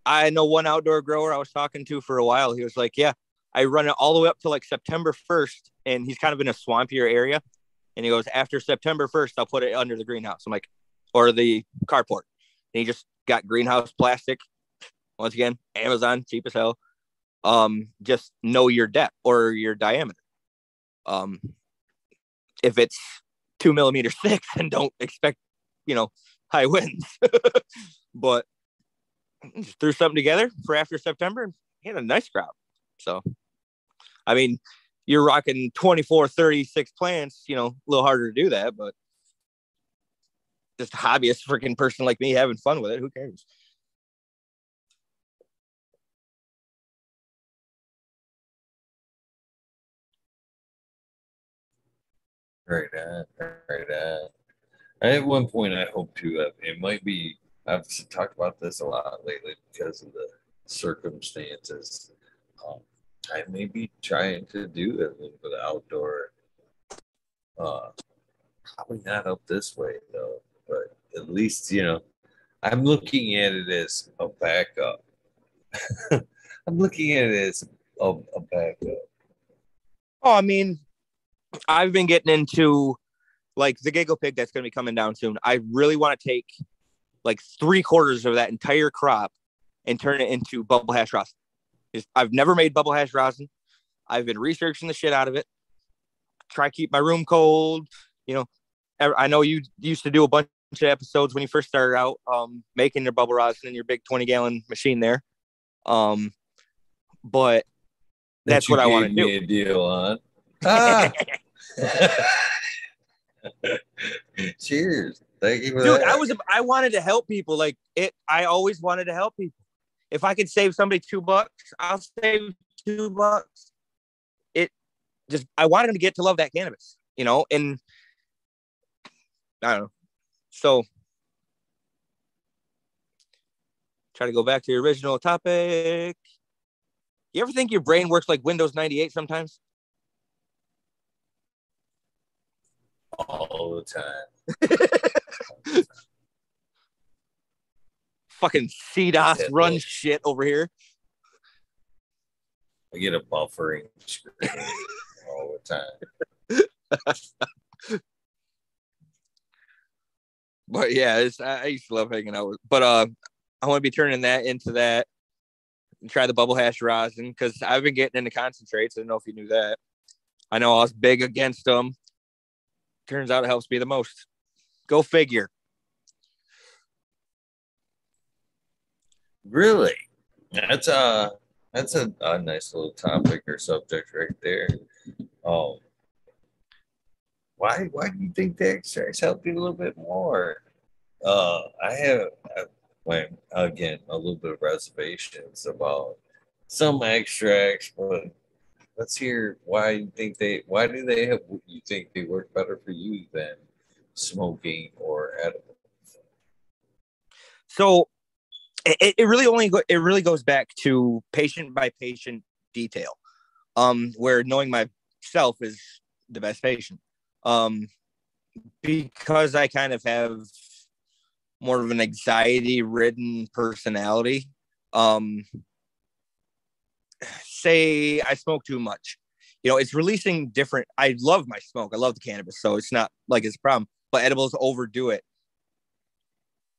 I know one outdoor grower I was talking to for a while. He was like, "Yeah, I run it all the way up to like September 1st, and he's kind of in a swampier area." And he goes, "After September 1st, I'll put it under the greenhouse." I'm like, "Or the carport." He just got greenhouse plastic. Once again, Amazon, cheap as hell. Um, just know your depth or your diameter. Um, if it's two millimeters (laughs) thick, then don't expect, you know, high winds. (laughs) but just threw something together for after September and had a nice crop. So, I mean, you're rocking 24, 36 plants, you know, a little harder to do that, but just hobbyist freaking person like me having fun with it. Who cares? Right on, right on. At one point, I hope to. Uh, it might be I've talked about this a lot lately because of the circumstances. Um, I may be trying to do a little bit of outdoor. Uh, probably not up this way though, but at least you know, I'm looking at it as a backup. (laughs) I'm looking at it as a, a backup. Oh, I mean, I've been getting into like the Giggle Pig that's going to be coming down soon. I really want to take like three quarters of that entire crop and turn it into bubble hash rosin. I've never made bubble hash rosin. I've been researching the shit out of it. Try to keep my room cold. You know, I know you used to do a bunch episodes when you first started out um, making your bubble rosin in your big 20 gallon machine there. Um, but that's that what I want to do. A deal on. (laughs) Ah. (laughs) Cheers. Thank you, dude. That. I was I wanted to help people. Like it, I always wanted to help people. If I could save somebody two bucks, I'll save two bucks. It just I wanted them to get to love that cannabis, you know, and I don't know. So try to go back to your original topic. You ever think your brain works like Windows 98 sometimes? All the time. (laughs) Fucking CDOS run shit over here. I get a buffering screen all the time. (laughs) but yeah, it's, I used to love hanging out with. But uh, I want to be turning that into that. And try the bubble hash rosin because I've been getting into concentrates. I don't know if you knew that. I know I was big against them. Turns out it helps me the most. Go figure. Really? That's a that's a, a nice little topic or subject right there. Um, why why do you think the exercise helped you a little bit more? Uh, I have like again a little bit of reservations about some extracts, but let's hear why you think they why do they have you think they work better for you than smoking or edibles? So it, it really only go, it really goes back to patient by patient detail, um, where knowing myself is the best patient, um, because I kind of have more of an anxiety ridden personality. Um, say I smoke too much, you know, it's releasing different. I love my smoke. I love the cannabis, so it's not like it's a problem. But edibles overdo it.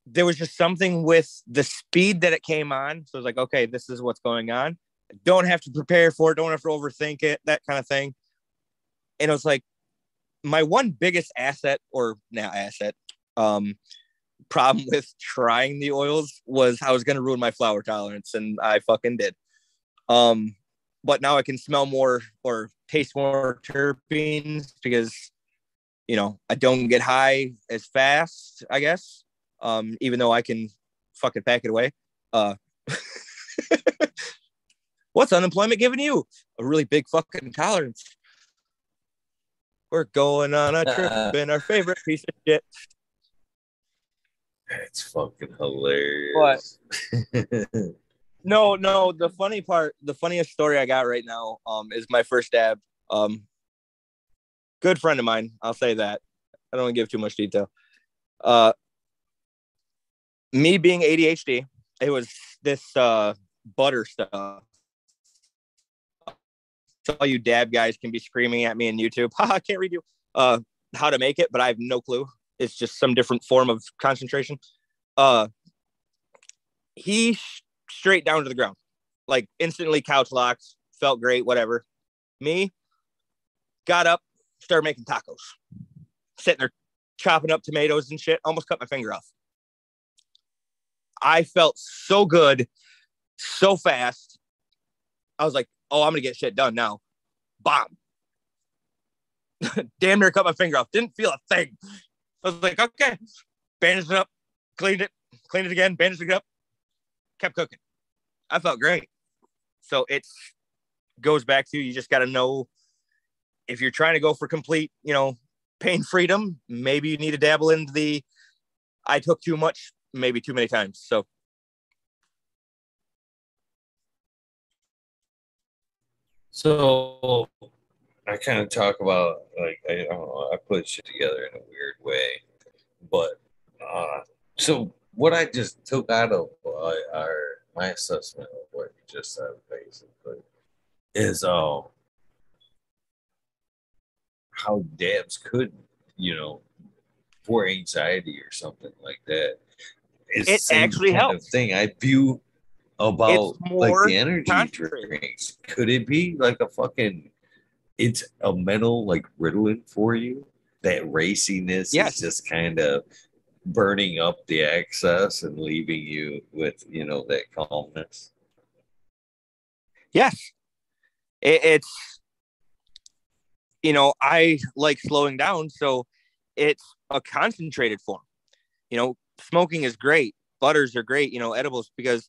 There was just something with the speed that it came on. So it's like, okay, this is what's going on. Don't have to prepare for it. Don't have to overthink it. That kind of thing. And it was like my one biggest asset, or now asset, um, problem (laughs) with trying the oils was I was going to ruin my flower tolerance, and I fucking did. Um, but now I can smell more or taste more terpenes because you know I don't get high as fast, I guess. Um, even though I can fucking pack it away. Uh, (laughs) what's unemployment giving you? A really big fucking tolerance. We're going on a trip in our favorite piece of shit. It's fucking hilarious. What? (laughs) no, no. The funny part, the funniest story I got right now, um, is my first dab. Um, good friend of mine. I'll say that. I don't want to give too much detail. Uh, me being ADHD, it was this uh butter stuff. So all you dab guys can be screaming at me in YouTube. (laughs) I can't read you. Uh, how to make it, but I have no clue it's just some different form of concentration. Uh, he sh- straight down to the ground, like instantly couch locked, felt great, whatever. Me got up, started making tacos, sitting there chopping up tomatoes and shit, almost cut my finger off. I felt so good, so fast. I was like, oh, I'm gonna get shit done now. Bomb. (laughs) Damn near cut my finger off. Didn't feel a thing. I was like, okay, bandaged it up, cleaned it, cleaned it again, bandaged it up, kept cooking. I felt great. So it goes back to you just got to know if you're trying to go for complete, you know, pain freedom, maybe you need to dabble into the I took too much, maybe too many times. So So I kind of talk about like I don't know, I put shit together in a weird way, but uh, so what I just took out of uh, our my assessment of what you just said basically is um how dabs could you know for anxiety or something like that. It's it actually helps. Thing I view about like the energy drinks. Could it be like a fucking it's a mental like Ritalin for you. That raciness yes. is just kind of burning up the excess and leaving you with you know that calmness. Yes, it, it's you know I like slowing down, so it's a concentrated form. You know, smoking is great, butters are great. You know, edibles because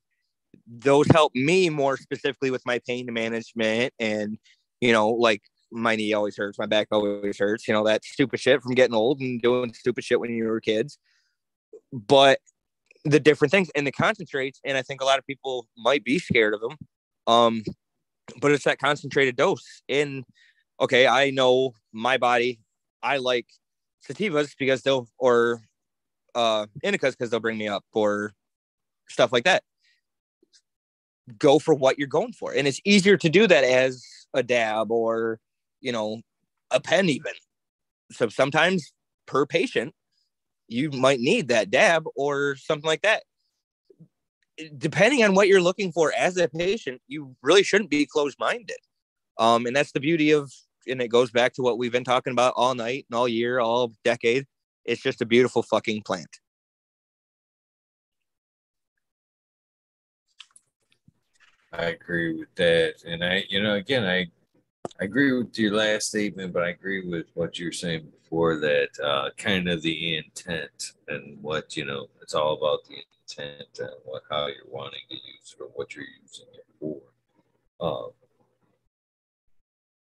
those help me more specifically with my pain management and you know like my knee always hurts, my back always hurts, you know, that stupid shit from getting old and doing stupid shit when you were kids. But the different things and the concentrates, and I think a lot of people might be scared of them. Um, but it's that concentrated dose. In okay, I know my body, I like sativas because they'll or uh indicas because they'll bring me up or stuff like that. Go for what you're going for. And it's easier to do that as a dab or you know, a pen even. So sometimes per patient, you might need that dab or something like that. Depending on what you're looking for as a patient, you really shouldn't be closed minded. Um, and that's the beauty of, and it goes back to what we've been talking about all night and all year, all decade. It's just a beautiful fucking plant. I agree with that. And I, you know, again, I I agree with your last statement, but I agree with what you were saying before that uh, kind of the intent and what, you know, it's all about the intent and what how you're wanting to use it or what you're using it for. Um,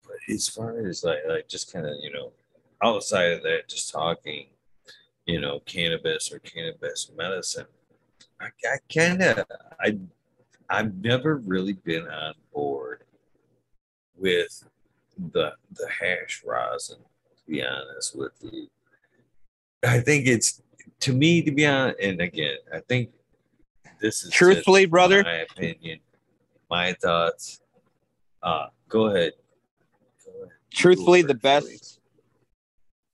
but as far as like, like just kind of you know, outside of that, just talking, you know, cannabis or cannabis medicine, I, I kind of I I've never really been on board with the the hash rosin. To be honest with you, I think it's to me to be honest. And again, I think this is truthfully, brother, my opinion, my thoughts. Uh, go ahead. Go ahead. Truthfully, the best, please.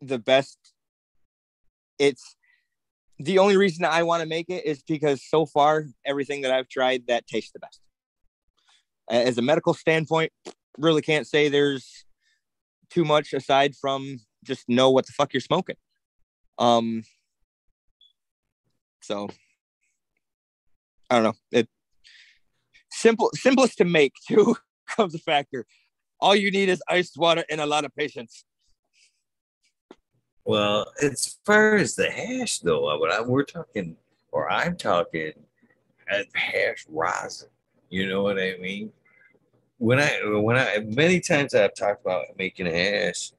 the best. It's the only reason I want to make it is because so far everything that I've tried that tastes the best. As a medical standpoint, really can't say there's too much aside from just know what the fuck you're smoking. Um so I don't know. It simple simplest to make too (laughs) comes a factor. All you need is iced water and a lot of patience. Well, as far as the hash, though, I, we're talking, or I'm talking, at hash rosin. You know what I mean? When I, when I, many times I've talked about making hash.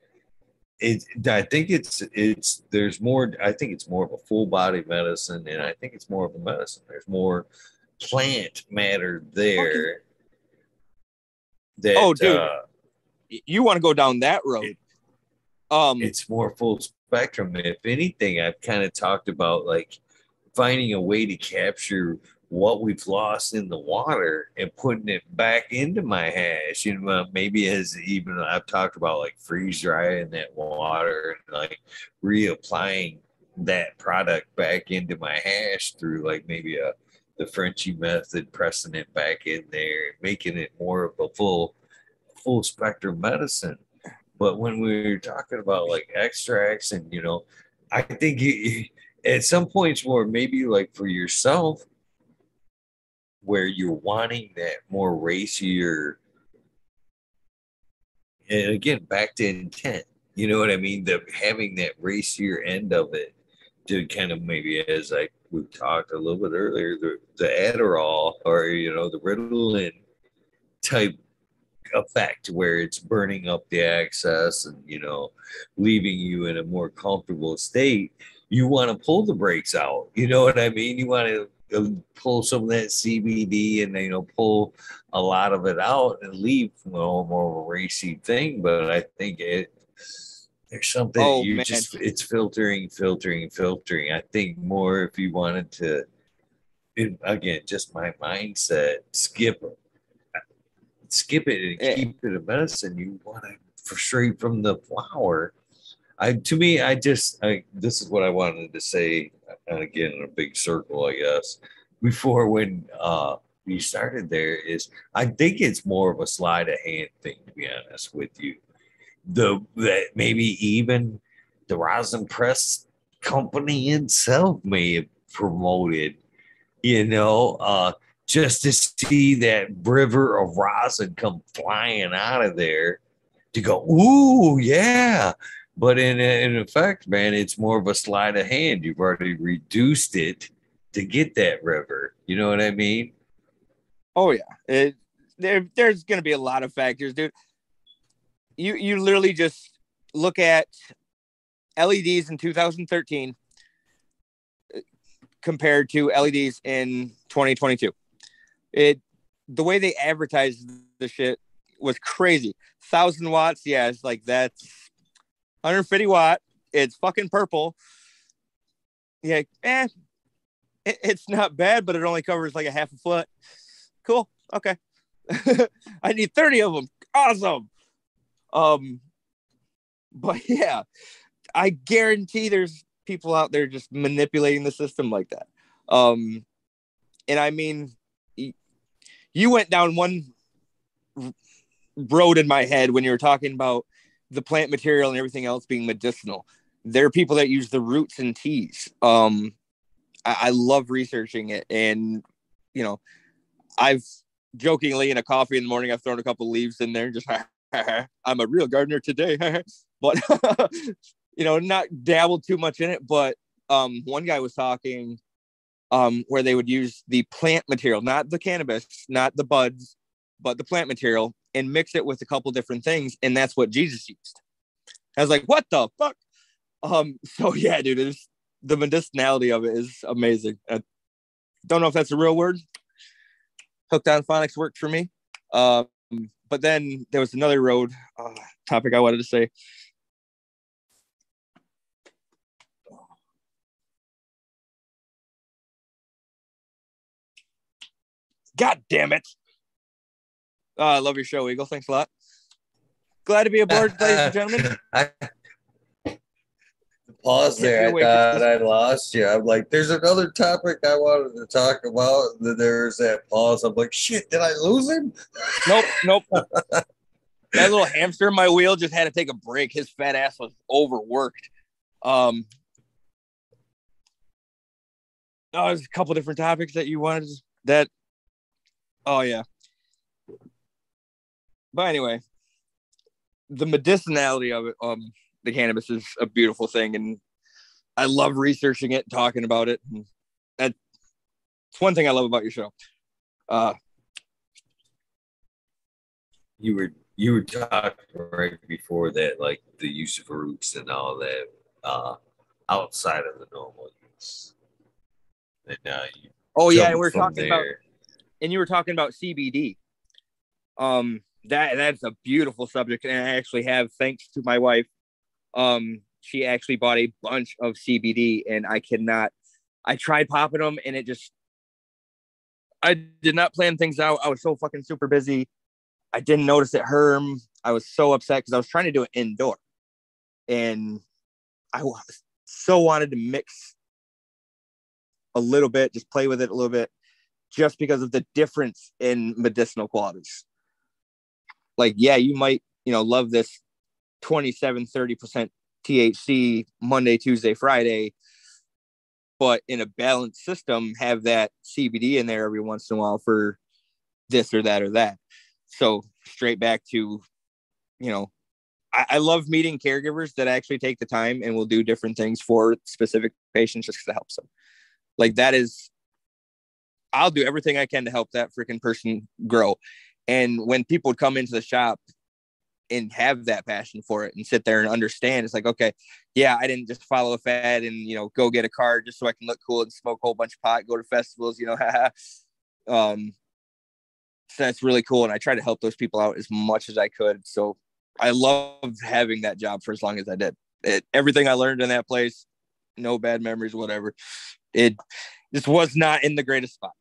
It, I think it's, it's, there's more. I think it's more of a full body medicine, and I think it's more of a medicine. There's more plant matter there. That, oh, dude, uh, you want to go down that road? It, um, it's more full spectrum. If anything, I've kind of talked about like finding a way to capture what we've lost in the water and putting it back into my hash. You know, maybe as even I've talked about like freeze drying that water and like reapplying that product back into my hash through like maybe a the Frenchy method, pressing it back in there, making it more of a full full spectrum medicine. But when we are talking about like extracts and, you know, I think you, at some points where maybe like for yourself, where you're wanting that more racier, and again, back to intent, you know what I mean? The having that racier end of it to kind of maybe as like we talked a little bit earlier, the, the Adderall or you know the Ritalin type effect where it's burning up the access and you know leaving you in a more comfortable state you want to pull the brakes out you know what i mean? You want to uh, pull some of that cbd and you know pull a lot of it out and leave you know, more of a racy thing but i think it there's something oh, you man. just it's filtering filtering filtering. I think more if you wanted to it, again just my mindset skip skip it and yeah. keep it a medicine. You want it for straight from the flower. I to me, I just I this is what I wanted to say, and again in a big circle, I guess. Before when uh we started there is I think it's more of a slide of hand thing, to be honest with you. The that maybe even the Rosin Press company itself may have promoted, you know, uh just to see that river of rosin come flying out of there to go, ooh, yeah. But in, in effect, man, it's more of a sleight of hand. You've already reduced it to get that river. You know what I mean? Oh yeah. It, there, there's going to be a lot of factors, dude. You you literally just look at LEDs in 2013 uh, compared to LEDs in 2022 it the way they advertised the shit was crazy. Thousand watts, yeah, it's like that's 150 watt. It's fucking purple. Yeah, eh, it, it's not bad, but it only covers like a half a foot. Cool. Okay. (laughs) I need 30 of them. Awesome. Um, but (laughs) yeah, I guarantee there's people out there just manipulating the system like that. Um, and I mean, you went down one road in my head when you were talking about the plant material and everything else being medicinal. There are people that use the roots and teas. Um, I, I love researching it, and you know, I've jokingly in a coffee in the morning, I've thrown a couple leaves in there, just (laughs) I'm a real gardener today, (laughs) but (laughs) you know, not dabbled too much in it. But um, one guy was talking um, where they would use the plant material, not the cannabis, not the buds, but the plant material, and mix it with a couple different things, and that's what Jesus used. I was like, what the fuck? Um, (laughs) so yeah, dude, the medicinality of it is amazing. I don't know if that's a real word. Hooked on phonics worked for me. Um, but then there was another road uh, topic I wanted to say. God damn it. Uh, I love your show, Eagle. Thanks a lot. Glad to be aboard, (laughs) ladies and gentlemen. I, pause there. I thought I lost you. I'm like, there's another topic I wanted to talk about. There's that pause. I'm like, shit, did I lose him? Nope, nope. (laughs) that little hamster in my wheel just had to take a break. His fat ass was overworked. Um, oh, there's a couple different topics that you wanted that. Oh yeah. But anyway, the medicinality of it, um, the cannabis is a beautiful thing, and I love researching it, and talking about it. And that's one thing I love about your show. Uh, you were you were talking right before that, like the use of roots and all that uh, outside of the normal use. And uh, you oh yeah, and we are talking there. about, and you were talking about CBD. Um, that that's a beautiful subject, and I actually have, thanks to my wife, um, she actually bought a bunch of CBD, and I cannot. I tried popping them, and it just. I did not plan things out. I was so fucking super busy. I didn't notice it herm. I was so upset because I was trying to do it indoor, and I was so wanted to mix a little bit, just play with it a little bit, just because of the difference in medicinal qualities. Like, yeah, you might, you know, love this 27, 30% THC Monday, Tuesday, Friday, but in a balanced system, have that CBD in there every once in a while for this or that or that. So straight back to, you know, I, love meeting caregivers that actually take the time and will do different things for specific patients just because it helps them. Like that is, I'll do everything I can to help that freaking person grow. And when people come into the shop and have that passion for it and sit there and understand it's like okay yeah i didn't just follow a fad and you know go get a car just so i can look cool and smoke a whole bunch of pot go to festivals you know (laughs) um so that's really cool. And i try to help those people out as much as i could. So i loved having that job for as long as i did. It, everything i learned in that place no bad memories whatever. It just was not in the greatest spot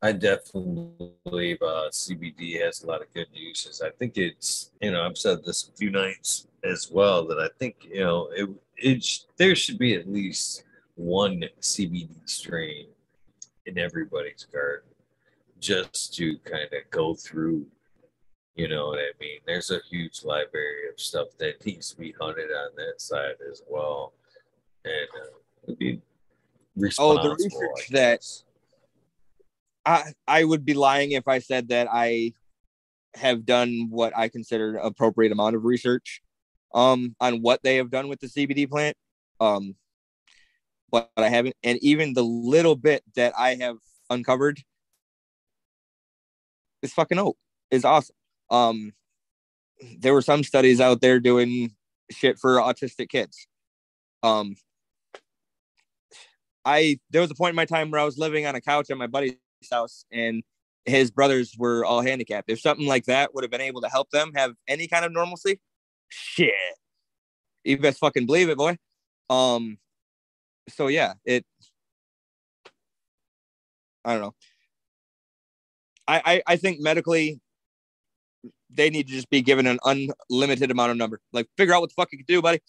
I definitely believe uh, CBD has a lot of good uses. I think it's, you know, I've said this a few nights as well that I think, you know, it, it there should be at least one CBD strain in everybody's garden just to kind of go through. You know what I mean? There's a huge library of stuff that needs to be hunted on that side as well, and uh, be responsible. Oh, the research that I I would be lying if I said that I have done what I consider appropriate amount of research um on what they have done with the CBD plant. Um but I haven't and even the little bit that I have uncovered is fucking oak is awesome. Um there were some studies out there doing shit for autistic kids. Um I there was a point in my time where I was living on a couch at my buddy's house and his brothers were all handicapped. If something like that would have been able to help them have any kind of normalcy, shit. You best fucking believe it, boy. Um, so yeah, it I don't know. I, I, I think medically they need to just be given an unlimited amount of number. Like figure out what the fuck you can do, buddy.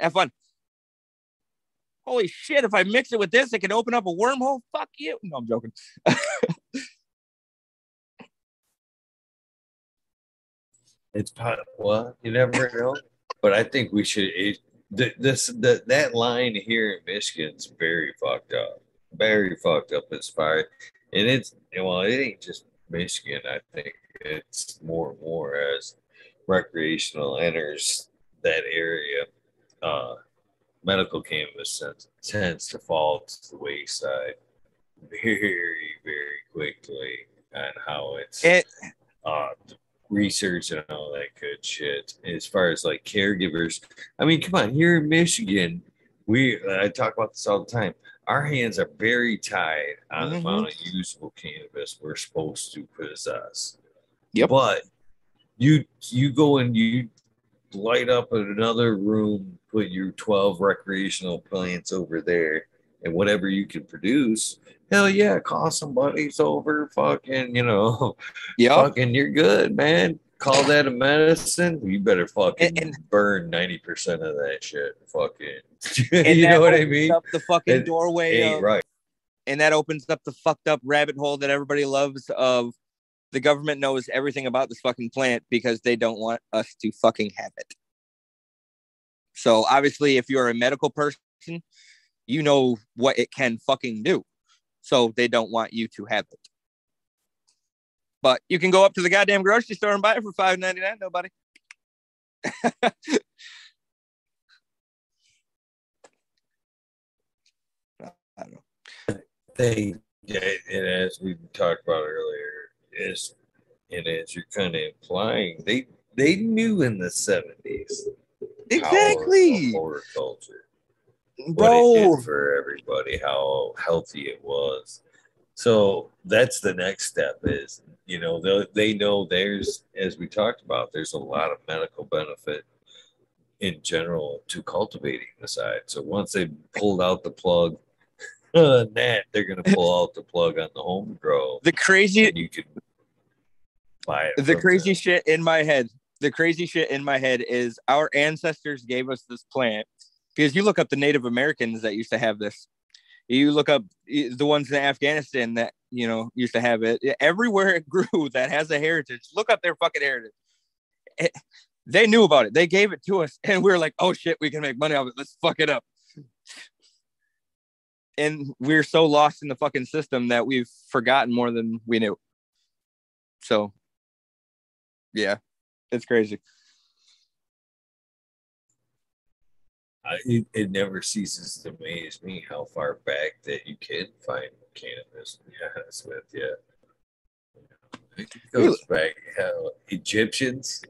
Have fun holy shit, if I mix it with this, it can open up a wormhole. Fuck you. No, I'm joking. (laughs) it's well, you never know. But I think we should this the, that line here in Michigan's very fucked up. Very fucked up as far and it's well, it ain't just Michigan, I think it's more and more as recreational enters that area. Uh, medical cannabis tends to fall to the wayside very, very quickly on how it's it, uh, research and all that good shit. As far as like caregivers, I mean, come on, here in Michigan, we I talk about this all the time. Our hands are very tied on mm-hmm. the amount of usable cannabis we're supposed to possess. Yep. But you you go and you light up another room, put your 12 recreational plants over there, and whatever you can produce, hell yeah, call somebody's over, fucking, you know, (laughs) yeah, fucking, you're good, man. Call that a medicine. You better fucking and, and, burn 90% of that shit. Fucking, (laughs) you know what I mean? Up the fucking doorway. Of, right. And that opens up the fucked up rabbit hole that everybody loves of the government knows everything about this fucking plant because they don't want us to fucking have it. So obviously, if you're a medical person, you know what it can fucking do. So they don't want you to have it. But you can go up to the goddamn grocery store and buy it for five ninety nine. Nobody. (laughs) I don't know. They, and as we talked about earlier, is and as you're kind of implying, they they knew in the seventies exactly. horticulture bro. for everybody how healthy it was. So that's the next step is you know they, they know there's as we talked about there's a lot of medical benefit in general to cultivating the side. So once they pulled out the plug Oh, on that they're going to pull out the plug on the home grow the crazy you can buy it the crazy shit in my head the crazy shit in my head is our ancestors gave us this plant because you look up the Native Americans that used to have this. You look up the ones in Afghanistan that you know used to have it. Everywhere it (laughs) grew that has a heritage. Look up their fucking heritage. It, they knew about it. They gave it to us, and we were like, "Oh shit, we can make money off it. Let's fuck it up." And we're so lost in the fucking system that we've forgotten more than we knew. So, yeah, it's crazy. it, it never ceases to amaze me how far back that you can find cannabis. To be honest with you, it goes back how Egyptians.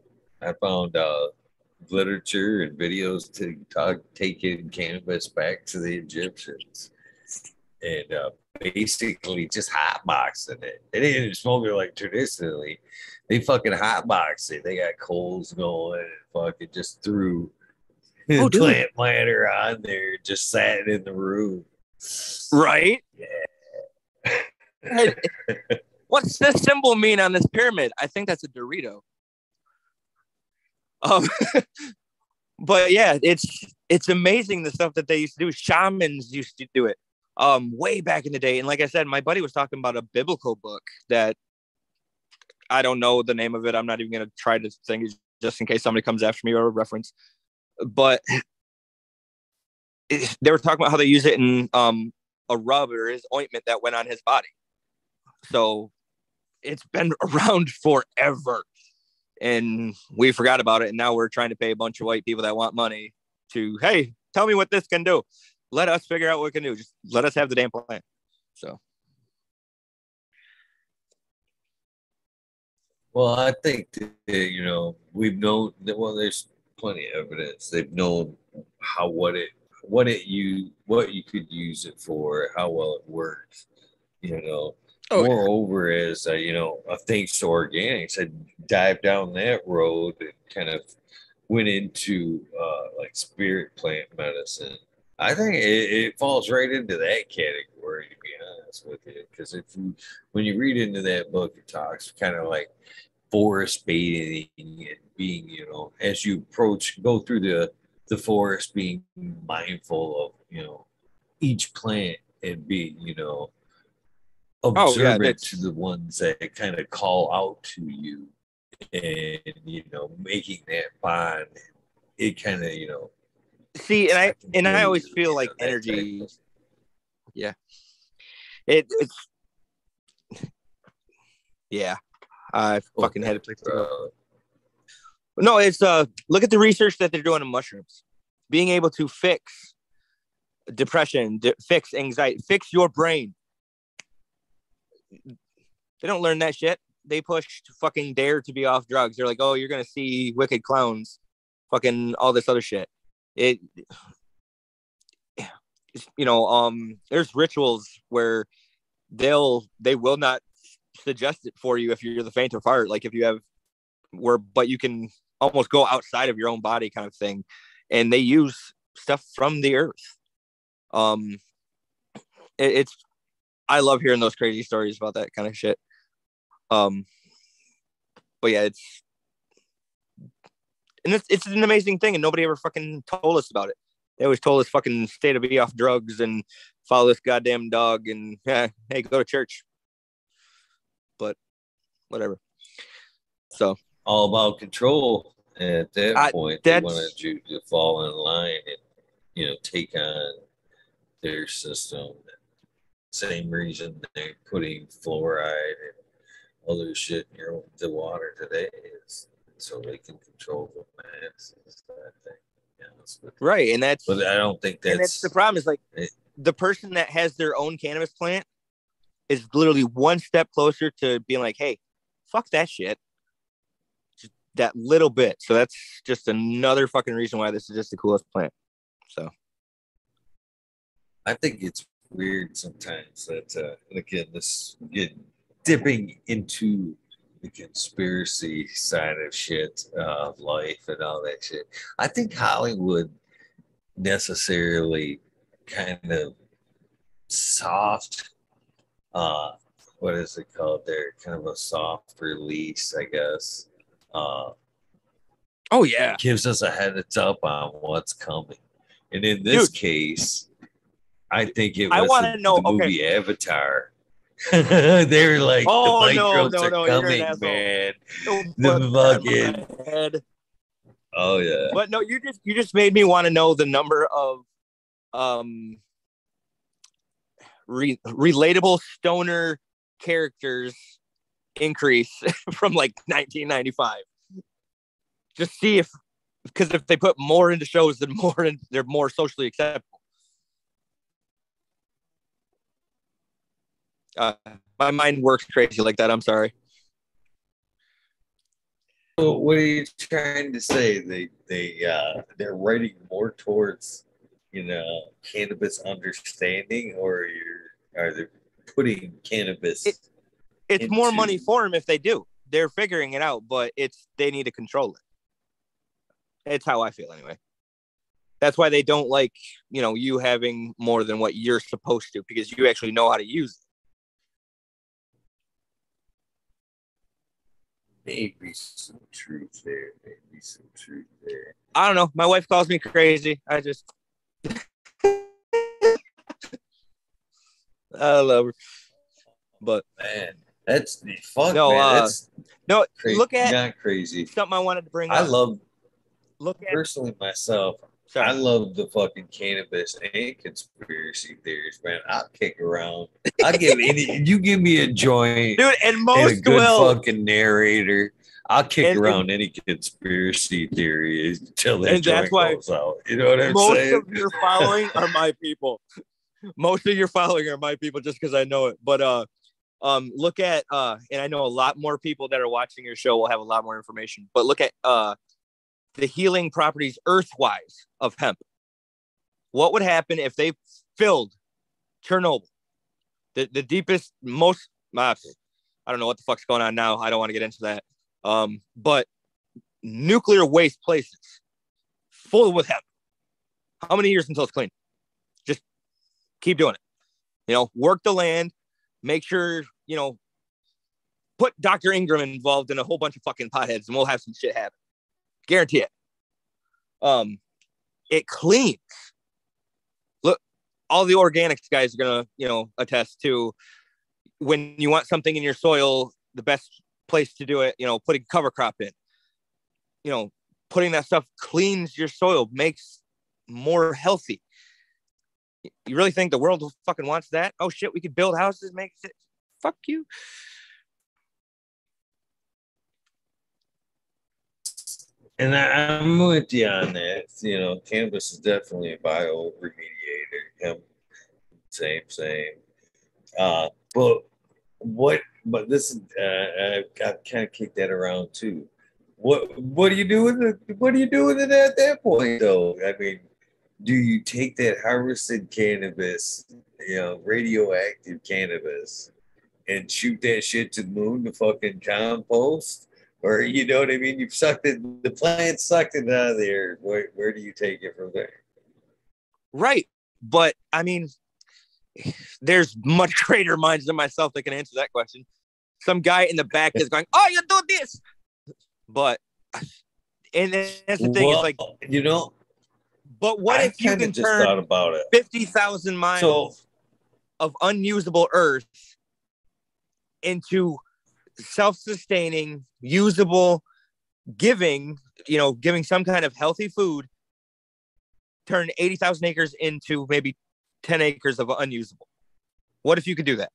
I found uh, literature and videos to talk taking cannabis back to the Egyptians, and uh, basically just hotboxing it. They didn't smoke it like traditionally. They fucking hotbox it. They got coals going and fucking just threw oh, plant planter on there, just sat in the room. Right? Yeah. (laughs) What's this symbol mean on this pyramid? I think that's a Dorito. Um, (laughs) but yeah, it's it's amazing the stuff that they used to do. Shamans used to do it um way back in the day. And like I said, my buddy was talking about a biblical book that I don't know the name of it. I'm not even gonna try to think just in case somebody comes after me or a reference but it, they were talking about how they use it in um, a rub or his ointment that went on his body. So it's been (laughs) around forever. And we forgot about it. And now we're trying to pay a bunch of white people that want money to, hey, tell me what this can do. Let us figure out what we can do. Just let us have the damn plan. So. Well, I think that, you know we've known that. Well, there's plenty of evidence. They've known how what it what it you what you could use it for, how well it works. You know. Oh, Moreover, yeah. as uh, you know, uh, thanks to organics, I dived down that road and kind of went into uh, like spirit plant medicine. I think it, it falls right into that category, to be honest with you. Because if you, when you read into that book, it talks kind of like forest bathing and being, you know, as you approach, go through the the forest, being mindful of, you know, each plant and being, you know, observant oh, yeah, to the ones that kind of call out to you, and you know, making that bond. It kind of, you know. See, and I and I always feel like energy. Yeah, it it's Yeah, I fucking had to to No, it's uh, look at the research that they're doing in mushrooms. Being able to fix depression, di- fix anxiety, fix your brain. They don't learn that shit. They push fucking dare to be off drugs. They're like, oh, you're gonna see wicked clowns, fucking all this other shit. It, you know, um, there's rituals where they'll they will not suggest it for you if you're the faint of heart. Like if you have where, but you can almost go outside of your own body kind of thing. And they use stuff from the earth. Um, it, it's, I love hearing those crazy stories about that kind of shit. Um, but yeah, it's, and it's, it's an amazing thing. And nobody ever fucking told us about it. They always told us fucking stay to be off drugs and follow this goddamn dog and (laughs) yeah, hey, go to church. But whatever. So all about control. At that I, point, they wanted you to fall in line and you know take on their system. Same reason they're putting fluoride and other shit in your the water today is so they can control the masses. That thing. Yeah, right, and that's but I don't think that's, that's the problem. Is like it, the person that has their own cannabis plant is literally one step closer to being like, hey, fuck that shit. Just that little bit. So that's just another fucking reason why this is just the coolest plant. So I think it's weird sometimes that uh, again this get dipping into the conspiracy side of shit of life and all that shit. I think Hollywood necessarily kind of soft uh what is it called? There kind of a soft release i guess. Uh oh yeah. gives us a heads up on what's coming. And in this Dude, case i think it was I want to know the movie okay. avatar (laughs) they're like oh, the no, no, no, coming man. The (laughs) fucking oh yeah. But no you just you just made me want to know the number of um re- relatable stoner characters increase (laughs) from like 1995 just see if because if they put more into shows then more and they're more socially acceptable uh, my mind works crazy like that i'm sorry so what are you trying to say they they uh they're writing more towards you know cannabis understanding, or you're are they putting cannabis? It, it's into... more money for them if they do. They're figuring it out, but it's they need to control it. It's how I feel anyway. That's why they don't like you know you having more than what you're supposed to because you actually know how to use it. Maybe some truth there. Maybe some truth there. I don't know. My wife calls me crazy. I just (laughs) I love her. But man, that's the fuck. No, man. Uh, that's no. Crazy. Look at not crazy. Something I wanted to bring. Up. I up. love. Look at personally myself. Sorry. I love the fucking cannabis and conspiracy theories, man. I'll kick around. I'll give (laughs) any. You give me a joint, dude, and most and a good will. fucking narrator. I'll kick and, around and, any conspiracy theory until that and joint that's why goes out. You know what I'm most saying? Most of your following are my (laughs) people. Most of your following are my people, just because I know it. But uh, um, look at uh, and I know a lot more people that are watching your show will have a lot more information. But look at uh, the healing properties earthwise of hemp. What would happen if they filled Chernobyl, the the deepest, most uh, I don't know what the fuck's going on now. I don't want to get into that. Um, but nuclear waste places full with hemp. How many years until it's clean? Just keep doing it. You know, work the land, make sure, you know, put Dr. Ingham involved in a whole bunch of fucking potheads and we'll have some shit happen. Guarantee it. Um, it cleans. Look, all the organics guys are gonna, you know, attest to when you want something in your soil, the best place to do it, you know, putting cover crop in, you know, putting that stuff cleans your soil, makes more healthy. You really think the world fucking wants that? Oh shit, we could build houses, make it. Fuck you. And I, am with you on that. You know, cannabis is definitely a bio remediator. Same, same. Uh, but what? But this is uh, I kind of kicked that around too. What What do you do with it? What do you do with it at that point, though? I mean, do you take that harvested cannabis, you know, radioactive cannabis, and shoot that shit to the moon to fucking compost? Or you know what I mean? You've sucked it, the plant sucked it out of there. Where, where do you take it from there? Right. But I mean, there's much (laughs) greater minds than myself that can answer that question. Some guy in the back is going, Oh, you do this. But and that's the thing, well, it's like you know, but what I if you can turn thought about it. 50,000 miles so, of unusable earth into self-sustaining, usable, giving, you know, giving some kind of healthy food, turn 80,000 acres into maybe 10 acres of unusable. What if you could do that?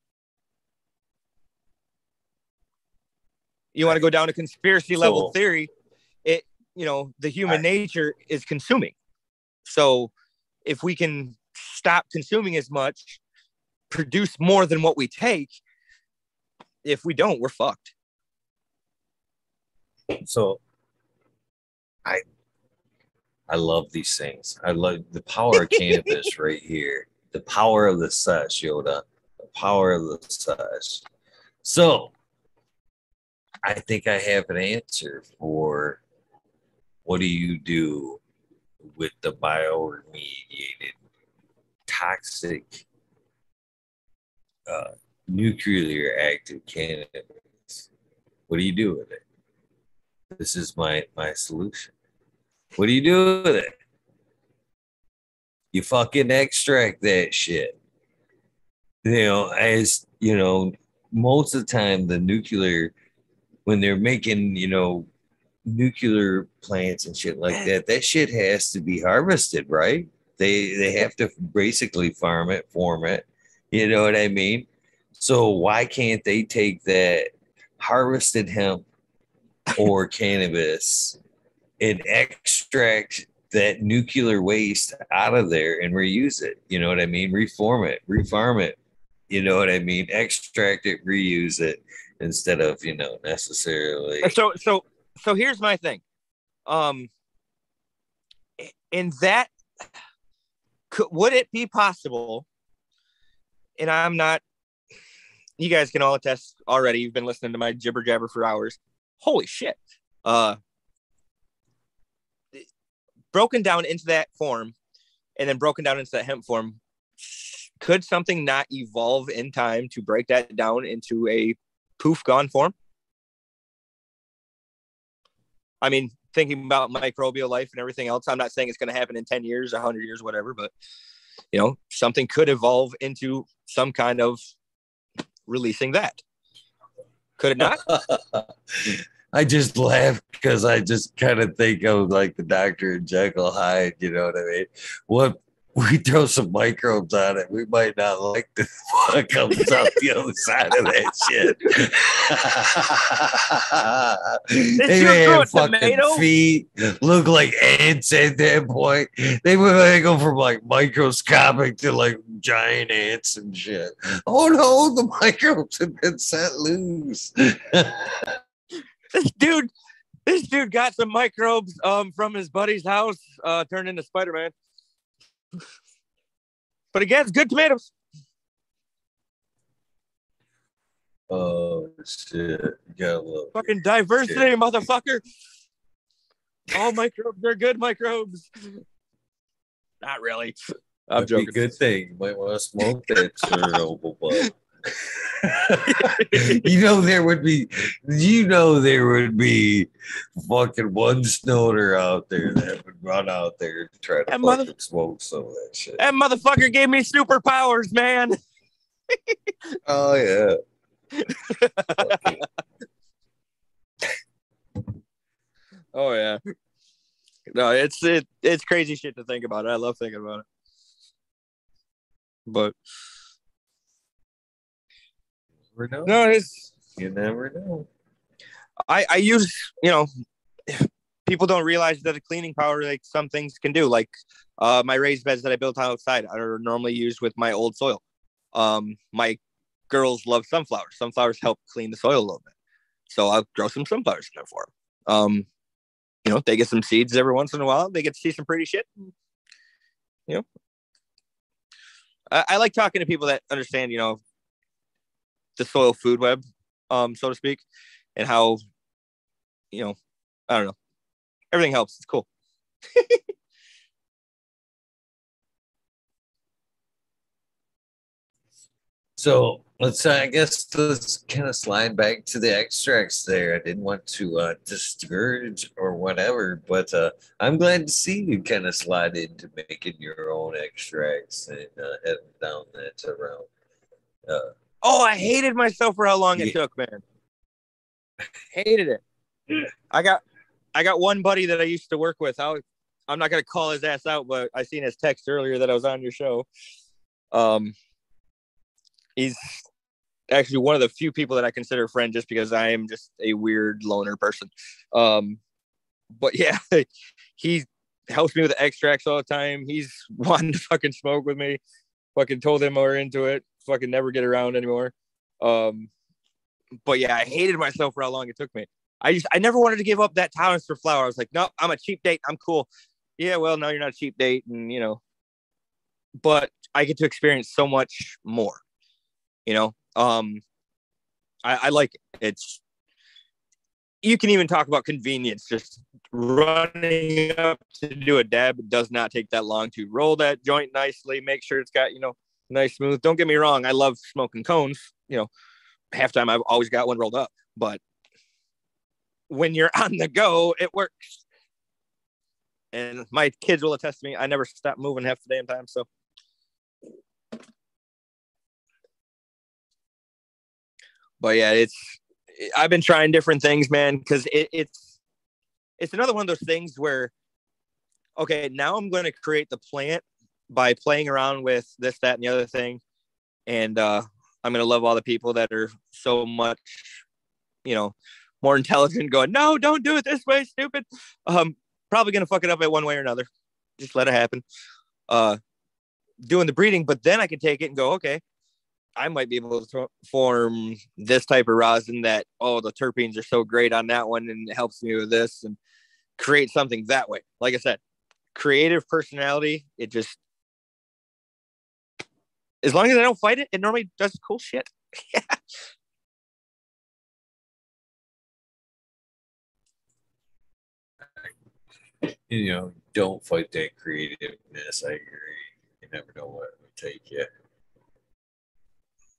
You want to go down a conspiracy level theory, it you know, the human I, nature is consuming. So if we can stop consuming as much, produce more than what we take, if we don't, we're fucked. So I I love these things. I love the power of cannabis (laughs) right here. The power of the sush, Yoda. The power of the sush. So I think I have an answer for what do you do with the bioremediated toxic uh, nuclear active cannabis. What do you do with it? This is my my solution. What do you do with it? You fucking extract that shit. You know, as you know, most of the time the nuclear when they're making, you know, nuclear plants and shit like that, that shit has to be harvested, right? They they have to basically farm it, form it. You know what I mean? So why can't they take that harvested hemp or (laughs) cannabis and extract that nuclear waste out of there and reuse it? You know what I mean? Reform it, refarm it. You know what I mean? Extract it, reuse it instead of, you know, necessarily. So, so, so here's my thing. Um, in that, could, would it be possible? And I'm not you guys can all attest already. You've been listening to my jibber jabber for hours. Holy shit. Uh, broken down into that form and then broken down into that hemp form, could something not evolve in time to break that down into a poof gone form? I mean, thinking about microbial life and everything else, I'm not saying it's going to happen in 10 years, 100 years, whatever, but you know, something could evolve into some kind of releasing that. Could it not? (laughs) I just laugh because I just kind of think of like the Doctor and Jekyll Hyde. You know what I mean? What we throw some microbes on it, we might not like the what comes out the other side of that shit. they have fucking tomato? feet, look like ants at that point. They might go from like microscopic to like giant ants and shit. Oh no, the microbes have been set loose. this dude, this dude got some microbes um from his buddy's house, uh, turned into Spider Man. (laughs) but again, it's good tomatoes. Oh shit! You gotta fucking diversity, shit. motherfucker. All microbes are good microbes. Not really. I'm joking. good thing. You might want to smoke that. (laughs) (laughs) you know there would be you know there would be fucking one snorter out there that would run out there to try to that fucking mother- smoke some of that shit. That motherfucker gave me superpowers, man. (laughs) oh yeah. (laughs) oh yeah. No, it's it it's crazy shit to think about. I love thinking about it. But. No, it's you never know. I I use you know people don't realize that the cleaning power like some things can do. Like uh, my raised beds that I built outside are normally used with my old soil. Um, my girls love sunflowers. Sunflowers help clean the soil a little bit. So I'll grow some sunflowers in there for them. Um, you know, they get some seeds every once in a while. They get to see some pretty shit. You know, I, I like talking to people that understand, you know, the soil food web, um, so to speak, and how, you know, I don't know, everything helps. It's cool. (laughs) so let's uh, I guess let's kind of slide back to the extracts there. I didn't want to uh, discourage or whatever, but uh, I'm glad to see you kind of slide into making your own extracts and uh, heading down that route. Oh, I hated myself for how long it took, man. hated it. I got I got one buddy that I used to work with. I, I'm not gonna call his ass out, but I seen his text earlier that I was on your show. Um, he's actually one of the few people that I consider a friend just because I am just a weird loner person. Um, but yeah, (laughs) he helps me with extracts all the time. He's (laughs) wanting to fucking smoke with me. Fucking told him we're into it. Fucking never get around anymore. Um, but yeah, I hated myself for how long it took me. I just I never wanted to give up that tolerance for flower. I was like, no, I'm a cheap date. I'm cool. Yeah, well, no, you're not a cheap date, and you know, but I get to experience so much more you know um I, I like it. it's you can even talk about convenience just running up to do a dab does not take that long to roll that joint nicely make sure it's got you know nice smooth. Don't get me wrong i love smoking cones. You know half time i've always got one rolled up but when you're on the go it works. And my kids will attest to me i never stop moving half the damn time so. But yeah, it's I've been trying different things, man, because it, it's it's another one of those things where okay, now I'm going to create the plant by playing around with this, that, and the other thing, and uh, I'm going to love all the people that are so much, you know, more intelligent. Going, no, don't do it this way, stupid. Um, probably going to fuck it up at one way or another. Just let it happen. Uh, doing the breeding, but then I can take it and go, okay, I might be able to form this type of rosin that oh the terpenes are so great on that one and it helps me with this and create something that way. Like I said, creative personality. It just as long as I don't fight it, it normally does cool shit. (laughs) you know, don't fight that creativeness. I agree. You never know what it would take you.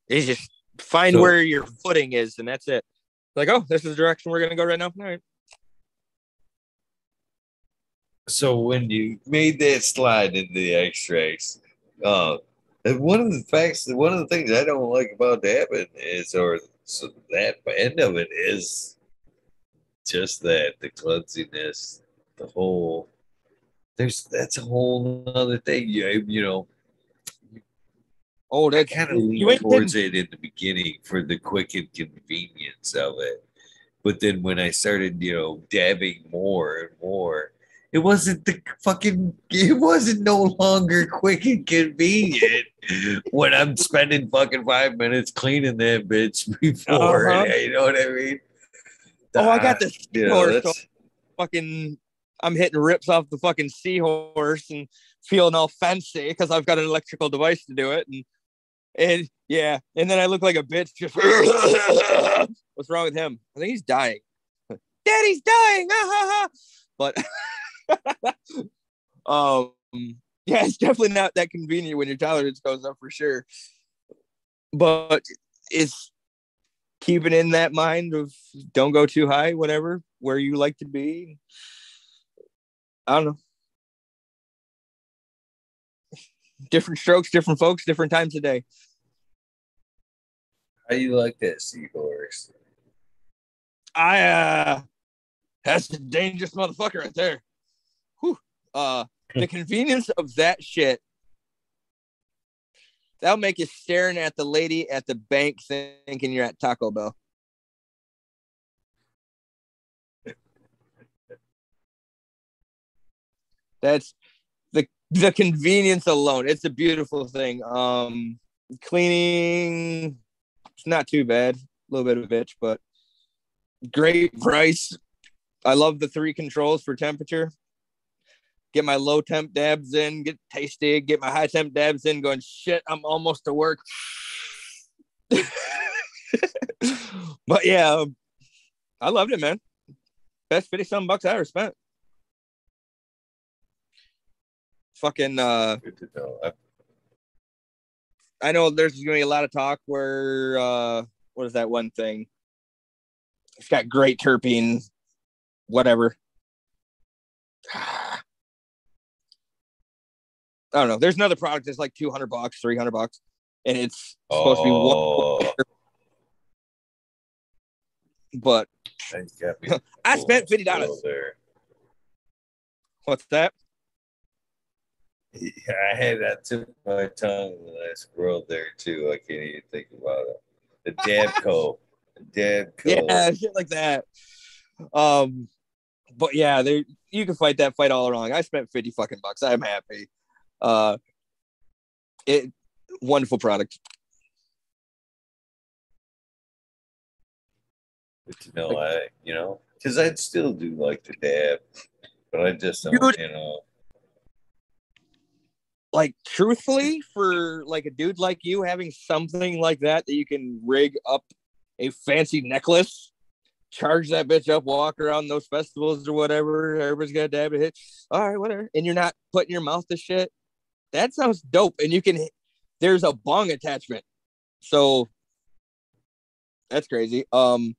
It's just find so, where your footing is, and that's it. Like, oh, this is the direction we're gonna go right now. All right. So when you made that slide into the extracts, uh, one of the facts, one of the things I don't like about that is, or so that end of it is just that the clumsiness, the whole. There's that's a whole other thing. You you know, Oh, that kind of leaned towards it in the beginning for the quick and convenience of it. But then when I started, you know, dabbing more and more, it wasn't the fucking it wasn't no longer quick and convenient when I'm spending fucking five minutes cleaning that bitch (laughs) before. Uh-huh. You know what I mean? Oh, I got this you know, fucking I'm hitting rips off the fucking seahorse and feeling all fancy because I've got an electrical device to do it. And and yeah, and then I look like a bitch. Just (laughs) what's wrong with him? I think he's dying. (laughs) Daddy's dying. but (laughs) um, yeah, it's definitely not that convenient when your tolerance goes up for sure. But it's keeping in that mind of don't go too high, whatever, where you like to be. I don't know. Different strokes, different folks, different times a day. How you like that seahorse? I uh that's a dangerous motherfucker right there. Uh the convenience of that shit. That'll make you staring at the lady at the bank thinking you're at Taco Bell. That's the the convenience alone. It's a beautiful thing. Um, cleaning, it's not too bad. A little bit of a bitch, but great price. I love the three controls for temperature. Get my low temp dabs in, get tasty, get my high temp dabs in, going shit, I'm almost to work. (laughs) but yeah, um, I loved it, man. Best 50 some bucks I ever spent. Fucking uh. I know there's gonna be a lot of talk where uh what is that one thing? It's got great terpene, whatever. I don't know. There's another product that's like 200 bucks, 300 bucks, and it's supposed oh. to be one. Oh. But (laughs) I spent fifty dollars. What's that? Yeah, I had that tip of my tongue when I scrolled there too. I can't even think about it. The Dabco. (laughs) Dabco. Yeah, shit like that. Um, but yeah, there you can fight that fight all wrong. I spent 50 fucking bucks. I'm happy. Uh it wonderful product. Good to know. I, you know, because I'd still do like to dab, but I just don't, dude, you know. Like truthfully, for like a dude like you having something like that that you can rig up a fancy necklace, charge that bitch up, walk around those festivals or whatever. Everybody's got a dab to hit. All right, whatever. And you're not putting your mouth to shit. That sounds dope. And you can. There's a bong attachment, so that's crazy. Um,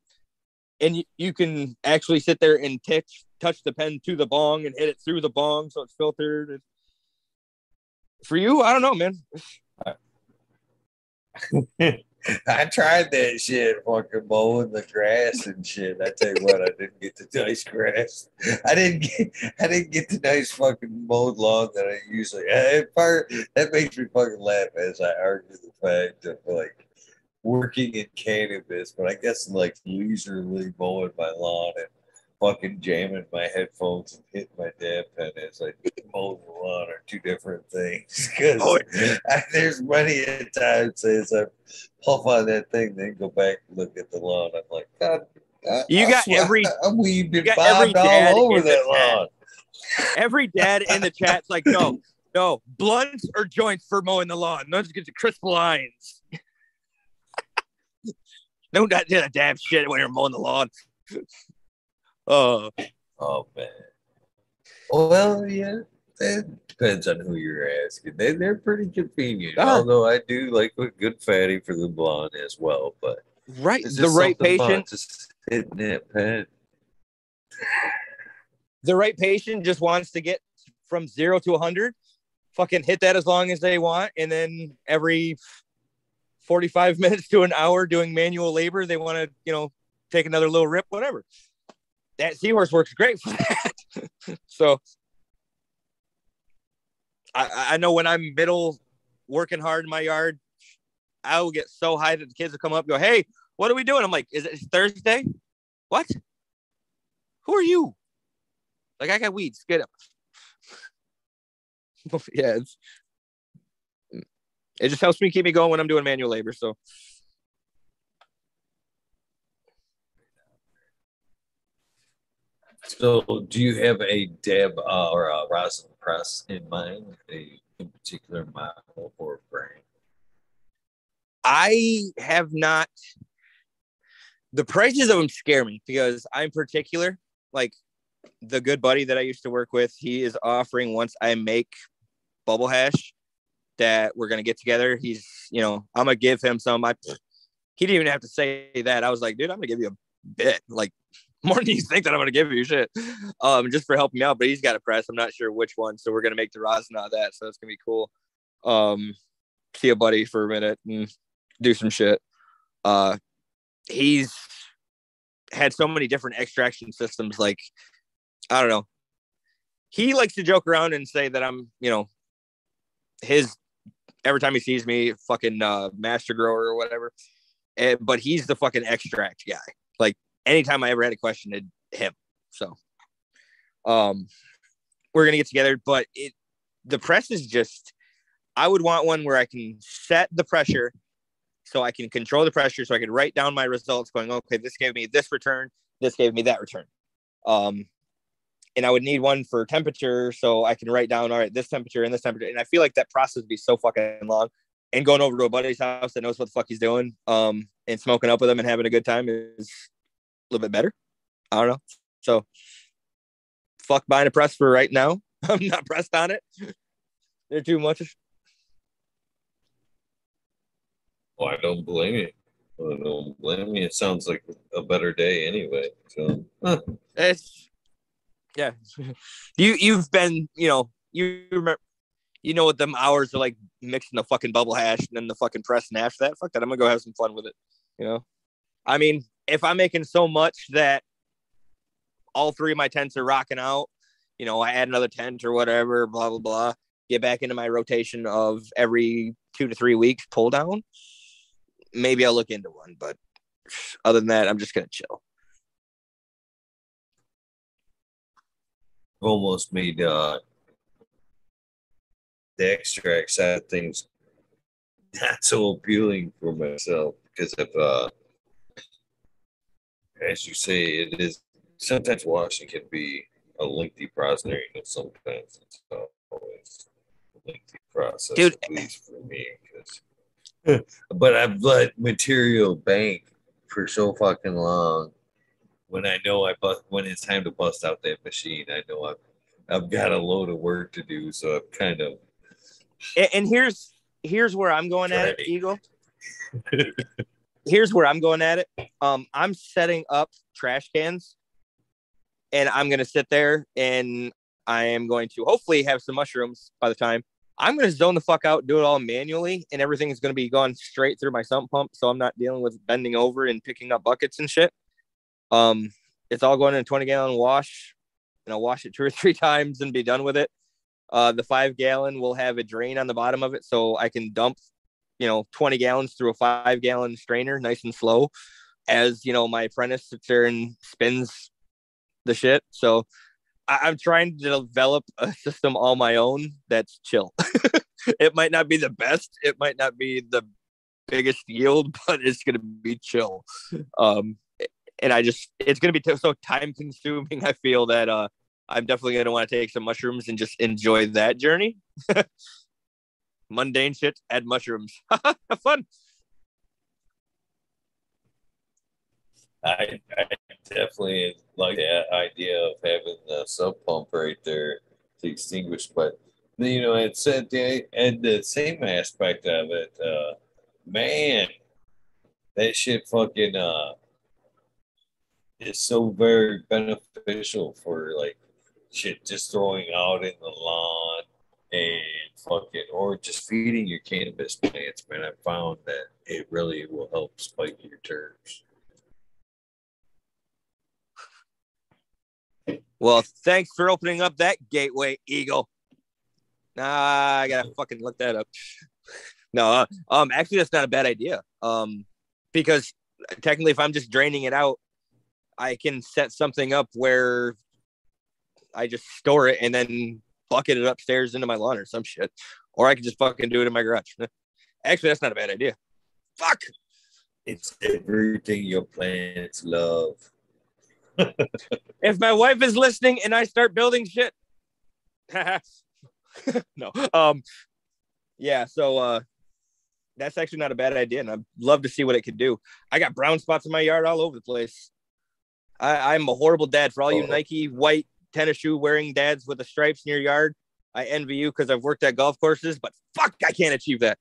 and you, you can actually sit there and touch touch the pen to the bong and hit it through the bong so it's filtered. For you, I don't know, man. (laughs) (laughs) I tried that shit, fucking mowing the grass and shit. I tell you what, I didn't get the nice grass. I didn't get, I didn't get the nice fucking mowed lawn that I usually. Part that makes me fucking laugh as I argue the fact of like working in cannabis, but I guess like leisurely mowing my lawn and fucking jamming my headphones and hitting my dab pen as I mow the lawn are two different things. Because oh, (laughs) there's many times as I puff on that thing, then go back and look at the lawn. I'm like, God, you I got swear, every (laughs) I'm weaved and bobbed all over that lawn. Every dad in the chat's like, no, (laughs) no, blunts or joints for mowing the lawn. Let's get to crisp lines. Don't do that damn shit when you're mowing the lawn. Oh, oh man. Well, yeah, it depends on who you're asking. They they're pretty convenient. Ah. Although I do like a good fatty for the blonde as well, but right, the right patient just hitting. The right patient just wants to get from zero to a hundred. Fucking hit that as long as they want, and then every 45 (laughs) minutes to an hour doing manual labor. They want to, you know, take another little rip, whatever. That seahorse works great for that. (laughs) so I, I know when I'm middle working hard in my yard, I will get so high that the kids will come up and go, Hey, what are we doing? I'm like, Is it Thursday? What? Who are you? Like, I got weeds. Get up. (laughs) yeah, it just helps me keep me going when I'm doing manual labor. So. So, do you have a Deb uh, or a rosin press in mind, a in particular model or brand? I have not. The prices of them scare me because I'm particular. Like the good buddy that I used to work with, he is offering once I make bubble hash that we're gonna get together. He's, you know, I'm gonna give him some. I he didn't even have to say that. I was like, dude, I'm gonna give you a bit, like (laughs) more than you think that I'm gonna give you shit. Um, just for helping me out. But he's got a press. I'm not sure which one. So we're gonna make the of that. So it's gonna be cool. Um, see a buddy for a minute and do some shit. Uh he's had so many different extraction systems, like I don't know. He likes to joke around and say that I'm, you know, his every time he sees me, fucking uh, master grower or whatever. And, but he's the fucking extract guy. Like anytime I ever had a question, it him. So, um, we're gonna get together. But it the press is just I would want one where I can set the pressure so I can control the pressure so I can write down my results going, okay, this gave me this return, this gave me that return. Um, and I would need one for temperature so I can write down, all right, this temperature and this temperature. And I feel like that process would be so fucking long. And going over to a buddy's house that knows what the fuck he's doing, um, and smoking up with him and having a good time is little bit better. I don't know. So fuck buying a press for right now. (laughs) I'm not pressed on it. They're too much. Oh, I don't blame you. I don't blame you. It sounds like a better day anyway. So huh. it's yeah. (laughs) You you've been you know you remember you know what them hours are like mixing the fucking bubble hash and then the fucking press and after that. Fuck that. I'm gonna go have some fun with it. You know. I mean, if I'm making so much that all three of my tents are rocking out, you know, I add another tent or whatever, blah blah blah. Get back into my rotation of every two to three weeks pull down maybe I'll look into one. But other than that, I'm just gonna chill. Almost made uh, the extract side of things not so appealing for myself because of uh, as you say, it is sometimes washing can be a lengthy process, and sometimes it's always a lengthy process. Dude, at least for me, because but I've let material bank for so fucking long. When I know I bust, when it's time to bust out that machine, I know I've I've got a load of work to do. So I'm kind of. And, and here's here's where I'm going at it, Eagle. (laughs) here's where I'm going at it. Um, I'm setting up trash cans, and I'm gonna sit there and I am going to hopefully have some mushrooms by the time I'm to zone the fuck out, do it all manually, and everything is to be going straight through my sump pump. So I'm not dealing with bending over and picking up buckets and shit. Um, it's all going in a 20 gallon wash, and I'll wash it two or (laughs) three times and be done with it. Uh, the five gallon will have a drain on the bottom of it, so I can dump, you know, 20 gallons through a five gallon strainer, nice and slow. As you know, my apprentice sits there and spins the shit. So I, am trying to develop a system all my own that's chill. (laughs) it might not be the best, it might not be the biggest yield, (laughs) but it's gonna be chill. Um, and I just it's gonna be t- so time consuming. I feel that uh, I'm definitely gonna want to take some mushrooms and just enjoy that journey. (laughs) Mundane shit, add mushrooms. (laughs) Have fun. I, I definitely like that idea of having the sump pump right there to extinguish, but you know, it said the and the same aspect of it, uh, man, that shit fucking uh is so very beneficial for like shit just throwing out in the lawn and fucking or just feeding your cannabis plants, man. I found that it really will help spike your terps. Well, thanks for opening up that gateway, Eagle. Nah, I gotta fucking look that up. (laughs) no, uh, um, actually, that's not a bad idea. Um, because technically, if I'm just draining it out, I can set something up where I just store it and then bucket it upstairs into my lawn or some shit, or I can just fucking do it in my garage. (laughs) Actually, that's not a bad idea. Fuck. It's everything your plants love (laughs) if my wife is listening and I start building shit, (laughs) no. Um, yeah. So uh, that's actually not a bad idea, and I'd love to see what it could do. I got brown spots in my yard all over the place. I, I'm a horrible dad for all you oh. Nike white tennis shoe wearing dads with the stripes in your yard. I envy you because I've worked at golf courses, but fuck, I can't achieve that.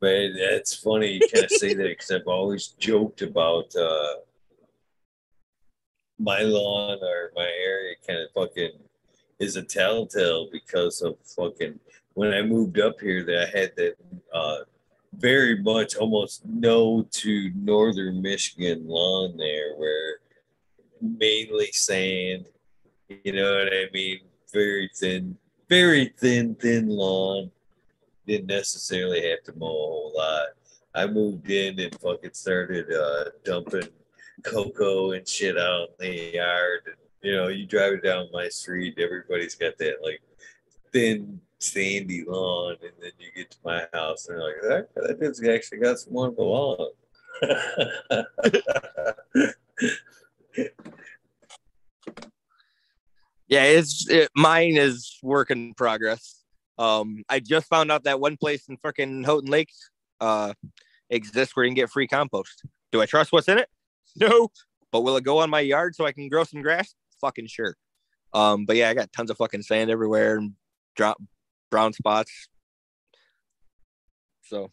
But that's funny you kind of say that because I've always joked about uh, my lawn or my area kind of fucking is a telltale because of fucking when I moved up here that I had that uh, very much almost no to northern Michigan lawn there where mainly sand, you know what I mean? Very thin, very thin, thin lawn didn't necessarily have to mow a whole lot. I moved in and fucking started uh, dumping cocoa and shit out in the yard. And, you know, you drive it down my street, everybody's got that like thin sandy lawn, and then you get to my house and you're like, that, that dude's actually got some a lawn. (laughs) yeah, it's it, mine is work in progress. Um, I just found out that one place in fucking Houghton Lake uh exists where you can get free compost. Do I trust what's in it? No. But will it go on my yard so I can grow some grass? Fucking sure. Um, but yeah, I got tons of fucking sand everywhere and drop brown spots. So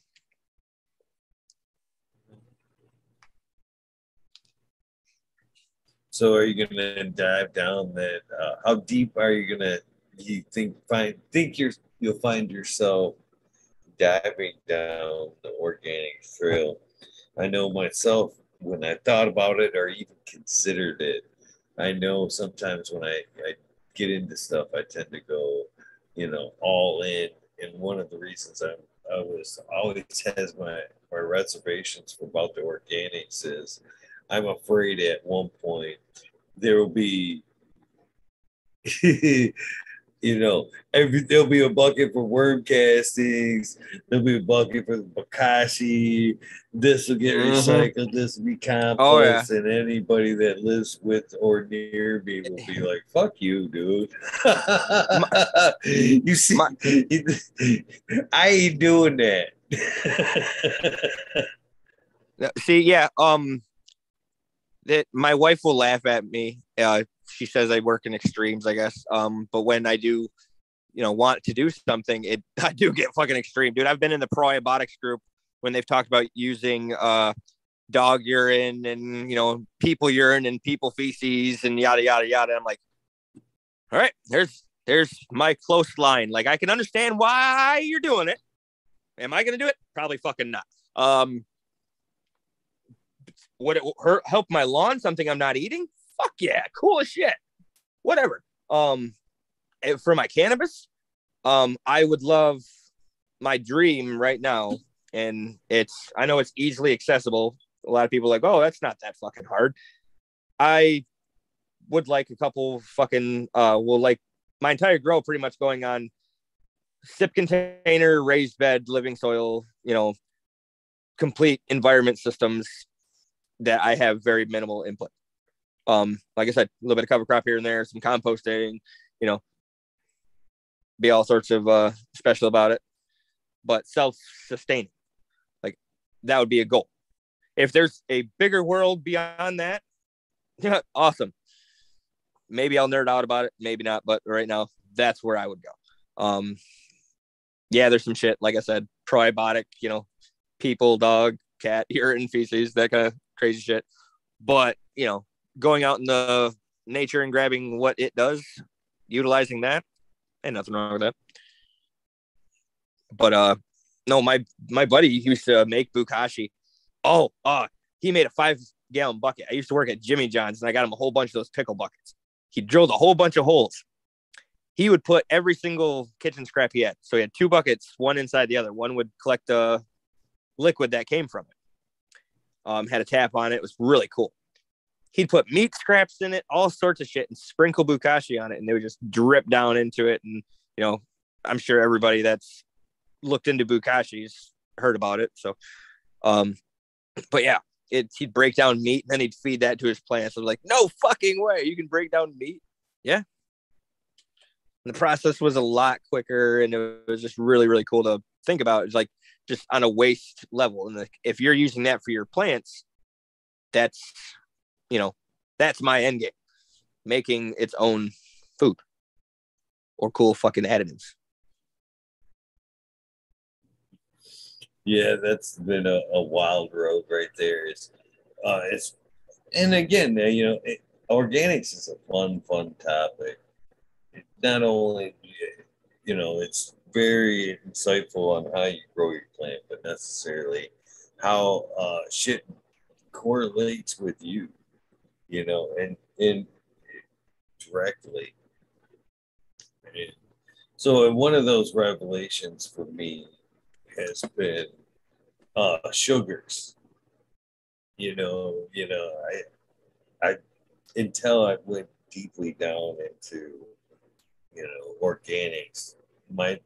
So are you gonna dive down that? Uh, how deep are you gonna? You think find think you're you'll find yourself diving down the organic trail. I know myself when I thought about it or even considered it. I know sometimes when I, I get into stuff, I tend to go, you know, all in. And one of the reasons I'm I was always has my my reservations about the organics is I'm afraid at one point there will be (laughs) you know, every there'll be a bucket for worm castings, there'll be a bucket for the bokashi, this will get mm-hmm. recycled, this will be compost, oh, yeah. and anybody that lives with or near me will be (laughs) like, fuck you, dude. (laughs) you see, my, (laughs) I ain't doing that. see, yeah, um, that my wife will laugh at me. Uh, she says I work in extremes, I guess. Um, but when I do, you know, want to do something, it (laughs) I do get fucking extreme, dude. I've been in the probiotics group when they've talked about using uh dog urine and you know people urine and people feces and yada yada yada. I'm like, all right, there's there's my close line. Like I can understand why you're doing it. Am I gonna do it? Probably fucking not. Um, would it hurt, help my lawn? Something I'm not eating? Fuck yeah, cool as shit. Whatever. Um, for my cannabis, um, I would love my dream right now, and it's I know it's easily accessible. A lot of people like, oh, that's not that fucking hard. I would like a couple fucking uh well like my entire grow pretty much going on sip container, raised bed, living soil, you know, complete environment systems that I have very minimal input. Um, like I said, a little bit of cover crop here and there, some composting, you know, be all sorts of uh, special about it, but self-sustaining. Like that would be a goal. If there's a bigger world beyond that, yeah, (laughs) awesome. Maybe I'll nerd out about it, maybe not, but right now that's where I would go. Um, yeah, there's some shit, like I said, probiotic, you know, people, dog, cat, (laughs) urine, feces, that kind of crazy shit. But you know, going out in the nature and grabbing what it does, utilizing that, and nothing wrong with that. But uh, no, my my buddy used to make bokashi. Oh, uh, he made a five gallon bucket. I used to work at Jimmy John's, and I got him a whole bunch of those pickle buckets. He drilled a whole bunch of holes. He would put every single kitchen scrap he had. So he had two buckets, one inside the other. One would collect the liquid that came from it um, had a tap on it. It was really cool. He'd put meat scraps in it, all sorts of shit, and sprinkle bokashi on it, and they would just drip down into it. And you know, I'm sure everybody that's looked into bokashi's heard about it. So, um, but yeah, it he'd break down meat and then he'd feed that to his plants. I'm like, no fucking way, you can break down meat. Yeah. And the process was a lot quicker, and it was just really, really cool to think about. It's like just on a waste level. And if you're using that for your plants, that's, you know, that's my end game, making its own food or cool fucking additives. Yeah, that's been a, a wild road right there. It's, uh, it's, and again, you know, it, organics is a fun, fun topic. It not only, you know, it's very insightful on how you grow your plant, but necessarily how uh, shit correlates with you, you know, and and directly. And so, one of those revelations for me has been uh, sugars. You know, you know, I, I, until I went deeply down into, you know, organics, my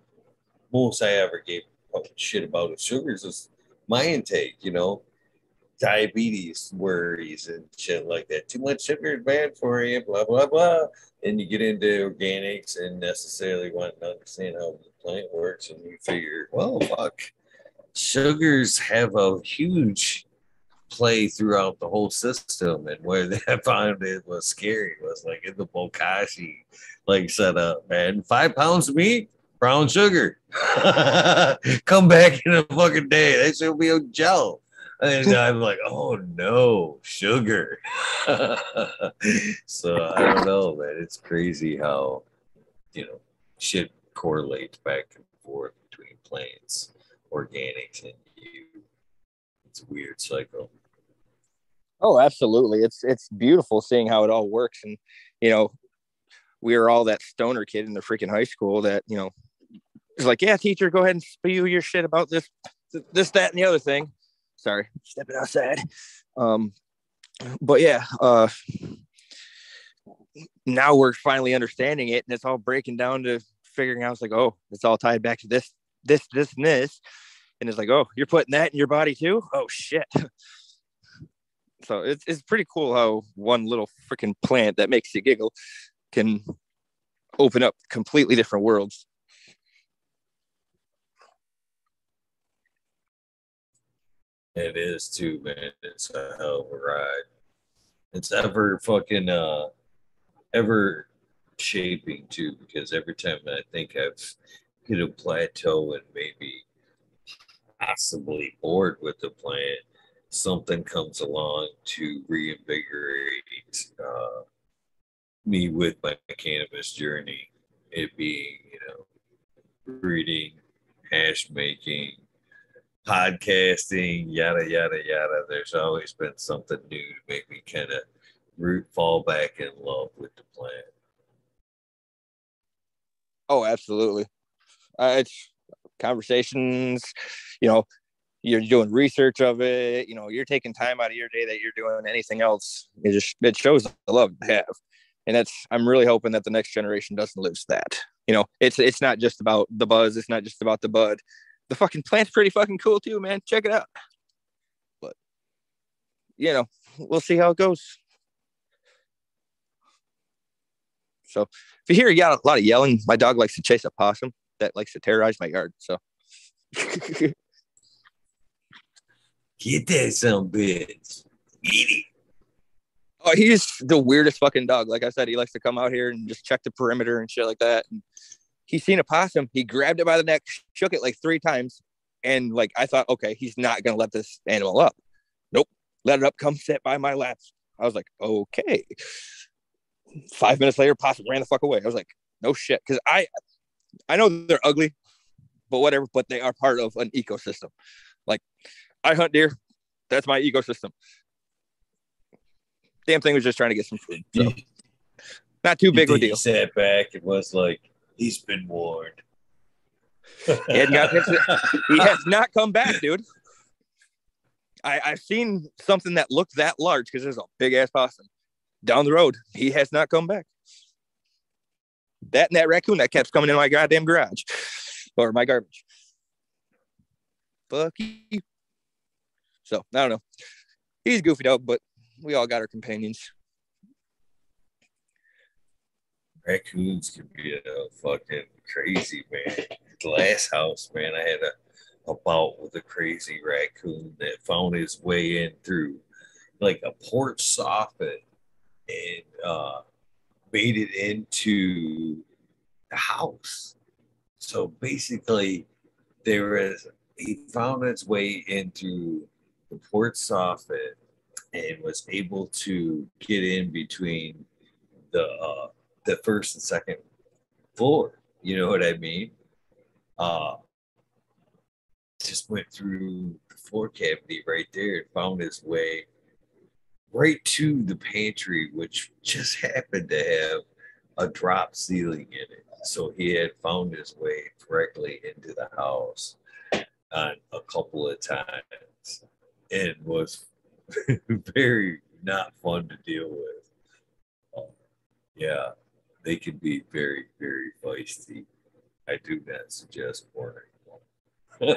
most I ever gave shit about the sugars was my intake. You know, diabetes worries and shit like that. Too much sugar is bad for you, blah, blah, blah. And you get into organics and necessarily want to understand how the plant works, and you figure, well, fuck, sugars have a huge play throughout the whole system. And where they (laughs) found it was scary was like in the Bokashi like setup, man. Five pounds of meat, brown sugar. (laughs) Come back in a fucking day. That should be a gel. And I'm like, oh no, sugar. (laughs) so I don't know, man. It's crazy how, you know, shit correlates back and forth between plants, organics, and you. It's a weird cycle. Oh, absolutely. It's it's beautiful seeing how it all works. And, you know, we were all that stoner kid in the freaking high school that, you know, is like, yeah, teacher, go ahead and spew your shit about this, this, that, and the other thing sorry, stepping outside. Um, but yeah, uh, now we're finally understanding it, and it's all breaking down to figuring out. It's like, oh, it's all tied back to this, this, this, and this, and it's like, oh, you're putting that in your body too. Oh shit. (laughs) so it's it's pretty cool how one little freaking plant that makes you giggle can open up completely different worlds. It is too, man. It's a hell of a ride. It's ever fucking uh ever shaping too, because every time I think I've hit a plateau and maybe possibly bored with the plant, something comes along to reinvigorate uh, me with my cannabis journey. It being, you know, breeding, hash making, podcasting, yada yada yada. There's always been something new to make me kind of root fall back in love with the plant. Oh, absolutely. Uh, it's conversations. You know, you're doing research of it. You know, you're taking time out of your day that you're doing anything else. It just it shows the love to have, and that's I'm really hoping that the next generation doesn't lose that. You know, it's it's not just about the buzz. It's not just about the bud the fucking plant's pretty fucking cool too, man. Check it out. But you know, we'll see how it goes. So if you hear a lot of yelling, my dog likes to chase a possum that likes to terrorize my yard. So (laughs) get that some bitch. Eat it. Oh, he's the weirdest fucking dog. Like I said, he likes to come out here and just check the perimeter and shit like that. And he seen a possum. He grabbed it by the neck, shook it like three times, and like I thought, okay, he's not gonna let this animal up. Nope, let it up, come sit by my lap. I was like, okay. Five minutes later, possum ran the fuck away. I was like, no shit, because I, I know they're ugly, but whatever. But they are part of an ecosystem. Like, I hunt deer. That's my ecosystem. Damn thing was just trying to get some food. So. Not too big of a deal. He sat back and was like, He's been warned. (laughs) he, got, he has not come back, dude. I, I've seen something that looked that large because there's a big ass possum down the road. He has not come back. That and that raccoon that kept coming in my goddamn garage (laughs) or my garbage. Fuck you. So I don't know. He's goofy though, but we all got our companions raccoons can be a fucking crazy man. Glass house, man. I had a, a bout with a crazy raccoon that found his way in through like a porch soffit and uh, it into the house. So basically, there was he found its way into the porch soffit and was able to get in between the uh, the first and second floor. You know what I mean? Uh, just went through the floor cavity right there and found his way right to the pantry, which just (laughs) happened to have a drop ceiling in it. So he had found his way directly into the house on a couple of times and was (laughs) very not fun to deal with. Um, yeah, they can be very, very feisty. I do not suggest boarding. (laughs)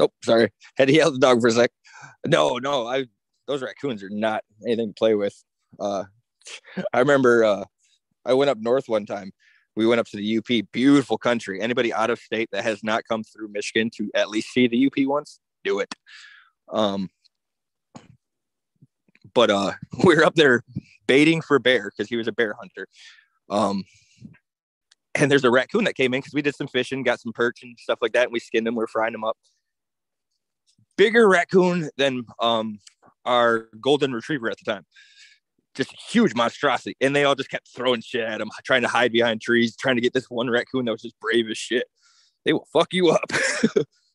oh, sorry. Had to yell the dog for a sec. No, no, I those raccoons are not anything to play with. Uh, (laughs) I remember uh, I went up north one time. We went up to the UP, beautiful country. Anybody out of state that has not come through Michigan to at least see the UP once, do it. Um, but uh, (laughs) we were up there baiting for bear because he was a bear hunter. Um, and there's a raccoon that came in because we did some fishing, got some perch and stuff like that, and we skinned them. We are frying them up. Bigger raccoon than um, our golden retriever at the time. Just a huge monstrosity. And they all just kept throwing shit at him, trying to hide behind trees, trying to get this one raccoon that was just brave as shit. They will fuck you up. (laughs)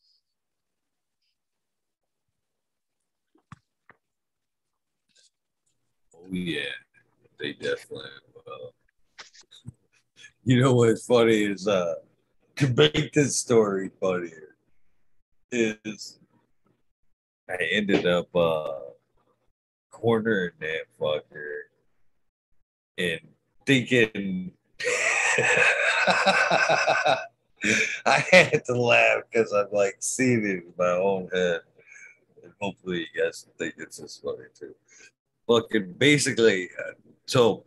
yeah. They definitely will. You know what's funny is uh to make this story funnier is I ended up uh cornering that fucker and thinking (laughs) I had to laugh because I'm like seeing it in my own head. And hopefully you guys think it's as funny too. Fucking basically, uh, so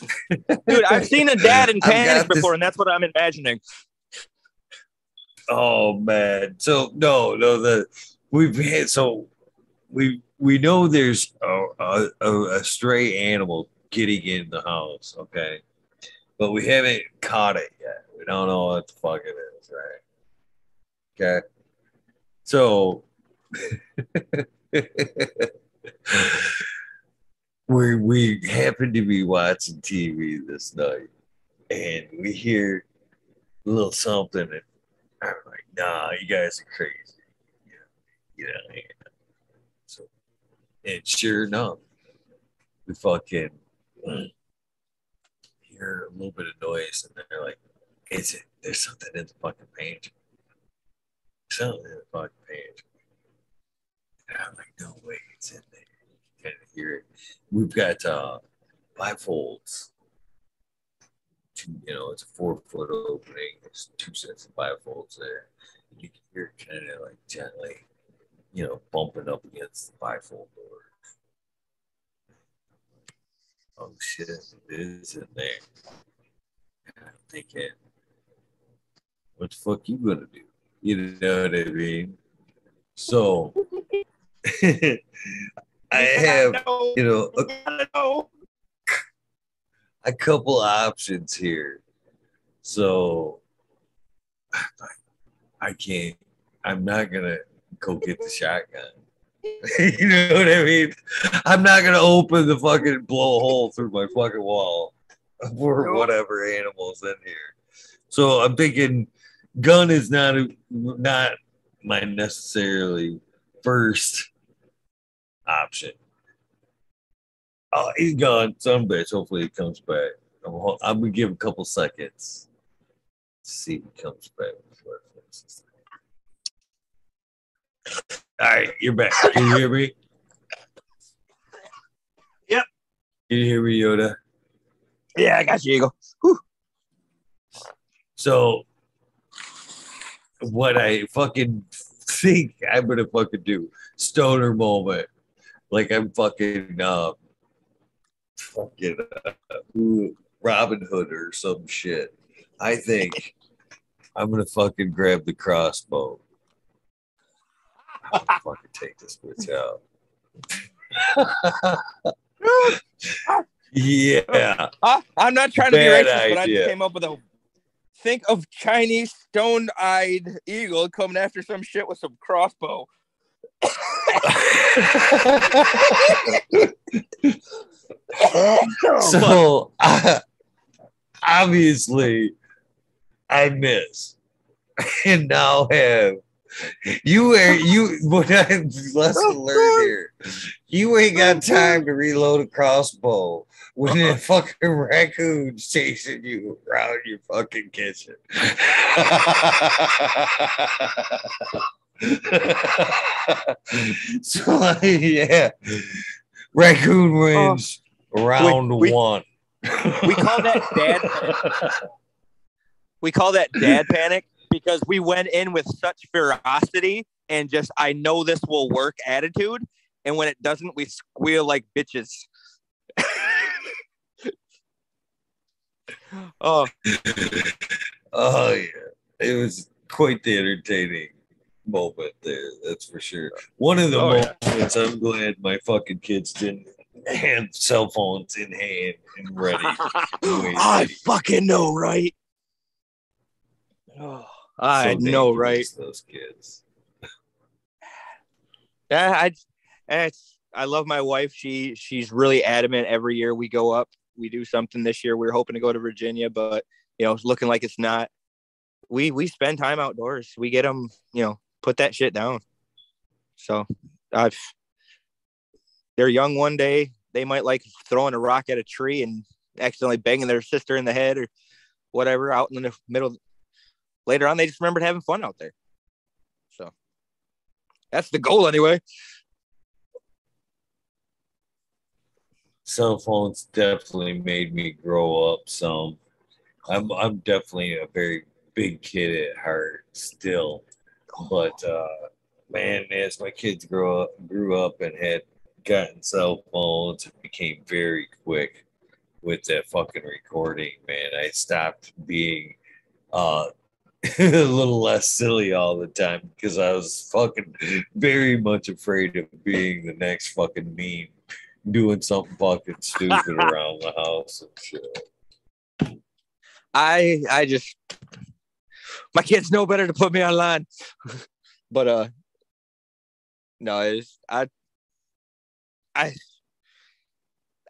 (laughs) Dude, I've seen a dad in panic before, this... and that's what I'm imagining. Oh man. So no, no, the we've had so we we know there's a, a, a stray animal getting in the house, okay, but we haven't caught it yet. We don't know what the fuck it is, right? Okay, so (laughs) we we happen to be watching TV this night, and we hear a little something, and I'm like, "Nah, you guys are crazy." Yeah. So and sure enough, we fucking hear a little bit of noise, and they're like, "Is it? There's something in the fucking page. Something in the fucking page." And I'm like, "No way, it's in there." You can hear it. We've got uh, bifolds. You know, it's a four foot opening. There's two sets of bifolds there. You can hear it kind of like gently you know, bumping up against the bifold door. Oh shit, it is in there. And I'm thinking, what the fuck you gonna do? You know what I mean? So (laughs) (laughs) I have, you know, a, (laughs) a couple options here. So I can't, I'm not gonna go get the shotgun. (laughs) you know what I mean? I'm not gonna open the fucking blow hole through my fucking wall (laughs) for whatever animals in here. So I'm thinking gun is not a, not my necessarily first option. Oh, he's gone. Some bitch. Hopefully he comes back. I'm, I'm gonna give him a couple seconds to see if he comes back before I finish this. All right, you're back. Can you hear me? Yep. Can you hear me, Yoda? Yeah, I got you, Eagle. Whew. So, what I fucking (laughs) think I'm gonna fucking do, stoner moment, like I'm fucking, uh, fucking uh, Robin Hood or some shit. I think I'm gonna fucking grab the crossbow I'm gonna fucking take this bitch out. (laughs) yeah. I, am not trying to Bad be racist, idea. but I just came up with a think of Chinese stone-eyed eagle coming after some shit with some crossbow. So (laughs) uh, (laughs) obviously I miss (laughs) and now have You ain't you what I lesson learned here. You ain't got time to reload a crossbow when a fucking raccoon's chasing you around your fucking kitchen. (laughs) so like, yeah, raccoon wins oh. round we, we, one. we call that dad. (laughs) we call that dad panic because we went in with such ferocity and just I know this will work attitude, and when it doesn't, we squeal like bitches. (laughs) oh, oh yeah, it was quite the entertaining moment there. That's for sure. One of the oh, moments yeah. I'm glad my fucking kids didn't have cell phones in hand and ready. (laughs) I fucking know, right? Oh, I so know, right? Those kids. yeah, I, it's. I love my wife. She she's really adamant. Every year we go up, we do something. This year we are hoping to go to Virginia, but you know, it's looking like it's not. We we spend time outdoors. We get them, you know, put that shit down. So I've they're young one day. They might like throwing a rock at a tree and accidentally banging their sister in the head or whatever out in the middle. Later on, they just remembered having fun out there. So that's the goal anyway. Cell phones definitely made me grow up some. I'm I'm definitely a very big kid at heart still. But uh, man, as my kids grow up, grew up and had gotten cell phones, it became very quick with that fucking recording. Man, I stopped being uh, (laughs) a little less silly all the time because I was fucking very much afraid of being the next fucking meme, doing something fucking stupid (laughs) around the house and shit. I I just my kids know better to put me online. (laughs) but uh no, it's I I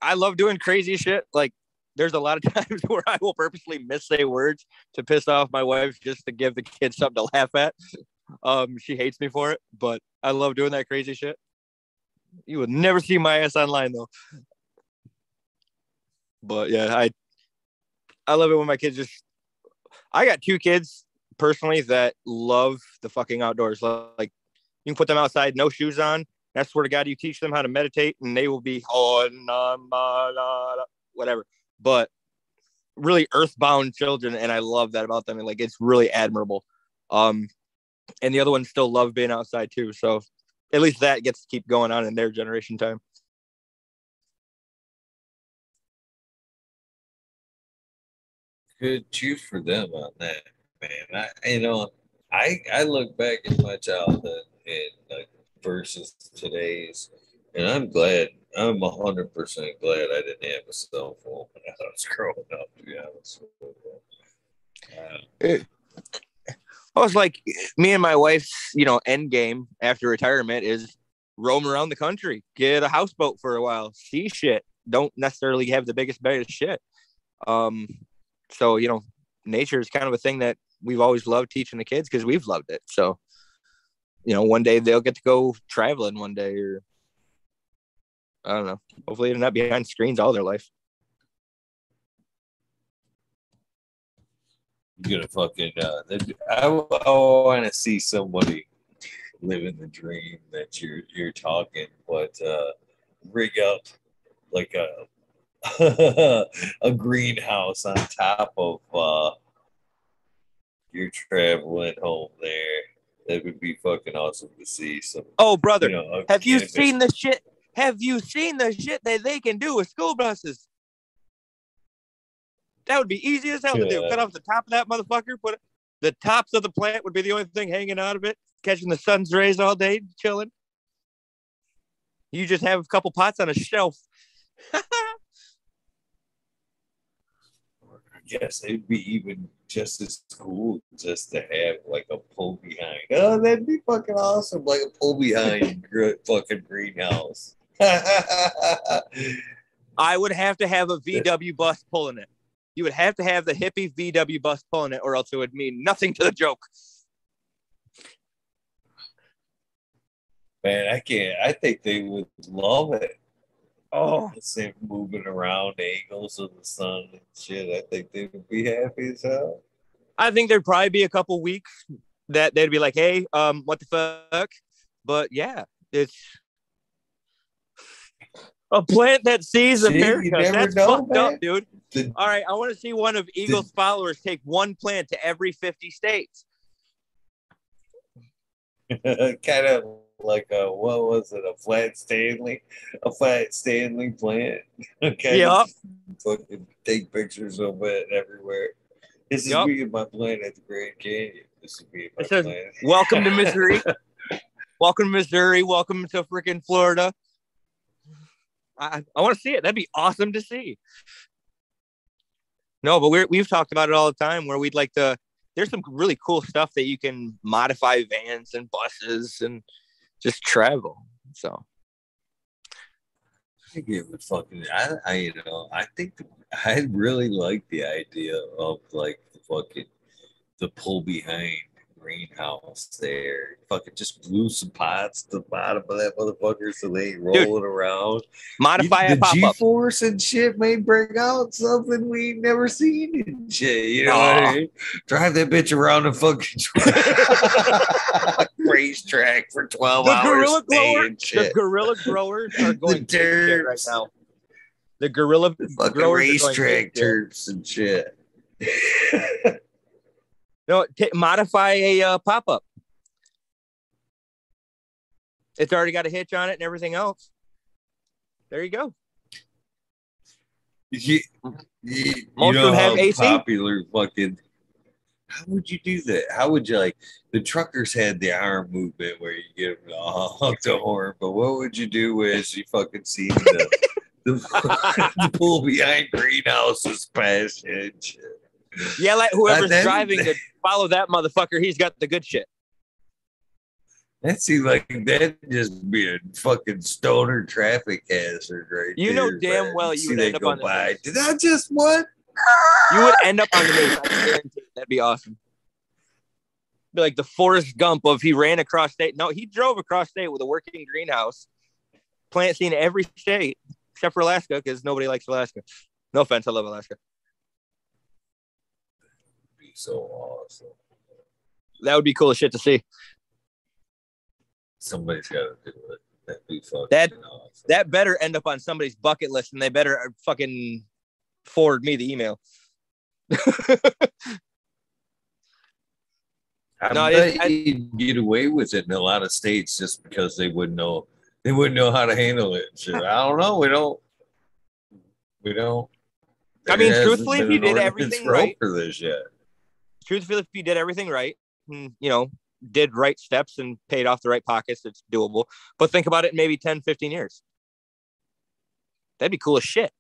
I love doing crazy shit. Like there's a lot of (laughs) times where I will purposely missay words to piss off my wife just to give the kids something to laugh at. Um, she hates me for it, but I love doing that crazy shit. You would never see my ass online though. But yeah, I I love it when my kids just I got two kids personally that love the fucking outdoors. Like you can put them outside, no shoes on. That's where God you teach them how to meditate, and they will be oh, whatever. But really earthbound children, and I love that about them. And like it's really admirable. Um, and the other ones still love being outside too. So at least that gets to keep going on in their generation time. Good choose for them on that man. I you know, I I look back at my childhood and like versus today's, and I'm glad. I'm hundred percent glad I didn't have a cell phone when I was growing up. To be honest with you. Uh, I was like, me and my wife's, you know, end game after retirement is roam around the country, get a houseboat for a while, see shit. Don't necessarily have the biggest, biggest shit. Um, so you know, nature is kind of a thing that we've always loved teaching the kids because we've loved it. So, you know, one day they'll get to go traveling one day or I don't know. Hopefully they're not behind screens all their life. You're gonna fucking uh, I, I want to see somebody living the dream that you're you're talking, but uh, rig up like a (laughs) a greenhouse on top of uh, you're traveling home there. That would be fucking awesome to see some. Oh, brother, you know, have you seen the shit? Have you seen the shit that they can do with school buses? That would be easy as hell yeah. to do. Cut off the top of that motherfucker. Put it, the tops of the plant would be the only thing hanging out of it, catching the sun's rays all day, chilling. You just have a couple pots on a shelf. (laughs) guess it'd be even just as cool just to have like a pull behind. Oh, that'd be fucking awesome! Like a pull behind (laughs) fucking greenhouse. (laughs) I would have to have a VW bus pulling it. You would have to have the hippie VW bus pulling it, or else it would mean nothing to the joke. Man, I can't. I think they would love it. Oh, same moving around angles of the sun and shit. I think they would be happy as hell. I think there'd probably be a couple weeks that they'd be like, "Hey, um, what the fuck?" But yeah, it's a plant that sees America. That's know, fucked man. up, dude. The, All right, I want to see one of Eagles' the, followers take one plant to every 50 states. (laughs) kind of like a what was it? A flat Stanley, a flat Stanley plant. (laughs) okay. Yep. Fucking take pictures of it everywhere. This is yep. me and my plant at the Grand Canyon. This is me and my says, plant. Welcome to (laughs) Missouri. welcome to Missouri. Welcome to freaking Florida. I, I want to see it. That'd be awesome to see. No, but we're, we've talked about it all the time where we'd like to. There's some really cool stuff that you can modify vans and buses and just travel. So I think it would fucking. I, I you know I think I really like the idea of like the fucking the pull behind greenhouse there. Fucking just glue some pots to the bottom of that motherfucker so they ain't rolling Dude, around. Modify you, the G force and shit may bring out something we never seen and shit. You know what I mean? Drive that bitch around a fucking (laughs) (laughs) racetrack for 12 the hours. Gorilla grower, the gorilla (laughs) growers are going the right now. The gorilla fucking racetrack terps and shit. (laughs) No, t- modify a uh, pop up. It's already got a hitch on it and everything else. There you go. You, you, Most you know of them have AC. Popular fucking. How would you do that? How would you like the truckers had the arm movement where you get them honk the horn, but what would you do is you fucking see the the, (laughs) the (laughs) pool behind greenhouses pass and shit. Yeah, like whoever's then, driving (laughs) to follow that motherfucker, he's got the good shit. That seems like that just be a fucking stoner traffic hazard, right? You know damn well you would end up on the by. Did I just what? You would end up on the news. That'd be awesome. Be like the Forrest Gump of he ran across state. No, he drove across state with a working greenhouse. Plant seen every state except for Alaska because nobody likes Alaska. No offense, I love Alaska Be so awesome. That would be cool shit to see. Somebody's got to do it. That'd be fucking that, awesome. That better end up on somebody's bucket list, and they better uh, fucking forward me the email. I no, bet you'd get away with it in a lot of states just because they wouldn't know they wouldn't know how to handle it. Sure. I don't know. We don't. We don't. I mean, truthfully, if you did everything right for this yet, truthfully, if you did everything right, you know, did right steps and paid off the right pockets, it's doable. But think about it maybe 10, 15 years. That'd be cool as shit.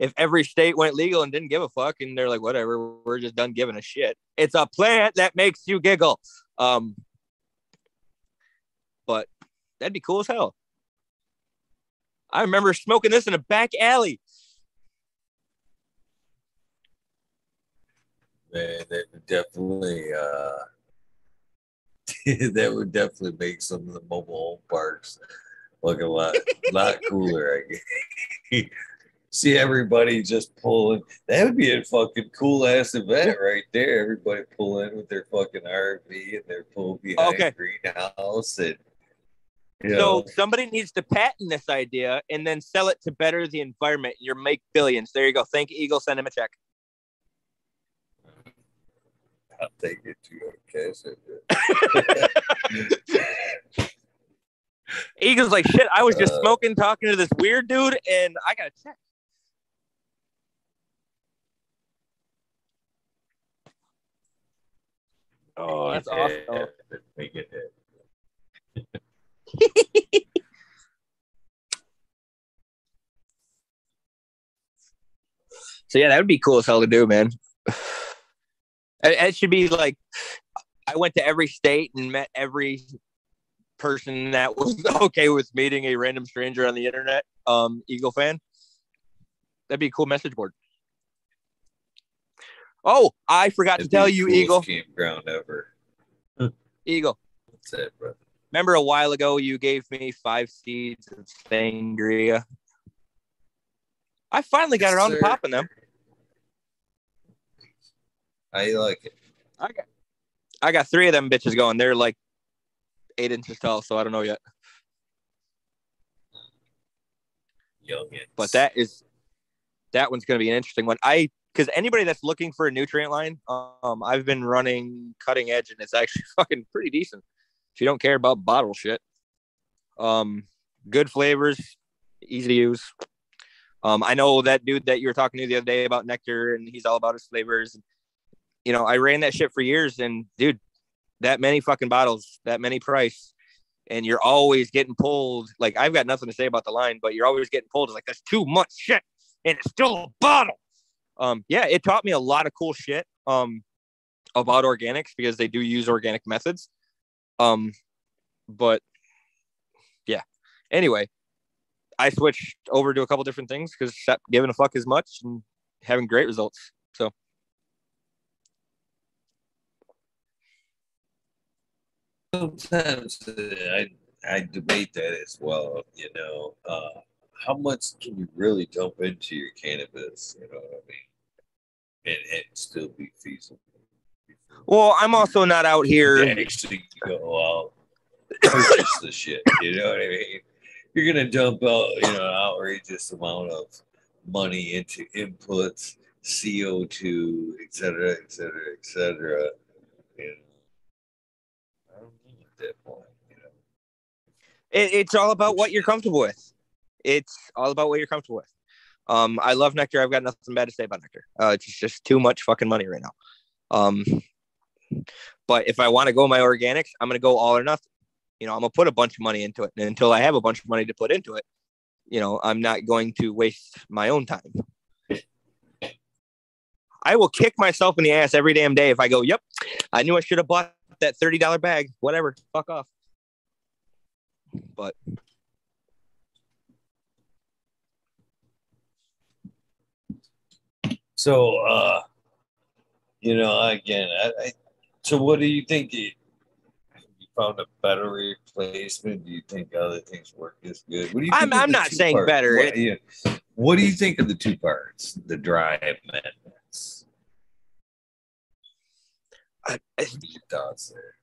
If every state went legal and didn't give a fuck and they're like, whatever, we're just done giving a shit. It's a plant that makes you giggle. Um, but that'd be cool as hell. I remember smoking this in a back alley man, that would definitely uh, (laughs) that would definitely make some of the mobile home parks look a lot lot cooler. I guess. (laughs) See everybody just pulling. That would be a fucking cool ass event right there. Everybody pull in with their fucking RV and their pull behind okay. greenhouse and. You know. So somebody needs to patent this idea and then sell it to better the environment. You're make billions. There you go. Thank you, Eagle. Send him a check. I'll take it to your cash. Eagle's like, shit, I was just uh, smoking, talking to this weird dude, and I got a check. Oh, that's awesome. Make it (laughs) so yeah, that would be cool as hell to do, man. It should be like I went to every state and met every person that was (laughs) okay with meeting a random stranger on the internet. Um, Eagle fan. That'd be a cool message board. Oh, I forgot It'd to tell you, Eagle. Campground ever. Eagle. What's that, brother? Remember a while ago you gave me five seeds of sangria. I finally got yes, around sir. to popping them. I like it. I got I got three of them bitches going. They're like eight inches tall, so I don't know yet. Youngins. But that is that one's going to be an interesting one. I because anybody that's looking for a nutrient line, um, I've been running cutting edge, and it's actually (laughs) fucking pretty decent. If you don't care about bottle shit, um, good flavors, easy to use. Um, I know that dude that you were talking to the other day about nectar, and he's all about his flavors. You know, I ran that shit for years, and dude, that many fucking bottles, that many price, and you're always getting pulled. Like I've got nothing to say about the line, but you're always getting pulled. It's like that's too much shit, and it's still a bottle. Um, yeah, it taught me a lot of cool shit um, about organics because they do use organic methods. Um, but yeah. Anyway, I switched over to a couple different things because giving a fuck as much and having great results. So. Sometimes uh, I I debate that as well. You know, uh, how much can you really dump into your cannabis? You know what I mean, and, and still be feasible. Well, I'm also not out here. Actually, go out purchase the shit. You know what I mean? You're gonna dump out, you know, an outrageous amount of money into inputs, CO2, et cetera, et cetera, et cetera. And I don't at that point, you know. It, it's all about what you're comfortable with. It's all about what you're comfortable with. Um, I love nectar. I've got nothing bad to say about nectar. Uh, it's just too much fucking money right now. Um, but if I want to go my organics, I'm going to go all or nothing. You know, I'm going to put a bunch of money into it. And until I have a bunch of money to put into it, you know, I'm not going to waste my own time. I will kick myself in the ass every damn day if I go, yep, I knew I should have bought that $30 bag, whatever, fuck off. But so, uh, you know, again, I, I so, what do you think? You, you found a better replacement? Do you think other things work as good? What do you? I'm, I'm not saying parts? better. What, yeah. what do you think of the two parts? The dry amendments. I, I, thoughts there?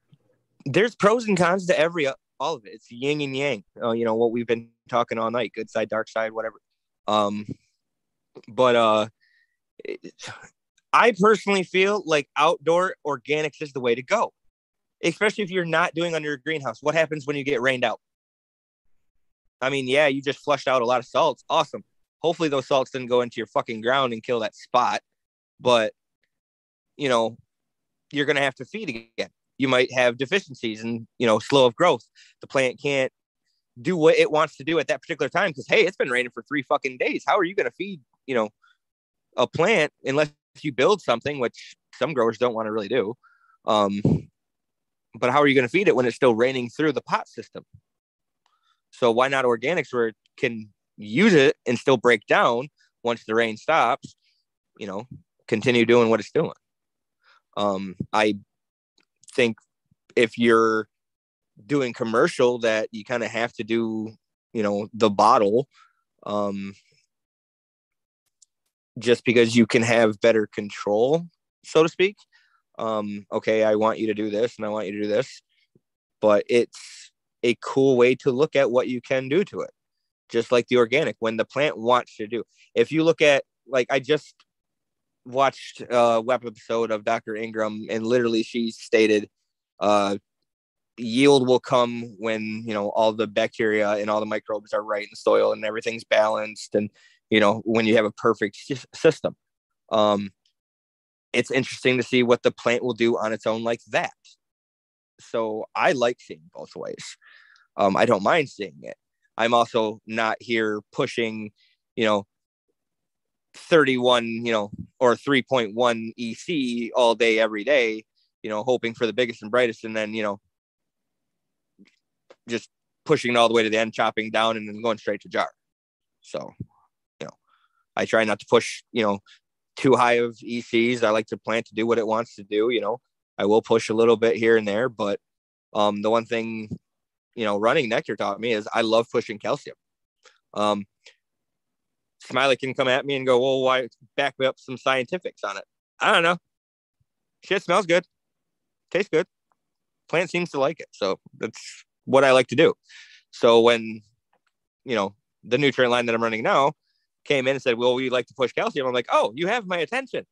There's pros and cons to every all of it. It's yin and yang. Uh, you know what we've been talking all night: good side, dark side, whatever. Um, but uh, I personally feel like outdoor organics is the way to go, especially if you're not doing under a greenhouse. What happens when you get rained out? I mean, yeah, you just flushed out a lot of salts. Awesome. Hopefully, those salts didn't go into your fucking ground and kill that spot. But, you know, you're going to have to feed again. You might have deficiencies and, you know, slow of growth. The plant can't do what it wants to do at that particular time because, hey, it's been raining for three fucking days. How are you going to feed, you know, a plant unless you build something, which some growers don't want to really do, um, but how are you going to feed it when it's still raining through the pot system? So why not organics where it can use it and still break down once the rain stops? You know, continue doing what it's doing. Um, I think if you're doing commercial, that you kind of have to do, you know, the bottle. Um, just because you can have better control, so to speak. Um, okay, I want you to do this and I want you to do this, but it's a cool way to look at what you can do to it. Just like the organic, when the plant wants to do. If you look at, like, I just watched a web episode of Dr. Ingham, and literally she stated, uh, yield will come when you know all the bacteria and all the microbes are right in the soil and everything's balanced and you know, when you have a perfect system. Um, it's interesting to see what the plant will do on its own like that. So I like seeing both ways. Um, I don't mind seeing it. I'm also not here pushing, you know, 31, you know, or 3.1 EC all day, every day, you know, hoping for the biggest and brightest, and then, you know, just pushing it all the way to the end, chopping down, and then going straight to jar. So I try not to push, you know, too high of ECs. I like the plant to do what it wants to do. You know, I will push a little bit here and there, but Um, the one thing, you know, running nectar taught me is I love pushing calcium. Um, Smiley can come at me and go, well, why back me up some scientifics on it? I don't know. Shit smells good, tastes good. Plant seems to like it. So that's what I like to do. So when, you know, the nutrient line that I'm running now came in and said, well, we'd like to push calcium. I'm like, oh, you have my attention.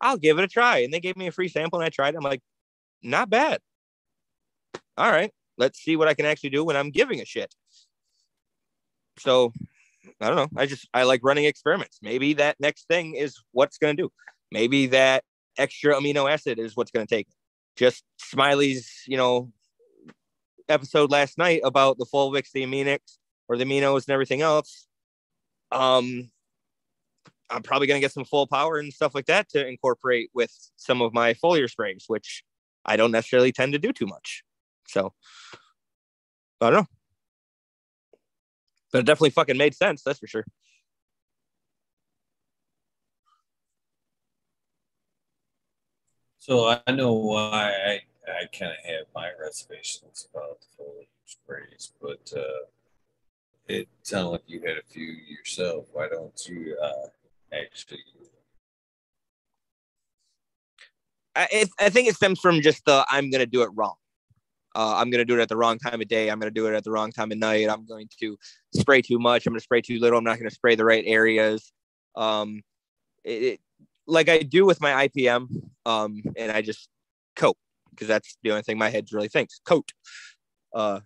I'll give it a try. And they gave me a free sample and I tried. It. I'm like, not bad. All right, let's see what I can actually do when I'm giving a shit. So I don't know. I just I like running experiments. Maybe that next thing is what's going to do. Maybe that extra amino acid is what's going to take. Just Smiley's, you know, episode last night about the fulvics, the aminics, or the aminos and everything else. Um, I'm probably going to get some full power and stuff like that to incorporate with some of my foliar sprays, which I don't necessarily tend to do too much. So I don't know. But it definitely fucking made sense, that's for sure. So I know why I, I kind of have my reservations about the foliar sprays, but uh, it sounded like you had a few yourself. Why don't you uh, actually? I, I think it stems from just the I'm going to do it wrong. Uh, I'm going to do it at the wrong time of day. I'm going to do it at the wrong time of night. I'm going to spray too much. I'm going to spray too little. I'm not going to spray the right areas. Um, it, it, like I do with my IPM, um, and I just coat because that's the only thing my head really thinks coat. Uh,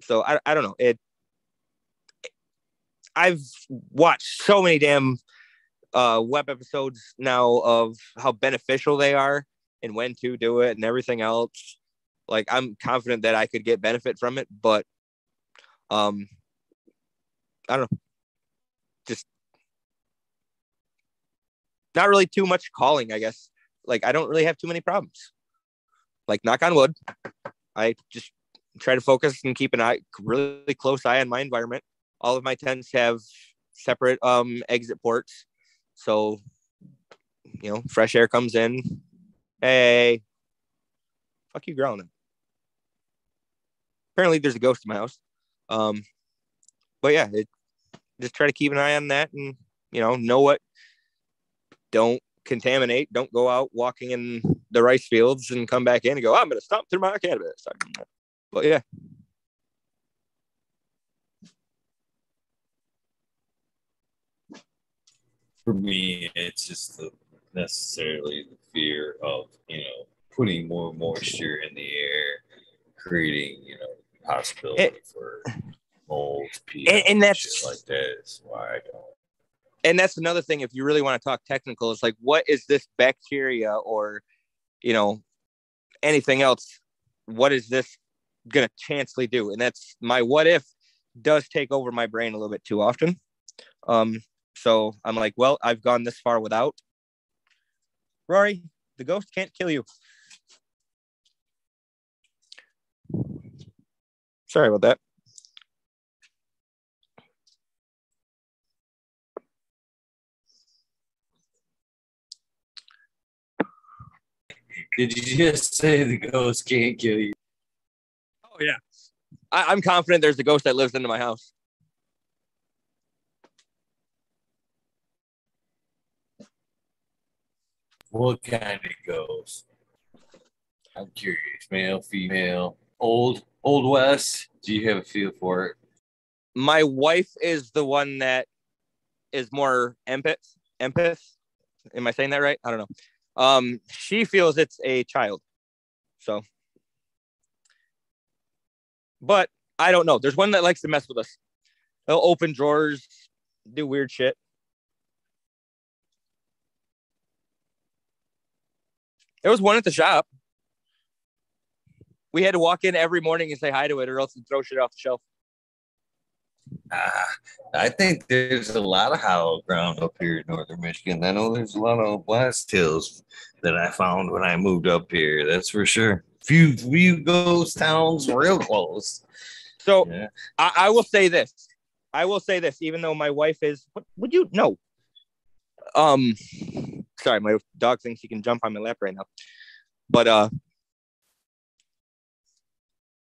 so I, I don't know. It, I've watched so many damn uh, web episodes now of how beneficial they are and when to do it and everything else. Like I'm confident that I could get benefit from it, but um, I don't know, just not really too much calling, I guess. Like I don't really have too many problems. Like knock on wood, I just try to focus and keep an eye, really close eye on my environment. All of my tents have separate um exit ports so, you know, fresh air comes in. Hey, fuck you growling. Apparently, there's a ghost in my house. Um, but yeah, it, just try to keep an eye on that and, you know, know what. Don't contaminate. Don't go out walking in the rice fields and come back in and go, oh, I'm going to stomp through my cannabis. But yeah, for me, it's just the, necessarily the fear of you know putting more moisture in the air, creating you know possibility it, for mold, and, and that's like that is why I don't. And that's another thing. If you really want to talk technical, it's like what is this bacteria or you know anything else? What is this gonna chancely do? And that's my what if does take over my brain a little bit too often. Um, so I'm like, well, I've gone this far without. Rory, the ghost can't kill you. Sorry about that. Did you just say the ghost can't kill you? Oh yeah, I, am confident there's a ghost that lives into my house. What kind of ghost? I'm curious. Male, female, old, old west. Do you have a feel for it? My wife is the one that is more empath. Empath. Am I saying that right? I don't know. Um, she feels it's a child. So, but I don't know. There's one that likes to mess with us. They'll open drawers, do weird shit. There was one at the shop. We had to walk in every morning and say hi to it, or else it'd throw shit off the shelf. Uh, I think there's a lot of hollow ground up here in northern Michigan. I know there's a lot of blast hills that I found when I moved up here. That's for sure. Few few ghost towns real close. So yeah. I, I, will say this. I will say this, even though my wife is what would you know? Um sorry, my dog thinks he can jump on my lap right now. But uh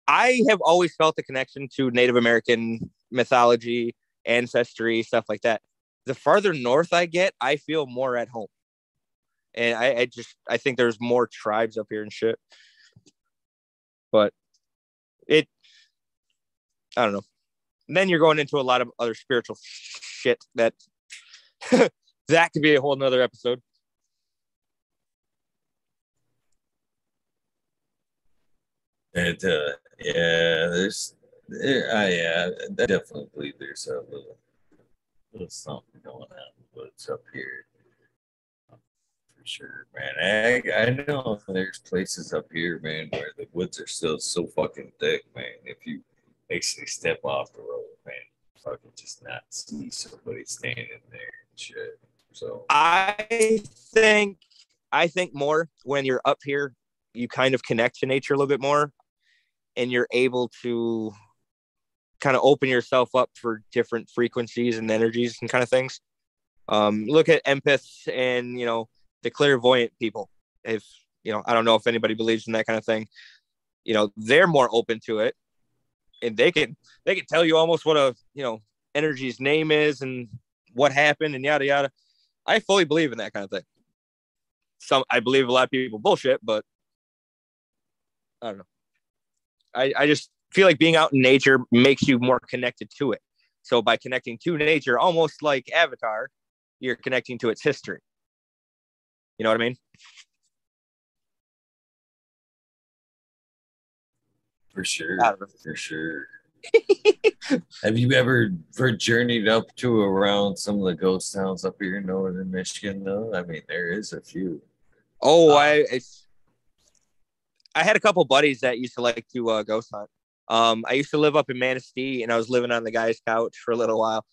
I have always felt a connection to Native American mythology, ancestry, stuff like that. The farther north I get, I feel more at home. And I, I just I think there's more tribes up here and shit. But it I don't know. And then you're going into a lot of other spiritual shit that (laughs) that could be a whole nother episode. And uh, yeah, there's, there, uh, yeah, I definitely believe there's a little, little something going on what's up here. For sure, man. I, I know there's places up here, man, where the woods are still so fucking thick, man. If you basically step off the road, man, fucking just not see somebody standing there and shit. So I think I think more when you're up here, you kind of connect to nature a little bit more and you're able to kind of open yourself up for different frequencies and energies and kind of things. Um, look at empaths and you know the clairvoyant people. If you know, I don't know if anybody believes in that kind of thing. You know, they're more open to it, and they can they can tell you almost what a you know energy's name is and what happened and yada yada. I fully believe in that kind of thing. Some I believe a lot of people bullshit, but I don't know. I, I just feel like being out in nature makes you more connected to it. So by connecting to nature, almost like Avatar, you're connecting to its history. You know what I mean? For sure. For sure. (laughs) Have you ever for journeyed up to around some of the ghost towns up here in northern Michigan? Though I mean, there is a few. Oh, um, I I had a couple buddies that used to like to uh, ghost hunt. Um, I used to live up in Manistee, and I was living on the guy's couch for a little while.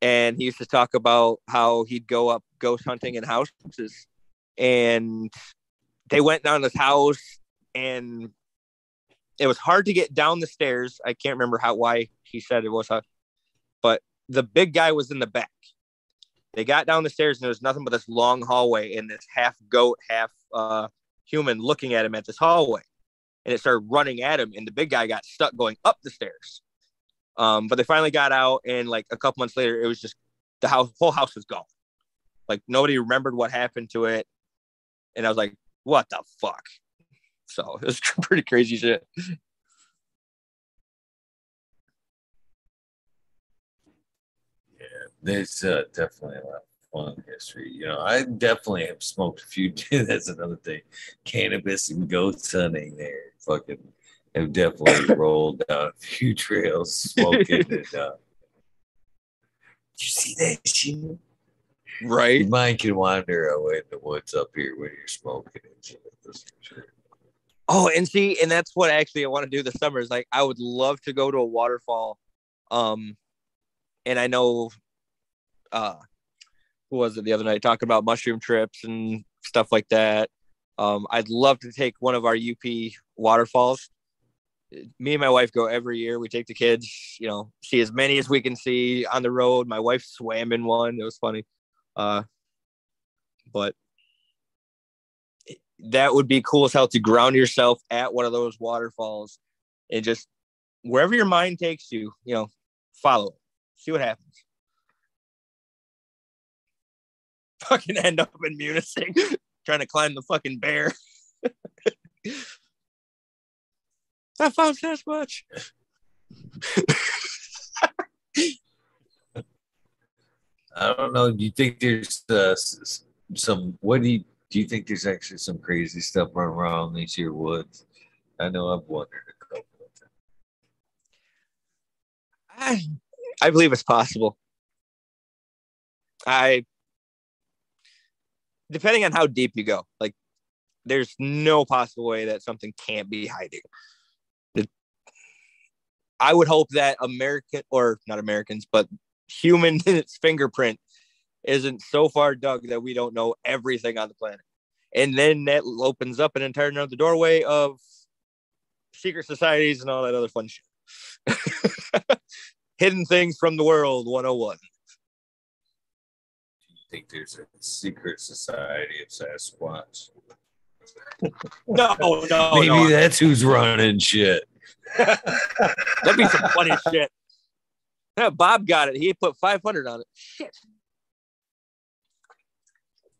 And he used to talk about how he'd go up ghost hunting in houses, and they went down this house, and it was hard to get down the stairs. I can't remember how why he said it was, uh, but the big guy was in the back. They got down the stairs, and there was nothing but this long hallway and this half goat, half uh, human looking at him at this hallway. And it started running at him and the big guy got stuck going up the stairs. Um, but they finally got out and like a couple months later it was just the house whole house was gone. Like nobody remembered what happened to it. And i was like what the fuck? So (laughs) it was (laughs) pretty crazy shit. Yeah there's uh, definitely a lot fun history. You know, I definitely have smoked a few. (laughs) That's another thing. Cannabis and goat hunting there. Fucking have definitely (coughs) rolled down a few trails smoking. (laughs) and, uh, you see that shit? Right. Your mind can wander away in the woods up here when you're smoking and shit. Oh, and see, and that's what actually I want to do this summer is like I would love to go to a waterfall. Um, and I know uh who was it the other night talking about mushroom trips and stuff like that. Um, I'd love to take one of our UP waterfalls. Me and my wife go every year. We take the kids, you know, see as many as we can see on the road. My wife swam in one. It was funny. Uh, but that would be cool as hell to ground yourself at one of those waterfalls and just wherever your mind takes you, you know, follow it, see what happens. Fucking end up in Munising (laughs) trying to climb the fucking bear. I found Sasquatch. I don't know. Do you think there's uh, some? What do you do? You think there's actually some crazy stuff running around these here woods? I know I've wondered a couple of times. I, I believe it's possible. I depending on how deep you go, like there's no possible way that something can't be hiding. I would hope that American or not Americans, but human (laughs) fingerprint isn't so far dug that we don't know everything on the planet. And then that opens up an entire another doorway of secret societies and all that other fun shit. (laughs) Hidden things from the world 101 think there's a secret society of Sasquatch. no, no, Maybe no. that's who's running shit. That'd be some funny shit. Yeah, Bob got it. He put 500 on it. Shit.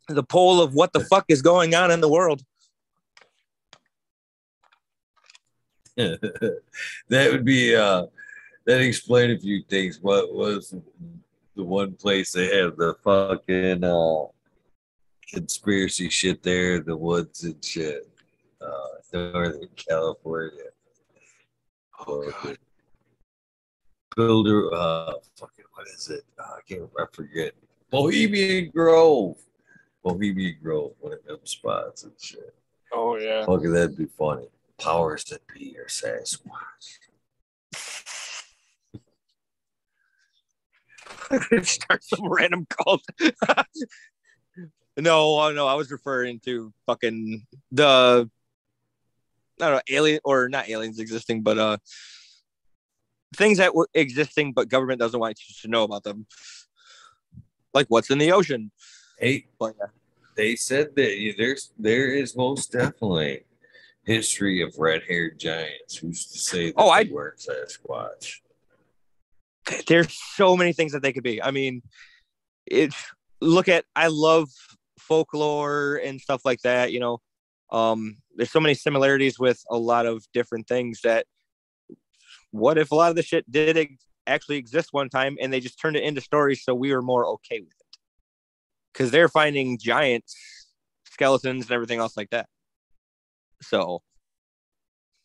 The poll of what the fuck is going on in the world. (laughs) that would be uh that explain a few things. What was the one place they have the fucking uh conspiracy shit there, the woods and shit. Uh Northern California. Oh god. Builder uh fucking what is it? Oh, I can't I forget. Bohemian Grove. Bohemian Grove, one of them spots and shit. Oh yeah. Fucking that'd be funny powers that be or Sasquatch. (laughs) Start some random cult. (laughs) no, no, I was referring to fucking the I don't know, alien or not aliens existing, but uh things that were existing but government doesn't want you to know about them. Like what's in the ocean. Hey, but, yeah. they said that there's there is most definitely history of red-haired giants. Who's to say that oh, I weren't Sasquatch? There's so many things that they could be. I mean, it. Look at I love folklore and stuff like that. You know, um, there's so many similarities with a lot of different things that. What if a lot of the shit did ex- actually exist one time and they just turned it into stories so we were more okay with it? Because they're finding giants, skeletons, and everything else like that. So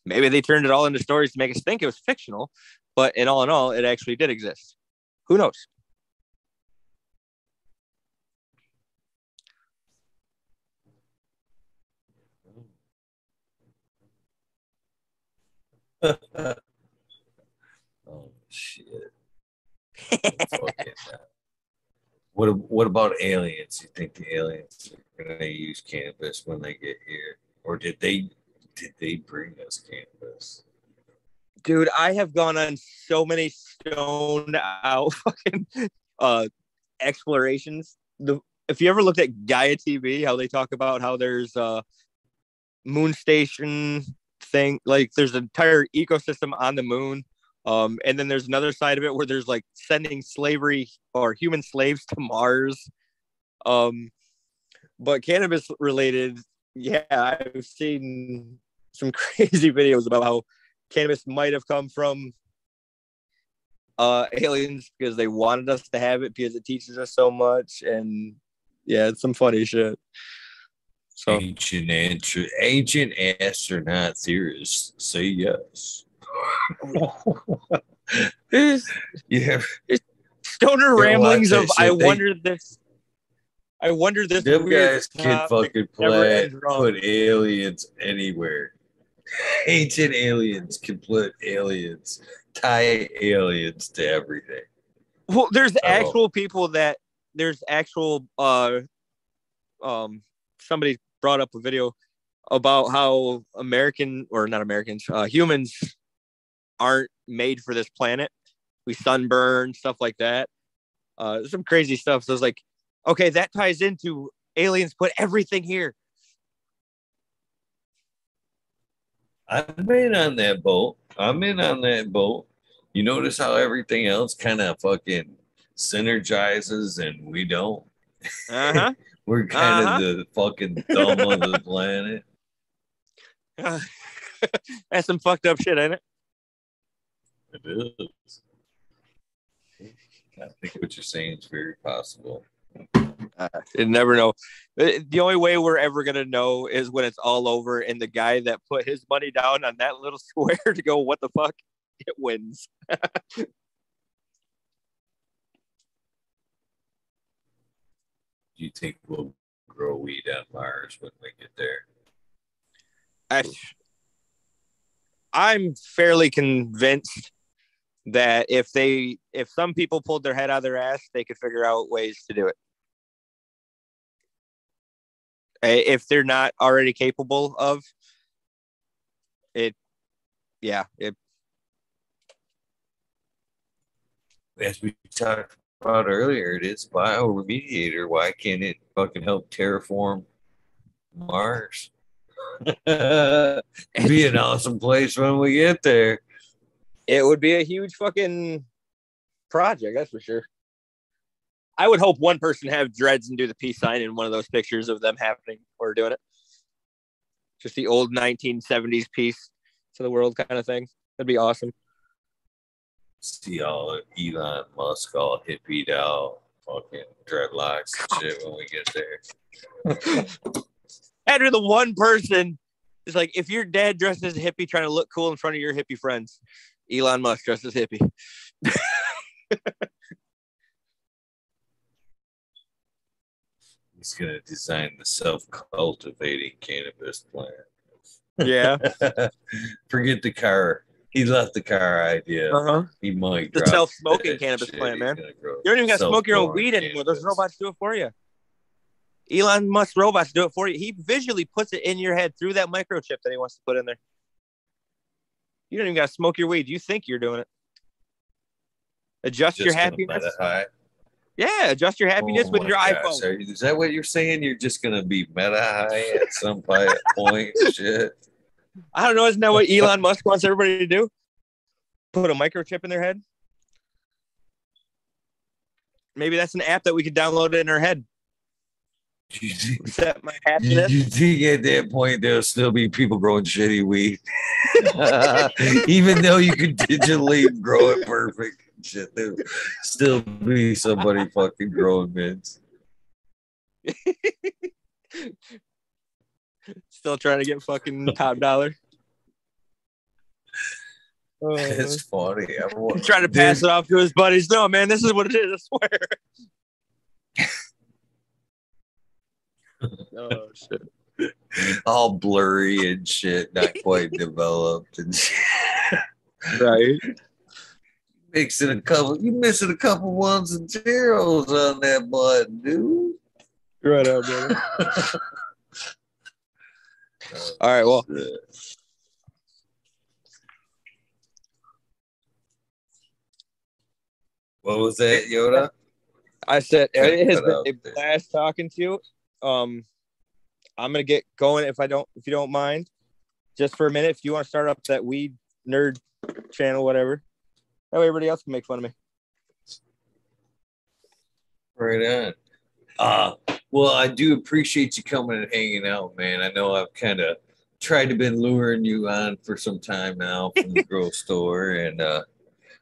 maybe they turned it all into stories to make us think it was fictional, but in all in all, it actually did exist. Who knows? (laughs) oh shit. what what about aliens? You think the aliens are gonna use cannabis when they get here? or did they did they bring us cannabis? Dude, I have gone on so many stoned out (laughs) fucking uh explorations. The if you ever looked at Gaia TV, how they talk about how there's a moon station thing, like there's an entire ecosystem on the moon. Um, and then there's another side of it where there's like sending slavery or human slaves to Mars. Um, but cannabis related, yeah, I've seen some (laughs) crazy videos about how cannabis might have come from uh aliens because they wanted us to have it because it teaches us so much. And yeah it's some funny shit. So ancient answer, ancient astronaut theorists say yes. (laughs) Yeah stoner ramblings of i wonder this I wonder this. Them guys can fucking play put aliens anywhere. Ancient aliens can put aliens, tie aliens to everything. Well, there's oh. actual people that there's actual uh um somebody brought up a video about how American or not Americans, uh, humans aren't made for this planet. We sunburn, stuff like that. Uh, some crazy stuff. So it's like Okay, that ties into aliens put everything here. I'm in on that boat. I'm in on that boat. You notice how everything else kind of fucking synergizes and we don't? Uh-huh. (laughs) We're kind uh-huh. of the fucking thumb of the (laughs) planet. (laughs) That's some fucked up shit, ain't it? It is. I think what you're saying is very possible. Uh, you never know. The only way we're ever gonna know is when it's all over, and the guy that put his money down on that little (laughs) square to go, "What the fuck?" It wins. Do (laughs) you think we'll grow weed on Mars when we get there? I, I'm fairly convinced that if they if some people pulled their head out of their ass, they could figure out ways to do it. If they're not already capable of it, yeah, it. As we talked about earlier, it is bioremediator. Why can't it fucking help terraform Mars? (laughs) be an awesome place when we get there. It would be a huge fucking project, that's for sure. I would hope one person have dreads and do the peace sign in one of those pictures of them happening or doing it. Just the old 1970s peace to the world kind of thing. That'd be awesome. See all Elon Musk all hippied out, fucking dreadlocks and shit when we get there. (laughs) Andrew, the one person is like, if your dad dressed as a hippie trying to look cool in front of your hippie friends, Elon Musk dressed as hippie. (laughs) He's gonna design the self-cultivating cannabis plant. Yeah. (laughs) Forget the car. He left the car idea. Uh-huh. He might. The self-smoking cannabis shit. plant, man. You don't even got to smoke your own weed anymore. Those robots do it for you. Elon Musk robots do it for you. He visually puts it in your head through that microchip that he wants to put in there. You don't even got to smoke your weed. You think you're doing it. Adjust Just your happiness. Yeah, adjust your happiness oh with your gosh. iPhone. Is that what you're saying? You're just gonna be meta high at some (laughs) point? Shit. I don't know. Isn't that what Elon Musk wants everybody to do? Put a microchip in their head. Maybe that's an app that we could download in our head. (laughs) Set my happiness. You, you think at that point there'll still be people growing shitty weed, (laughs) even though you could digitally grow it perfect shit. There'll still be somebody fucking growing mints. Still trying to get fucking top dollar. (laughs) it's uh, funny. I'm (laughs) trying to pass it off to his buddies. No, man, this is what it is. I swear. (laughs) oh shit. All blurry and shit, not quite developed and shit. Right mixing a couple. You missing a couple ones and zeros on that button, dude. Right out, brother. (laughs) All right. Well. What was that, Yoda? I said it has been a blast talking to you. Um, I'm gonna get going if I don't, if you don't mind, just for a minute. If you want to start up that weed nerd channel, whatever. That way everybody else can make fun of me. Right on. Uh, well, I do appreciate you coming and hanging out, man. I know I've kind of tried to been luring you on for some time now from the (laughs) grow store, and uh,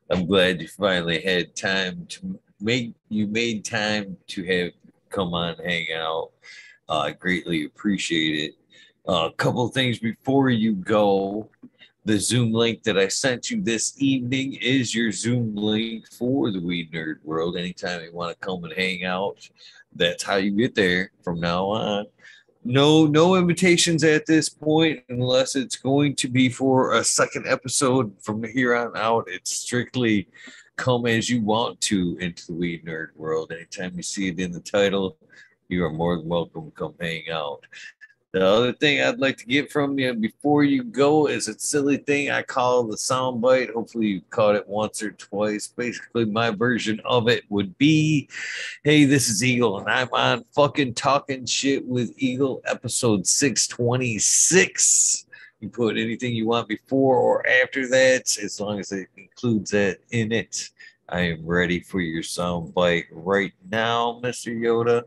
I'm glad you finally had time to make you made time to have come on hang out. Uh, I greatly appreciate it. Uh, a couple things before you go. The Zoom link that I sent you this evening is your Zoom link for the Weed Nerd World. Anytime you want to come and hang out, that's how you get there from now on. No, no invitations at this point, unless it's going to be for a second episode from here on out. It's strictly come as you want to into the Weed Nerd World. Anytime you see it in the title, you are more than welcome to come hang out. The other thing I'd like to get from you before you go is a silly thing I call the soundbite. Hopefully, you caught it once or twice. Basically, my version of it would be Hey, this is Eagle, and I'm on fucking talking shit with Eagle episode 626. You put anything you want before or after that, as long as it includes that in it. I am ready for your soundbite right now, Mr. Yoda.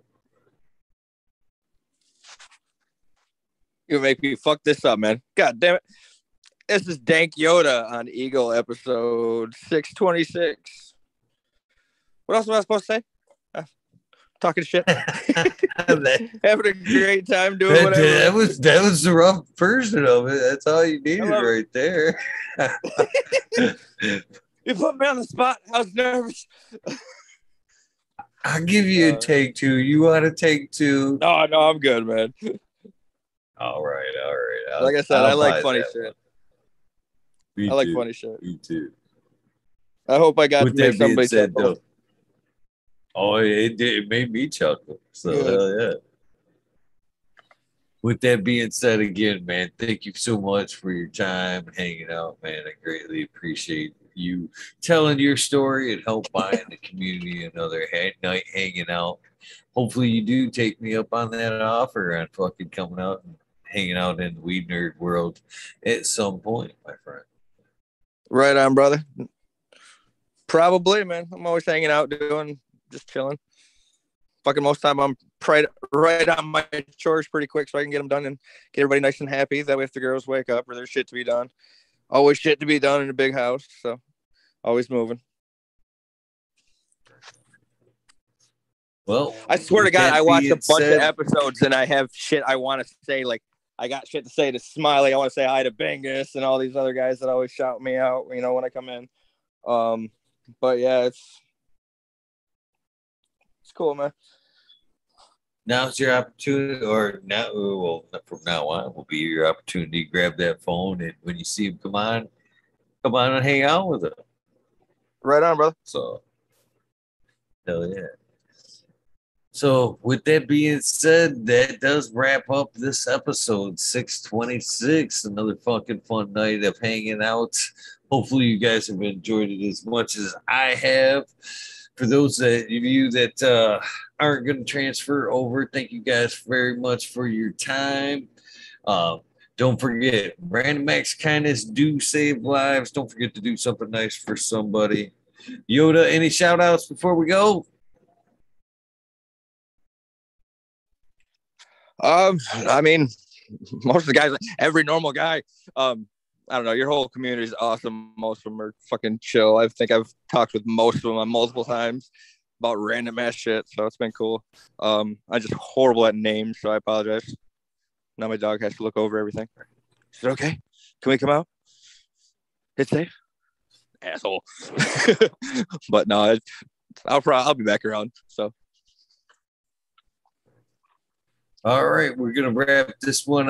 You make me fuck this up, man. God damn it. This is Dank Yoda on Eagle episode 626. What else am I supposed to say? Uh, talking shit. (laughs) (laughs) Having a great time doing that, whatever. That was that was the rough version of it. That's all you needed right there. (laughs) you put me on the spot. I was nervous. I'll give you a uh, take two. You want to take two? No, no, I'm good, man. All right, all right. I'll, like I said, I'll i like funny shit. I like funny shit. Me too. I hope I got With to make somebody said, though, Oh, it, it made me chuckle. So yeah. hell yeah. With that being said, again, man, thank you so much for your time hanging out, man. I greatly appreciate you telling your story and help (laughs) buying the community another night hanging out. Hopefully, you do take me up on that offer and fucking coming out and hanging out in the weed nerd world at some point, my friend. Right on, brother. Probably, man. I'm always hanging out, doing just chilling. Fucking most time I'm right right on my chores pretty quick so I can get them done and get everybody nice and happy. That way, if the girls wake up or there's shit to be done, always shit to be done in a big house. So always moving. Well, I swear to God, I watch a bunch said, of episodes and I have shit I want to say. Like, I got shit to say to Smiley. I want to say hi to Bingus and all these other guys that always shout me out, you know, when I come in. Um, but yeah, it's it's cool, man. Now's your opportunity, or now, well, from now on, will be your opportunity to grab that phone and when you see him come on, come on and hang out with him. Right on, brother. So, hell yeah. So, with that being said, that does wrap up this episode 626. Another fucking fun night of hanging out. Hopefully, you guys have enjoyed it as much as I have. For those of you that uh, aren't going to transfer over, thank you guys very much for your time. Uh, don't forget, random acts kindness do save lives. Don't forget to do something nice for somebody. Yoda, any shout outs before we go? Um, I mean, most of the guys, every normal guy, um, I don't know, your whole community is awesome. Most of them are fucking chill. I think I've talked with most of them multiple times about random ass shit, so it's been cool. Um, I'm just horrible at names, so I apologize. Now my dog has to look over everything. Is it okay? Can we come out? It's safe. Asshole. (laughs) but no, I'll probably I'll be back around. So. All right, we're gonna wrap this one